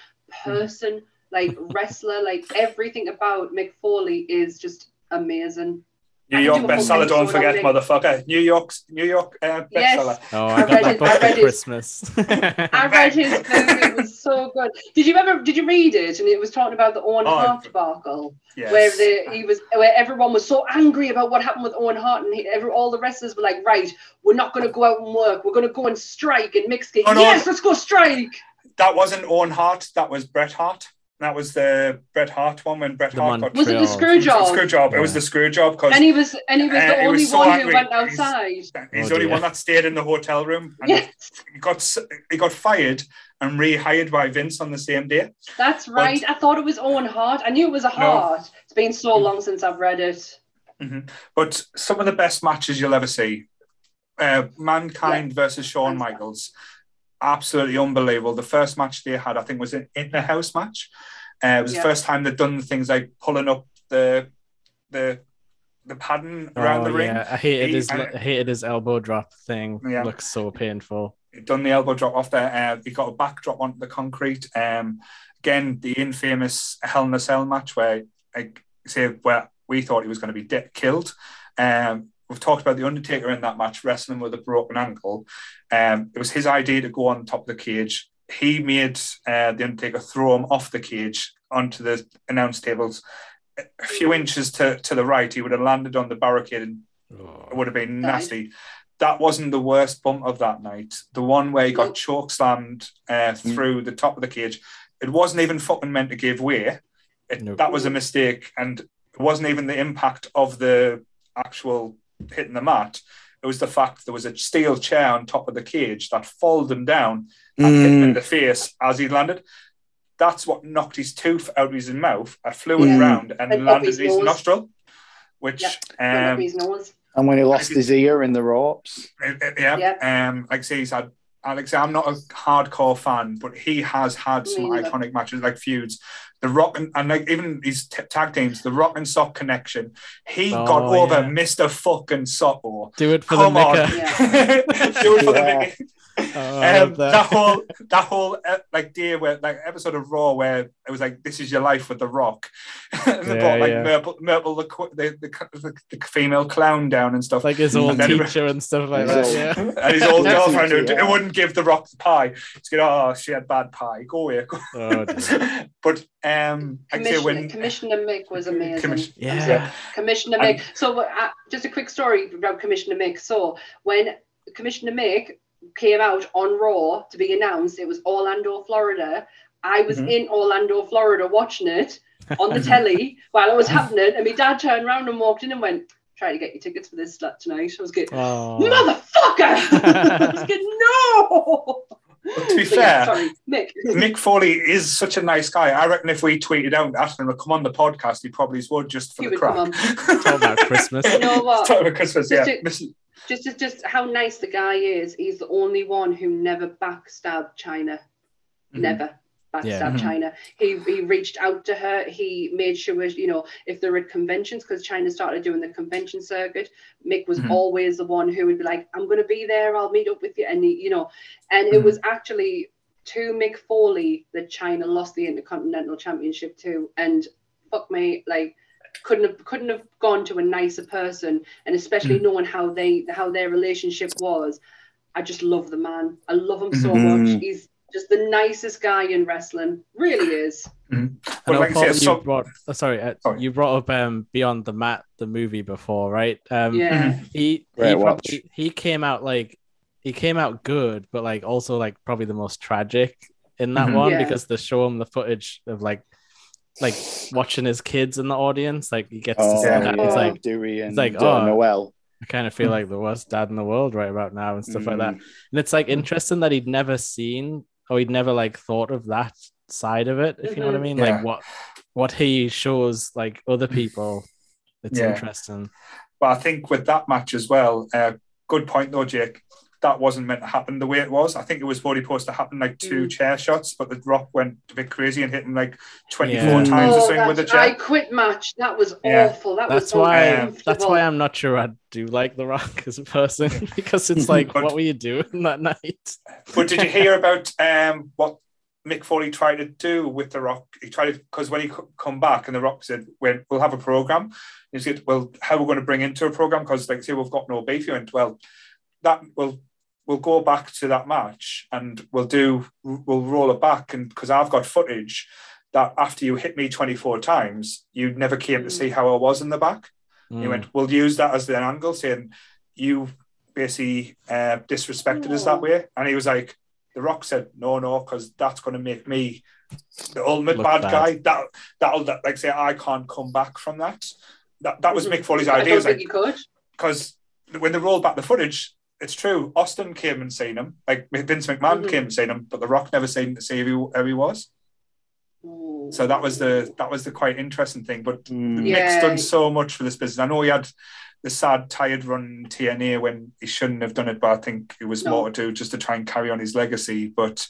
person, like wrestler, like everything about Mick Foley is just amazing. New York can do bestseller, don't forget, on Mick. motherfucker. New York's New York uh, bestseller. Yes. Oh, I I got read that it- book I for read it. Christmas. I read his book; it was so good. Did you ever? Did you read it? And it was talking about the Owen Oh, Hart debacle. Yes. where the, he was where everyone was so angry about what happened with Owen Hart and he, every, all the wrestlers were like right we're not going to go out and work we're going to go and strike and mix it Oh, no. yes let's go strike that wasn't Owen Hart, that was Bret Hart. That was the Bret Hart one when Bret The Hart Mon- got was it the screw job? It was the screw job. It was the screw job because and he was and he was Uh, the he only was so one angry. who went outside. he's Oh, the only one that stayed in the hotel room. And yes. he got he got fired and rehired by Vince on the same day. that's right. I thought it was Owen Hart. I knew it was a Hart. It's been so long since I've read it. But some of the best matches you'll ever see. Uh, Mankind versus Shawn Hands down. Michaels. Absolutely unbelievable. The first match they had, I think, was an in the house match. Uh, it was Yeah. the first time they'd done things like pulling up the the the padding around oh, the ring. yeah. I hated He- his and- I hated his elbow drop thing. Yeah. Looks so painful. He'd done the elbow drop off there. Uh, he got a backdrop onto the concrete. Um, again, the infamous Hell in a Cell match where I say where we thought he was going to be de- killed. Um, we've talked about the Undertaker in that match wrestling with a broken ankle. Um, it was his idea to go on top of the cage. He made uh, the Undertaker throw him off the cage onto the announce tables. A few inches to, to the right, he would have landed on the barricade and it would have been Died. nasty. That wasn't the worst bump of that night. The one where he got Nope. choke slammed uh, through the top of the cage. It wasn't even fucking meant to give way. It, Nope. That was a mistake, and it wasn't even the impact of the actual hitting the mat. It was the fact there was a steel chair on top of the cage that folded him down and hit him in Mm. the face as he landed. That's what knocked his tooth out of his mouth. It flew Yeah. round and And landed his in his nostril, which Yep. Went up um, his nose. And when he lost his ear in the ropes. uh, uh, Yeah. Um, like I say, he's had. Like I say, I'm not a hardcore fan, but he has had some Me iconic matches like feuds. The Rock and, and like even his t- tag teams, the Rock and Sock connection. He Oh, got over yeah. Mr. fucking Socko. Do it for Come the on. Micker. Do it for Yeah. the Mickey. Oh, um, that. that. whole that whole uh, like day where like episode of Raw where it was like this is your life with the Rock, and they Yeah, brought like yeah. Myrtle, Myrtle the, the, the the the female clown down and stuff. like his old And then- teacher and stuff like that. old- Yeah. and his old girlfriend who Yeah. wouldn't give the Rock the pie. It's good. Oh, she had bad pie. Go away. Go. Oh, but um, Commissioner, when Commissioner Mick was amazing. Commission- Yeah. Commissioner And- Mick. So, uh, just a quick story about Commissioner Mick. So, when Commissioner Mick came out on Raw to be announced, it was Orlando, Florida. I was Mhm. in Orlando, Florida, watching it on the telly while it was happening, and my dad turned around and walked in and went, "Try to get your tickets for this slut tonight." I was good. Oh. Motherfucker! I was good. No. to be But yeah, fair, sorry, Mick. Mick Foley is such a nice guy. I reckon if we tweeted out asking him to come on the podcast, he probably would just for He the would crack. Talk about Christmas. You know what? Talk about Christmas, yeah. Just to- Miss- just just just how nice the guy is. He's the only one who never backstabbed Chyna. Mhm. Never backstabbed Yeah. Chyna. He he reached out to her. He made sure you know if there were conventions because Chyna started doing the convention circuit. Mick was Mhm. always the one who would be like, "I'm going to be there. I'll meet up with you." And he, you know, and it Mhm. was actually to Mick Foley that Chyna lost the Intercontinental Championship to. And fuck me, like couldn't have couldn't have gone to a nicer person and especially Mm. knowing how they how their relationship was i just love the man i love him so Mhm. much he's just the nicest guy in wrestling really is But I know, like Paul, say, you some- brought, oh, sorry, uh, Sorry. you brought up um, Beyond the Mat, the movie before, right? Um, yeah Mhm. he he, probably, he came out like he came out good, but like also like probably the most tragic in that Mhm. one Yeah. because they show him the footage of like like watching his kids in the audience, like he gets to Oh, see yeah. that. It's Oh. like Dewey and like, uh, oh. Noelle. I kind of feel like the worst dad in the world right about now and stuff like that. Mm. And it's like interesting that he'd never seen or he'd never like thought of that side of it, if you know what I mean. Yeah. Like what what he shows like other people. It's Yeah. interesting. But I think with that match as well, uh, good point though, Jake. That wasn't meant to happen the way it was. I think it was already supposed to happen like two Mm. chair shots, but the Rock went a bit crazy and hit him like 24 Yeah. times or oh, something with the that I chair. quit match that was Yeah. awful that That's was why that's why I'm not sure I do like The Rock as a person because it's like, But- what were you doing that night? But did you hear about um, what Mick Foley tried to do with The Rock? He tried to, because when he come back and The Rock said, well, we'll have a program. He said, well, how are we going to bring into a program? Because like say we've got no beef. He went, well, that will we'll go back to that match and we'll do we'll roll it back and because I've got footage that after you hit me 24 times, you never came to Mm. see how I was in the back. He Mm. went, we'll use that as the angle, saying you basically uh, disrespected us that way. And he was like, The Rock said, no, no, because that's going to make me the ultimate Look bad, bad. guy. That that'll that, like say I can't come back from that. That that was Mick Foley's idea. don't Was think like you could because when they rolled back the footage, it's true. Austin came and seen him. Like Vince McMahon Mhm. came and seen him, but The Rock never seen to see who, who he was. Ooh. So that was the that was the quite interesting thing. But Mm. Yeah. Mick's done so much for this business. I know he had the sad, tired run TNA when he shouldn't have done it, but I think it was No. more to do just to try and carry on his legacy. But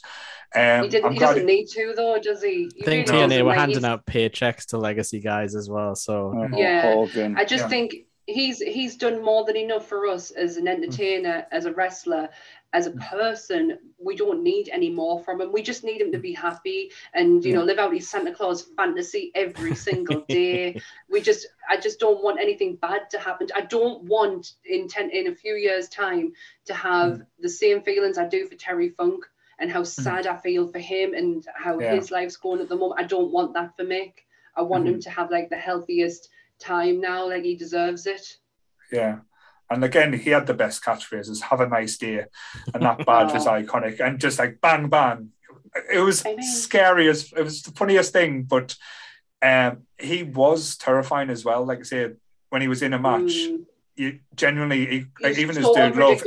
um, he, didn't, I'm he glad. doesn't need to though does he, he I think really TNA doesn't. were Like, handing he's- out paychecks to legacy guys as well. So Oh, Yeah. I just Yeah. think he's he's done more than enough for us as an mm. entertainer, as a wrestler, as a mm. person. We don't need any more from him. We just need him to be happy and you know live out his Santa Claus fantasy every single day. we just I just don't want anything bad to happen. I don't want in ten in a few years time to have mm. the same feelings I do for Terry Funk and how sad I feel for him and how Yeah. his life's going at the moment. I don't want that for Mick. I want him mm-hmm. to have like the healthiest time now, like he deserves it. Yeah. And again, he had the best catchphrases, have a nice day. And that badge was iconic. And just like bang, bang. It was I scary as it was the funniest thing, but um, he was terrifying as well. Like I said, when he was in a match, Mm. you genuinely, he, even his dude love.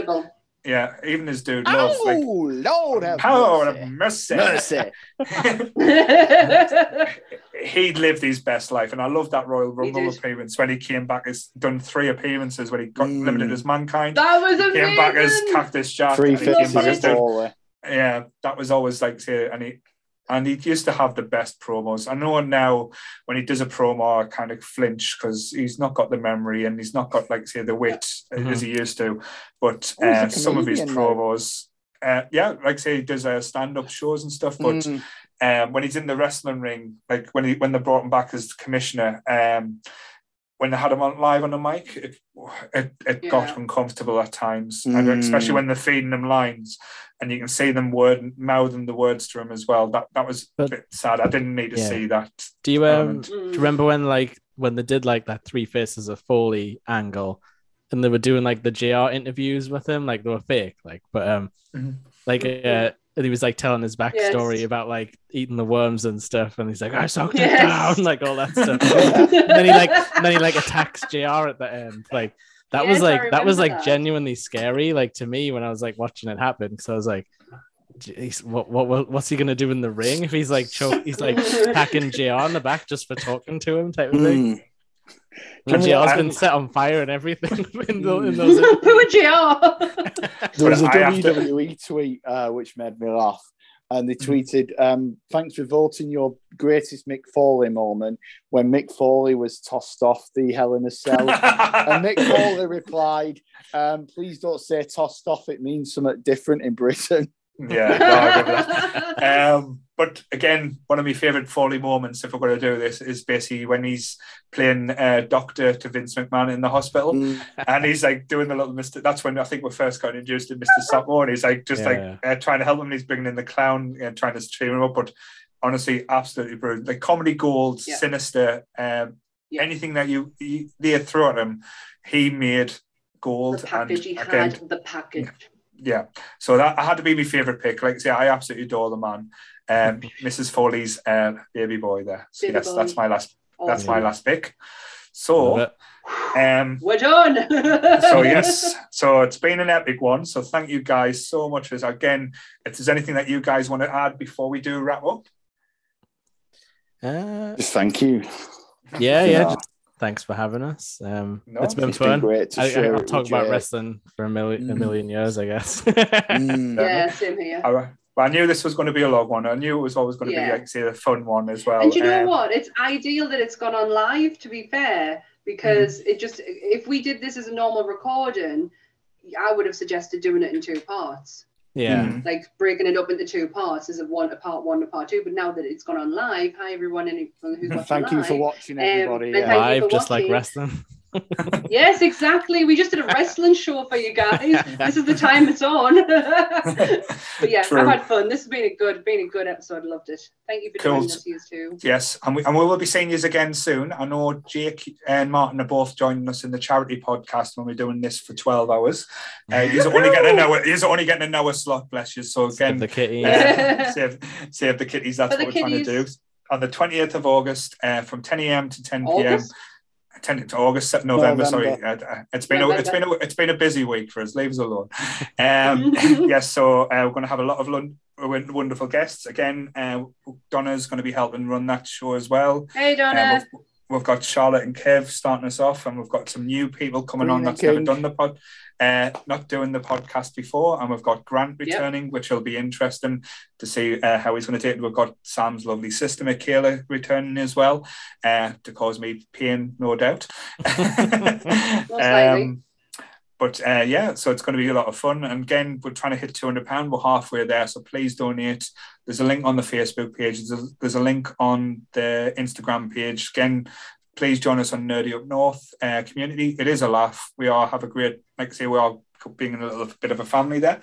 Yeah, even his dude Oh, like, Lord have power mercy. mercy. Mercy. He'd lived his best life, and I love that Royal Rumble appearance when he came back. He's done three appearances when he got Mm. limited as mankind. that was He amazing. came back as Cactus Jack. Three and he came back as dude. yeah, that was always like and he and he used to have the best promos. I know now when he does a promo, I kind of flinch because he's not got the memory and he's not got like say the wit Mhm. as he used to. But Oh, uh, some of his promos uh, yeah, like say, he does uh, stand-up shows and stuff. But Mm. um, when he's in the wrestling ring, like when he when they brought him back as commissioner, um, when they had him on live on the mic, it it, it got uncomfortable at times, and Mm. especially when they're feeding him lines, and you can see them word mouthing the words to him as well. That that was But- a bit sad. I didn't need to Yeah. see that. Do you um element. do you remember when like when they did like that three faces of Foley angle and they were doing like the JR interviews with him, like they were fake, like but um Mhm. like uh and he was like telling his backstory Yes. about like eating the worms and stuff, and he's like, I sucked Yes. it down, like all that stuff. and then he like and then he like attacks JR at the end. Like that was Yes, I like that was like that. genuinely scary, like to me when I was like watching it happen. Because I was like, Jeez, what, what what what's he gonna do in the ring if he's like choke he's like packing JR in the back just for talking to him type of thing. Mm. When Can we- JR's I'm- been set on fire and everything in, the, in those Who would you are? There was a have to- WWE tweet uh, which made me laugh. And they tweeted, um, thanks for voting your greatest Mick Foley moment when Mick Foley was tossed off the Hell in a Cell. and Mick Foley replied, um, please don't say tossed off, it means something different in Britain. Yeah, no, I get that. Um, but again, one of my favourite Foley moments, if we're going to do this, is basically when he's playing uh, doctor to Vince McMahon in the hospital, Mm. and he's like doing the little Mister. That's when I think we first got introduced to Mister Socko, and he's like just Yeah, like uh, trying to help him. and He's bringing in the clown and trying to cheer him up, but honestly, absolutely brilliant. Like comedy gold, Yeah. sinister. Um, Yeah. Anything that you, you they throw at him, he made gold. the package he and again, had, the package. Yeah. So that had to be my favourite pick. Like I say, I absolutely adore the man. Um, Mrs. Foley's uh, baby boy there. So Baby yes, boy. that's my last. That's Awesome. my last pick. So, um, We're done. so yes, so it's been an epic one. So thank you guys so much for this. Again, if there's anything that you guys want to add before we do wrap up, Uh, Just thank you. yeah, yeah. Yeah. Just thanks for having us. Um, No, it's been It's been fun. great to I, share I, will talk about you. wrestling for a million a Mm. million years, I guess. Mm. yeah, same here. I, well, I knew this was going to be a long one. I knew it was always going to Yeah. be like say a fun one as well. and you know Um, what? It's ideal that it's gone on live, to be fair, because Mm-hmm. it just, if we did this as a normal recording, I would have suggested doing it in two parts, yeah. mm, like breaking it up into two parts as a one, a part one, a part two. But now that it's gone on live, hi everyone, anyone who's watching Thank you for watching, Um, everybody. and yeah. Live, for just like watching. wrestling. Yes, exactly. We just did a wrestling show for you guys. This is the time it's on. but yeah, True. I've had fun. This has been a good, been a good episode. Loved it. Thank you for Cool. joining us, you two. Yes, and we, and we will be seeing you again soon. I know Jake and Martin are both joining us in the charity podcast when we're doing this for 12 hours. Uh, he's only getting an hour, he's only getting an hour slot, bless you. So Again, again, the kitties. uh, save, save the kitties, that's For what we're trying to do. On the 20th of August, uh, from 10 a.m. to 10 p.m. August? 10 to August, Sep- November, sorry. Uh, uh, it's been a, it's been a, it's been a busy week for us. Leave us alone. Um, yes, so uh, we're going to have a lot of lun- wonderful guests again. Uh, Donna's going to be helping run that show as well. Hey, Um, Donna. We've, we've got Charlotte and Kev starting us off, and we've got some new people coming on Green and that's never done the pod, uh, not doing the podcast before, and we've got Grant returning, which will be interesting to see uh, how he's going to take it. We've got Sam's lovely sister Michaela returning as well, uh, to cause me pain, no doubt. likely. um, but uh, yeah, so it's going to be a lot of fun. And again, we're trying to hit two hundred pound. We're halfway there, so please donate. There's a link on the Facebook page. There's a, there's a link on the Instagram page. Again, please join us on Nerdy Up North uh, community. It is a laugh. We all have a great, like I say, we are being a little bit of a family there.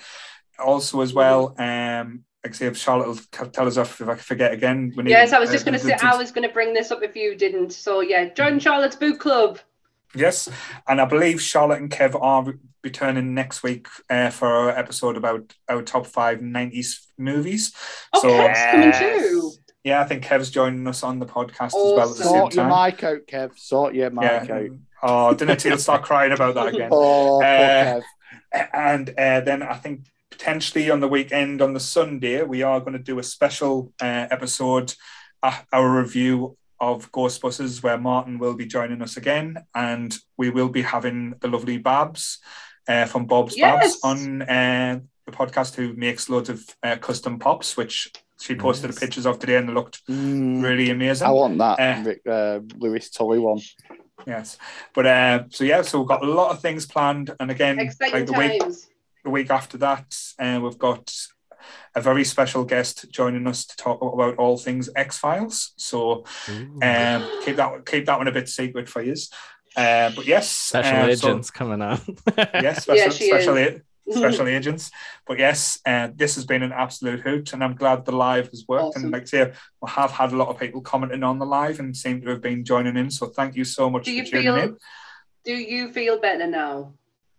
Also, as well, um, like I say, Charlotte will tell us off if I forget again. Yes, I was just uh, going to say, I was going to bring this up if you didn't. So yeah, join Charlotte's Boot Club. Yes, and I believe Charlotte and Kev are returning next week uh, for our episode about our top five 90s movies. Oh, So- Kev's coming too. Yeah, I think Kev's joining us on the podcast as well at the same Sort your mic out, Kev. Sort your mic Yeah. out. Oh, didn't he'll start crying about that again. Oh, poor Uh, Kev. And uh, then I think potentially on the weekend, on the Sunday, we are going to do a special uh, episode, uh, our review of Ghostbusters, where Martin will be joining us again, and we will be having the lovely Babs uh, from Bob's Yes. Babs on uh, the podcast, who makes loads of uh, custom pops, which she posted Nice. the pictures of today, and they looked Mm, really amazing. I want that Uh, Rick, uh, Louis Tully one. Yes, but uh, so yeah, so we've got a lot of things planned, and again, Exciting like the week, the week after that, uh, we've got a very special guest joining us to talk about all things X Files. So um, keep that keep that one a bit secret for you. Uh, but yes, Special uh, so- agents coming on. yes, special, Yeah, special, a- special agents. But yes, uh, this has been an absolute hoot, and I'm glad the live has worked. Awesome. And like I say, we have had a lot of people commenting on the live and seem to have been joining in. So thank you so much Do for you tuning feel? in. Do you feel better now?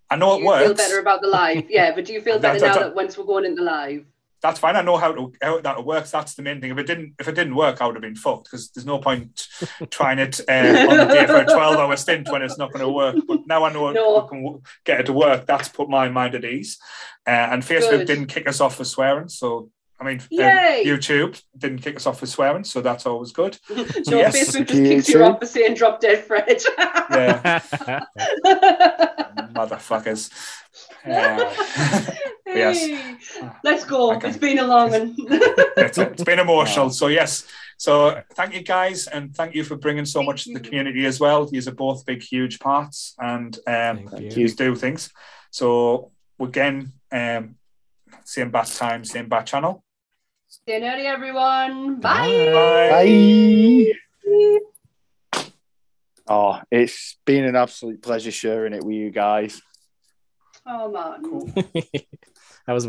I know Do it you feel works. better about the live? Yeah, but do you feel better now that- that once we're going into live? That's fine. I know how to how that works. That's the main thing. If it didn't if it didn't work, I would have been fucked because there's no point trying it uh, on the day for a 12 hour stint when it's not going to work. But now I know No. we can w- get it to work. That's put my mind at ease. Uh, and Facebook Good. didn't kick us off for swearing. So, I mean, um, YouTube didn't kick us off for swearing. So that's always good. no, yes, Facebook just kicked you off for saying drop dead Fred. Yeah, motherfuckers. Yeah. Yes. Let's go. Okay. It's been a long one. it's, it's been emotional. So yes. So thank you guys, and thank you for bringing so Thank much to the community as well. These are both big, huge parts, and um, Thank these do things. So again, um, same bat time, same bat channel. Stay nerdy, everyone. Bye. Bye. Bye. Oh, it's been an absolute pleasure sharing it with you guys. Oh, man. Cool. that was